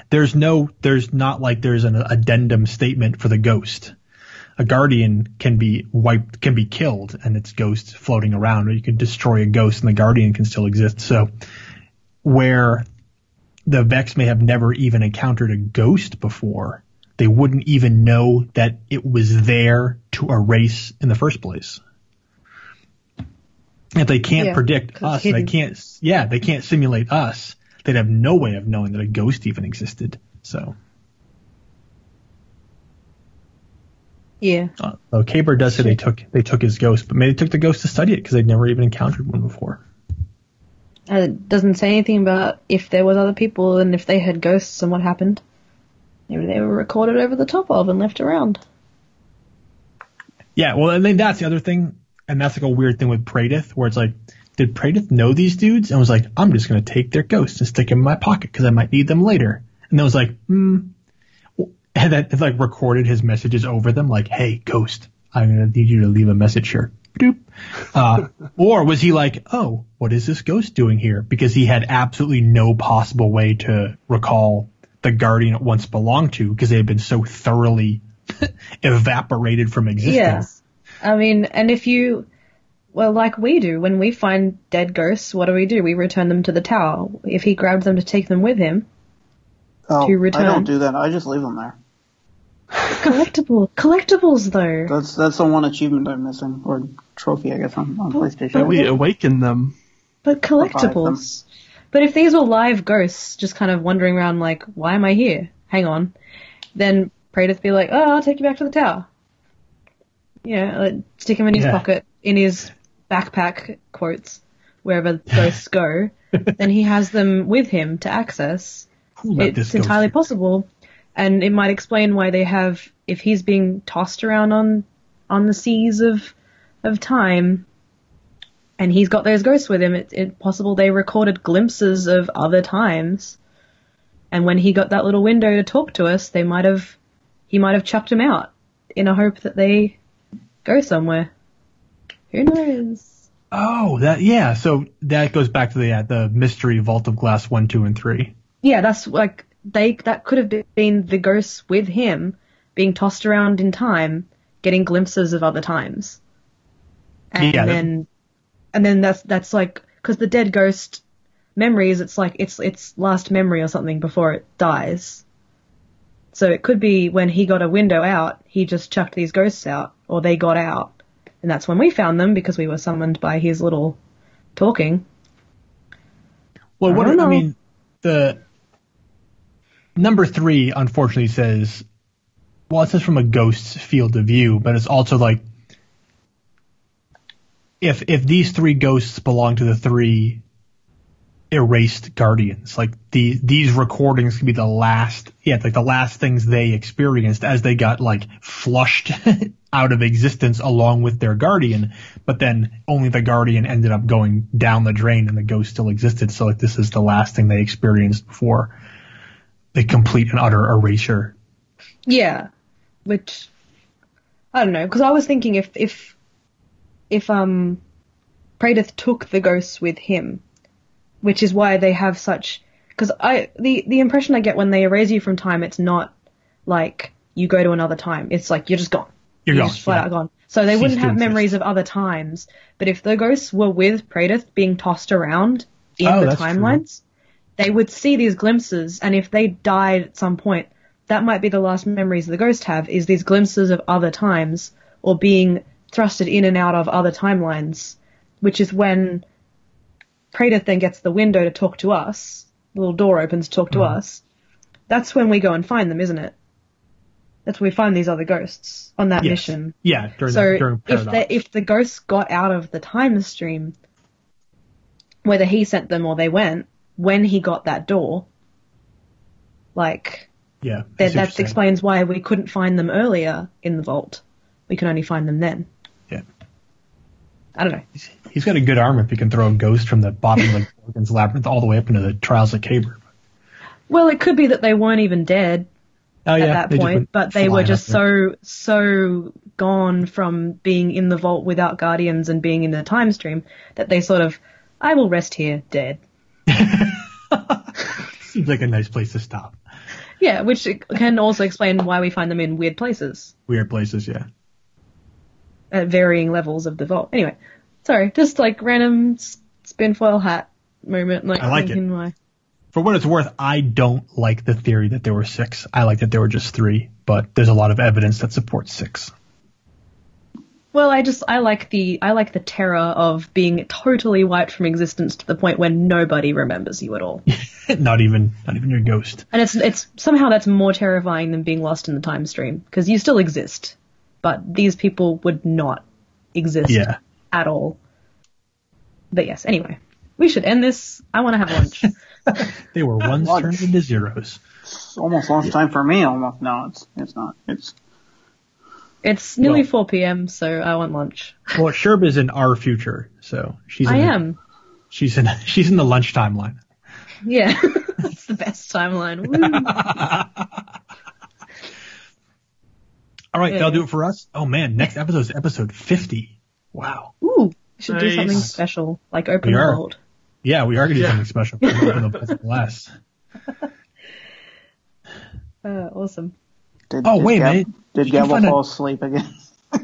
There's no, there's not like there's an addendum statement for the ghost a guardian can be wiped, can be killed, and its ghost floating around, or you can destroy a ghost and the guardian can still exist. So, where the Vex may have never even encountered a ghost before, they wouldn't even know that it was there to erase in the first place. If they can't Yeah, predict us, they can't, yeah, they can't simulate us. They'd have no way of knowing that a ghost even existed. So, Yeah. Uh, so Kabr does say they took they took his ghost, but maybe they took the ghost to study it because they'd never even encountered one before. And it doesn't say anything about if there was other people and if they had ghosts and what happened. Maybe they were recorded over the top of and left around. Yeah, well, and then that's the other thing, and that's like a weird thing with Praedyth, where it's like, did Praedyth know these dudes and was like, I'm just gonna take their ghosts and stick them in my pocket because I might need them later, and then was like, hmm, and then like recorded his messages over them, like, hey, ghost, I'm gonna need you to leave a message here. Doop. Uh, or was he like, oh, what is this ghost doing here? Because he had absolutely no possible way to recall the guardian it once belonged to because they had been so thoroughly evaporated from existence. Yeah. I mean, and if you, Well, like we do, when we find dead ghosts, what do we do? We return them to the tower. If he grabs them to take them with him, Oh, To I return. don't do that. I just leave them there. Collectible collectibles though. That's that's the one achievement I'm missing, or trophy, I guess, on, on PlayStation. But we awaken them. But collectibles. But if these were live ghosts, just kind of wandering around like, why am I here? Hang on. Then Praedyth be like, oh, I'll take you back to the tower. Yeah, like, stick him in his Yeah. pocket, in his backpack, quotes, wherever ghosts go. then he has them with him to access. Who let this It's go entirely through? possible. And it might explain why they have, if he's being tossed around on, on the seas of, of time, and he's got those ghosts with him, it's it possible they recorded glimpses of other times. And when he got that little window to talk to us, they might have, he might have chucked him out in a hope that they go somewhere. Who knows? Oh, that yeah. So that goes back to the uh, the mystery vault of glass one, two, and three. Yeah, that's like they that could have been the ghosts with him being tossed around in time, getting glimpses of other times. And Yeah, then and then that's that's like cuz the dead ghost memories it's like it's its last memory or something before it dies. So it could be when he got a window out, he just chucked these ghosts out or they got out. And that's when we found them because we were summoned by his little talking. Well, I what don't I mean, the number three unfortunately says, well, it says from a ghost's field of view, but it's also like if if these three ghosts belong to the three erased guardians, like the these recordings could be the last, yeah, like the last things they experienced as they got like flushed out of existence along with their guardian, but then only the guardian ended up going down the drain and the ghost still existed. So like this is the last thing they experienced before the complete and utter erasure. Yeah, which I don't know because I was thinking if if if um Praedyth took the ghosts with him, which is why they have such because I the the impression I get when they erase you from time, it's not like you go to another time. It's like you're just gone. You're You're gone. just flat yeah. out gone. So they Cease wouldn't have memories of other times. But if the ghosts were with Praedyth being tossed around in Oh, the timelines, true. They would see these glimpses. And if they died at some point, that might be the last memories the ghost have is these glimpses of other times or being thrusted in and out of other timelines, which is when Praedyth then gets the window to talk to us. The little door opens to talk to Mm-hmm. us. That's when we go and find them, isn't it? That's when we find these other ghosts on that Yes. mission. Yeah, during, So the, during if the if the ghosts got out of the time stream, whether he sent them or they went, when he got that door, like yeah, that, see what you're that explains why we couldn't find them earlier in the vault. We could only find them then. Yeah. I don't know. He's got a good arm if he can throw a ghost from the bottom of the Gorgon's labyrinth all the way up into the Trials of Kabr. Well, it could be that they weren't even dead Oh at yeah, that point, but they were just so so gone from being in the vault without guardians and being in the time stream that they sort of, I will rest here, dead. Seems like a nice place to stop. Yeah, which can also explain why we find them in weird places Weird places, yeah. at varying levels of the vault. Anyway, sorry, just like random spin foil hat moment. Like, I like it. thinking why. For what it's worth, I don't like the theory that there were six. I like that there were just three, but there's a lot of evidence that supports six. Well, I just I like the I like the terror of being totally wiped from existence to the point where nobody remembers you at all. not even, not even your ghost. And it's it's somehow that's more terrifying than being lost in the time stream because you still exist, but these people would not exist Yeah. at all. But yes, anyway, we should end this. I want to have lunch. They were ones Lunch. turned into zeros. It's almost lunchtime for me. Almost no, it's it's not. It's it's nearly Well- 4 p.m., so I want lunch. Well, Sherb is in our future, so she's. In I the- am. She's in. She's in the lunch timeline. Yeah, that's the best timeline. All right, Yeah. that'll do it for us. Oh man, next episode is episode fifty. Wow. Ooh, we should do something special, like open We the are. Yeah, we are gonna do Yeah. something special. for Open the Vault Glass. Uh, awesome. Did, Oh, did wait a Gab- minute. Did Did you Gavel find a- fall asleep again?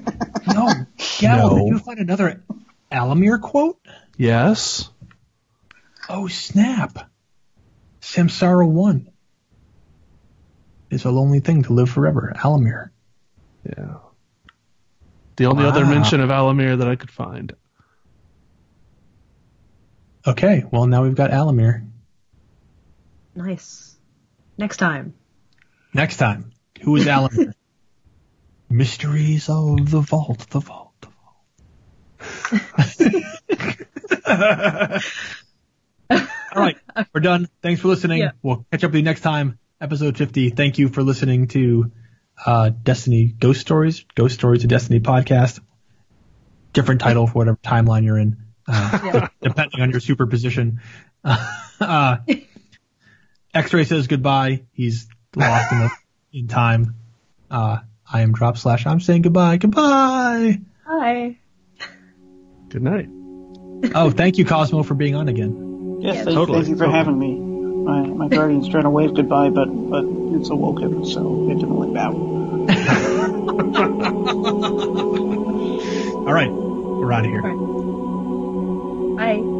No, Gal, No. did you find another Alamir quote? Yes. Oh snap! Samsara one. It's a lonely thing to live forever. Alamir. Yeah. The only other mention of Alamir that I could find. Okay, well now we've got Alamir. Nice. Next time. Next time, who is Alamir? Mysteries of the vault, the vault, the vault. All right, we're done. Thanks for listening. Yeah. We'll catch up with you next time, episode 50. Thank you for listening to uh, Destiny Ghost Stories, Ghost Stories of Destiny podcast. Different title for whatever timeline you're in, uh, depending on your superposition. Uh, X-Ray says goodbye. He's lost in, the, in time. Uh, I am drop slash. I'm saying goodbye. Goodbye. Hi. Good night. Oh, thank you, Cosmo, for being on again. Yes, Yeah, thank, totally, thank you for totally. having me. My, my guardian's trying to wave goodbye, but but it's awoken, so it didn't let bow. All right, we're out of here. Bye.